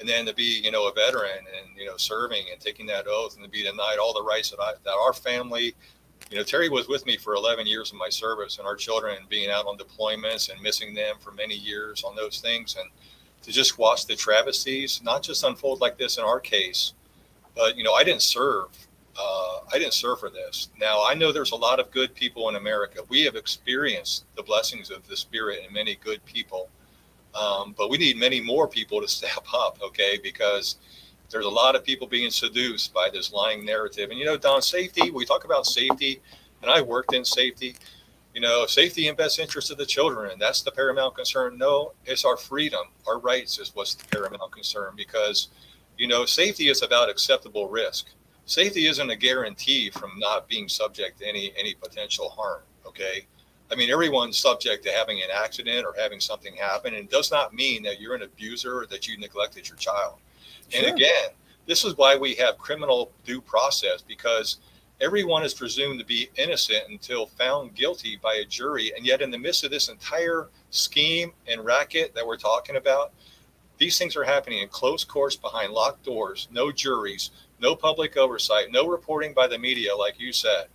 And then to be, you know, a veteran and you know serving and taking that oath, and to be denied all the rights that I, that our family you know, Terri was with me for 11 years of my service and our children being out on deployments and missing them for many years on those things. And to just watch the travesties, not just unfold like this in our case, but, you know, I didn't serve. Uh, I didn't serve for this. Now, I know there's a lot of good people in America. We have experienced the blessings of the Spirit and many good people. Um, but we need many more people to step up, okay? Because there's a lot of people being seduced by this lying narrative. And you know, Don, safety, we talk about safety, and I worked in safety. You know, safety and best interest of the children, and that's the paramount concern. No, it's our freedom, our rights is what's the paramount concern because, you know, safety is about acceptable risk. Safety isn't a guarantee from not being subject to any any potential harm. Okay. I mean, everyone's subject to having an accident or having something happen, and it does not mean that you're an abuser or that you neglected your child. Sure. And again, this is why we have criminal due process because everyone is presumed to be innocent until found guilty by a jury. And yet, in the midst of this entire scheme and racket that we're talking about, these things are happening in close courts behind locked doors, no juries, no public oversight, no reporting by the media, like you said.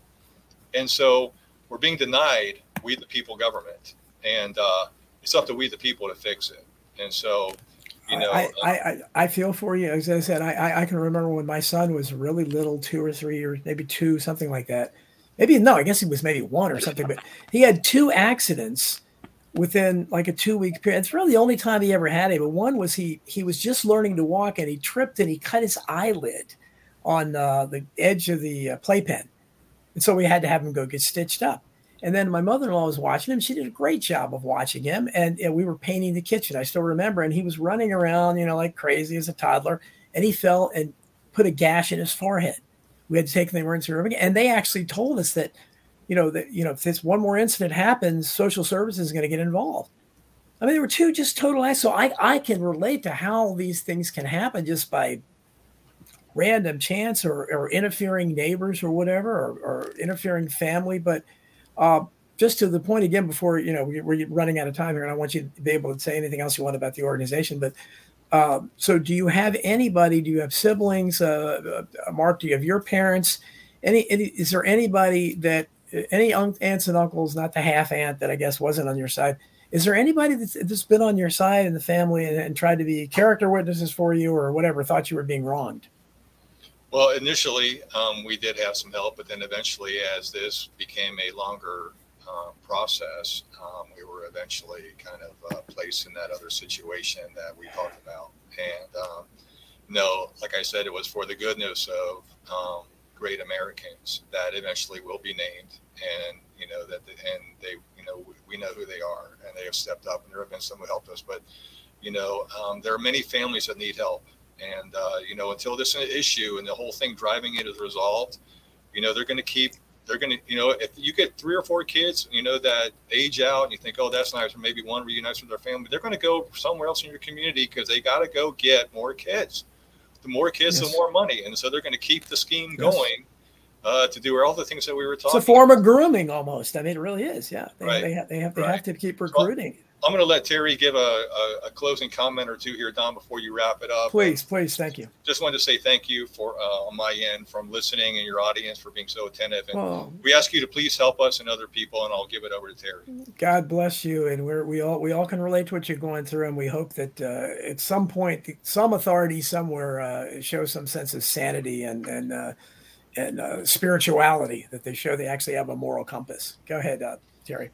And so we're being denied we the people government. And uh, it's up to we the people to fix it. And so you know, I, uh, I, I, feel for you. As I said, I, I can remember when my son was really little, two or three or maybe two, something like that. Maybe no, I guess he was maybe one or something, but he had two accidents within like a two week period. It's really the only time he ever had it. But one was he he was just learning to walk and he tripped and he cut his eyelid on uh, the edge of the uh, playpen, and so we had to have him go get stitched up. And then my mother in law was watching him. She did a great job of watching him. And, and, we were painting the kitchen. I still remember. And he was running around, you know, like crazy as a toddler. And he fell and put a gash in his forehead. We had to take him to the emergency room. And they actually told us that, you know, that, you know, if this one more incident happens, social services is going to get involved. I mean, there were two just total acts. So I, I can relate to how these things can happen just by random chance or, or interfering neighbors or whatever, or, or interfering family. But, uh, just to the point again, before you know we're running out of time here, and I want you to be able to say anything else you want about the organization. But uh, so, do you have anybody? Do you have siblings? Uh, uh, Mark, do you have your parents? Any, any? Is there anybody that any aunts and uncles, not the half aunt that I guess wasn't on your side? Is there anybody that's, that's been on your side in the family and, and tried to be character witnesses for you or whatever, thought you were being wronged? Well, initially, um, we did have some help, but then eventually, as this became a longer uh, process, um, we were eventually kind of uh, placed in that other situation that we talked about. And um, no, like I said, it was for the goodness of um, great Americans that eventually will be named, and you know that, the, and they, you know, we, know who they are, and they have stepped up, and there have been some who helped us, but you know, um, there are many families that need help and uh, you know, until this issue and the whole thing driving it is resolved, you know, they're going to keep. They're going to, you know, if you get three or four kids, you know, that age out, and you think, oh, that's nice, or maybe one reunites with their family, they're going to go somewhere else in your community because they got to go get more kids. The more kids, yes. the more money, and so they're going to keep the scheme yes. going. Uh, to do all the things that we were talking. It's a form of grooming, almost. I mean, it really is. Yeah, they, right. they, have, they have they right. have to keep recruiting. So, I'm going to let Terri give a, a, a, closing comment or two here, Don, before you wrap it up. Please, please, thank you. Just wanted to say thank you for uh, on my end from listening and your audience for being so attentive. And well, we ask you to please help us and other people, and I'll give it over to Terri. God bless you, and we're we all we all can relate to what you're going through, and we hope that uh, at some point some authority somewhere uh, shows some sense of sanity and and uh, and uh, spirituality that they show they actually have a moral compass. Go ahead, uh, Terri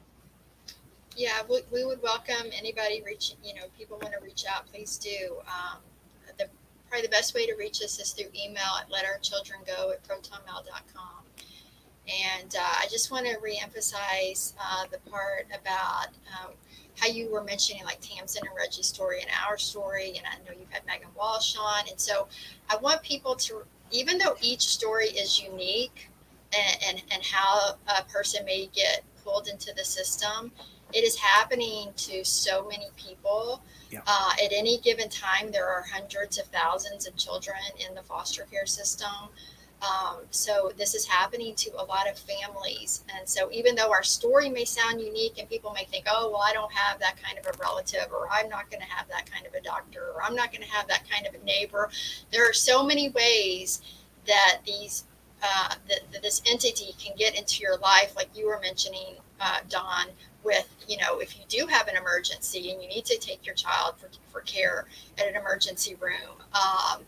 yeah, we, we would welcome anybody reaching, you know, people want to reach out, please do. Um, the, probably the best way to reach us is through email at letourchildrengo at protonmail.com. And uh, I just want to reemphasize uh, the part about um, how you were mentioning like Tamsin and Reggie's story and our story. And I know you've had Megan Walsh on. And so I want people to, even though each story is unique and, and, and how a person may get pulled into the system, it is happening to so many people. Yeah. Uh, at any given time, there are hundreds of thousands of children in the foster care system. Um, so this is happening to a lot of families. And so even though our story may sound unique and people may think, oh, well, I don't have that kind of a relative, or I'm not going to have that kind of a doctor, or I'm not going to have that kind of a neighbor, there are so many ways that these uh, that, that, this entity can get into your life, like you were mentioning, uh, Don, with, you know, if you do have an emergency and you need to take your child for, for care at an emergency room, um,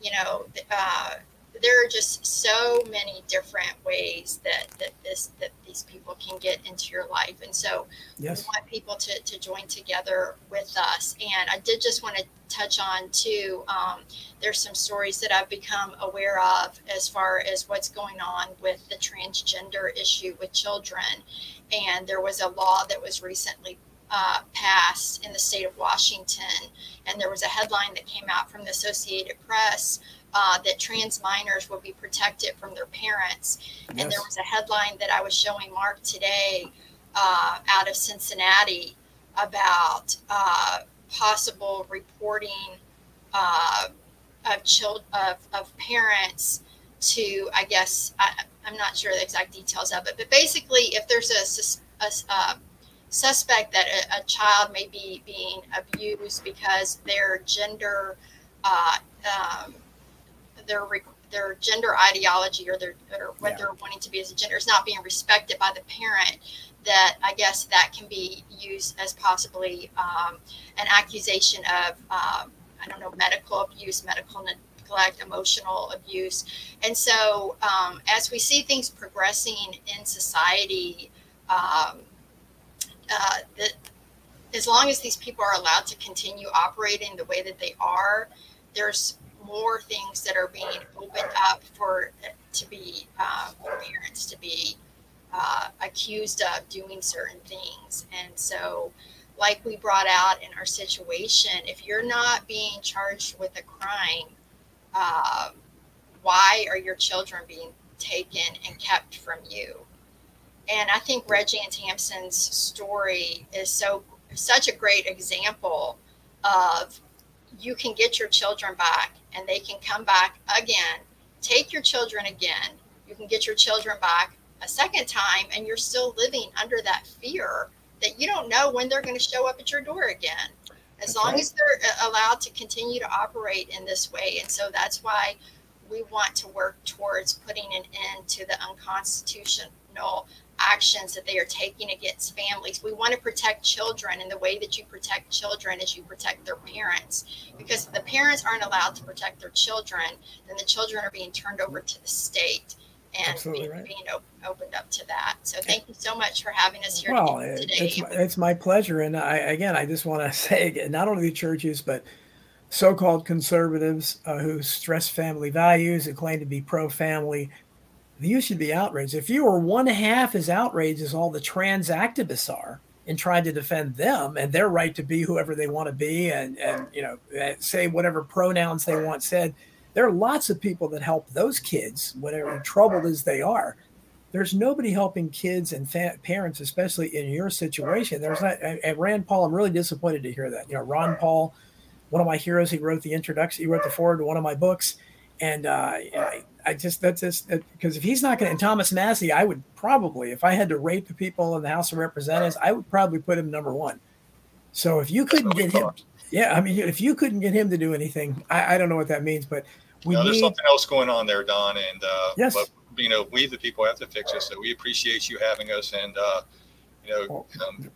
you know, uh, there are just so many different ways that, that this that these people can get into your life. And so yes. we want people to, to join together with us. And i did just want to touch on too um, there's some stories that i've become aware of as far as what's going on with the transgender issue with children. And there was a law that was recently uh, passed in the state of Washington, and there was a headline that came out from the Associated Press uh, that trans minors will be protected from their parents. Yes. And there was a headline that I was showing Mark today uh, out of Cincinnati about uh, possible reporting uh, of child of, of parents to, I guess, I, am not sure the exact details of it, but basically, if there's a, a, a suspect that a, a, child may be being abused because their gender uh, um, their their gender ideology or their or what yeah. they're wanting to be as a gender is not being respected by the parent that i guess that can be used as possibly um, an accusation of um, i don't know medical abuse medical neglect emotional abuse and so um, as we see things progressing in society um, uh, that as long as these people are allowed to continue operating the way that they are there's more things that are being opened up for to be uh, for parents to be uh, accused of doing certain things. And so, like we brought out in our situation, if you're not being charged with a crime, uh, why are your children being taken and kept from you? And I think Reggie and Tamsin's story is so such a great example of you can get your children back and they can come back again. Take your children again. You can get your children back a second time, and you're still living under that fear that you don't know when they're going to show up at your door again. As long as they're uh, allowed to continue to operate in this way. And so that's why we want to work towards putting an end to the unconstitutional actions that they are taking against families. We want to protect children, and the way that you protect children is you protect their parents. Because if the parents aren't allowed to protect their children, then the children are being turned over to the state and being, right. being op- opened up to that. So thank you so much for having us here well, today. It's my, it's my pleasure. And I, again, I just want to say not only the churches, but so-called conservatives uh, who stress family values and claim to be pro-family you should be outraged. If you are one half as outraged as all the trans activists are in trying to defend them and their right to be whoever they want to be and, and you know, eh, say whatever pronouns they want said, there are lots of people that help those kids, whatever troubled as they are. There's nobody helping kids and fa- parents, especially in your situation. There's not, and Rand Paul, I'm really disappointed to hear that. You know, Ron Paul, one of my heroes, he wrote the introduction, he wrote the foreword to one of my books. And uh, just that's just because if he's not going to, and Thomas Massie, I would probably, if I had to rate the people in the House of Representatives, I would probably put him number one. So if you couldn't get him, yeah, I mean, if you couldn't get him to do anything, I, I don't know what that means, but we no, there's need, something else going on there, Don, and uh, yes, but, you know, we the people have to fix this. So we appreciate you having us, and uh, you know. Um,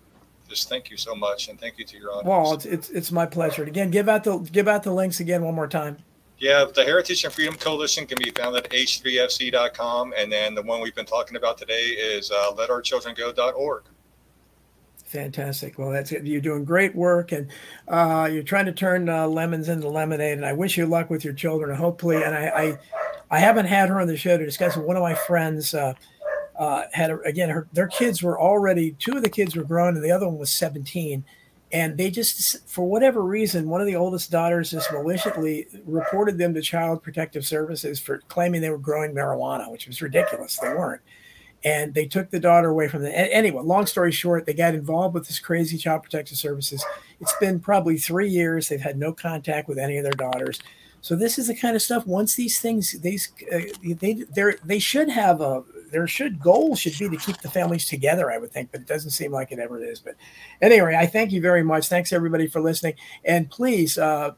just thank you so much, and thank you to your audience. Well, it's, it's, it's my pleasure. Again, give out the give out the links again one more time. Yeah, the Heritage and Freedom Coalition can be found at h3fc.com. And then the one we've been talking about today is uh, letourchildrengo.org. Fantastic. Well, that's it. You're doing great work, and uh, you're trying to turn uh, lemons into lemonade. And I wish you luck with your children. Hopefully, and I, I, I haven't had her on the show to discuss. One of my friends uh, uh, had again. Her, their kids were already two of the kids were grown, and the other one was 17 and they just for whatever reason one of the oldest daughters just maliciously reported them to child protective services for claiming they were growing marijuana which was ridiculous. They weren't. And they took the daughter away from them. Anyway long story short they got involved with this crazy child protective services. It's been probably three years. They've had no contact with any of their daughters. So this is the kind of stuff once these things these uh, they they should have a there should goal should be to keep the families together, I would think, but it doesn't seem like it ever is. But anyway, I thank you very much. Thanks everybody for listening. And please, uh,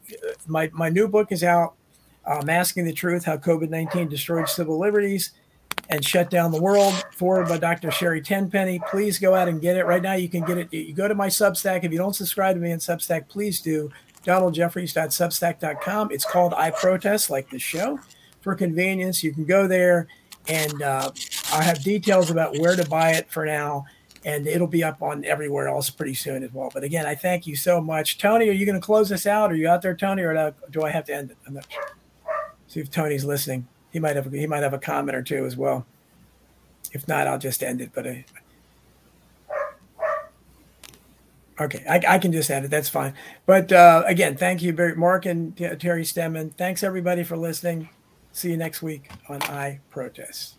my my new book is out, uh, "Masking the Truth: How COVID nineteen Destroyed Civil Liberties." and Shut Down the World, foreword by Dr. Sherri Tenpenny. Please go out and get it. Right now, you can get it. You go to my Substack. If you don't subscribe to me on Substack, please do. DonaldJeffries.substack.com. It's called I Protest, like the show. For convenience, you can go there, and uh, I have details about where to buy it for now, and it'll be up on everywhere else pretty soon as well. But again, I thank you so much. Tony, are you going to close this out? Are you out there, Tony, or do I have to end it? I'm not sure. See if Tony's listening he might have he might have a comment or two as well. If not, I'll just end it. But I, okay, I, I, can just end it. That's fine. But uh, again, thank you, Mark and Terri Stenman. Thanks everybody for listening. See you next week on I Protest.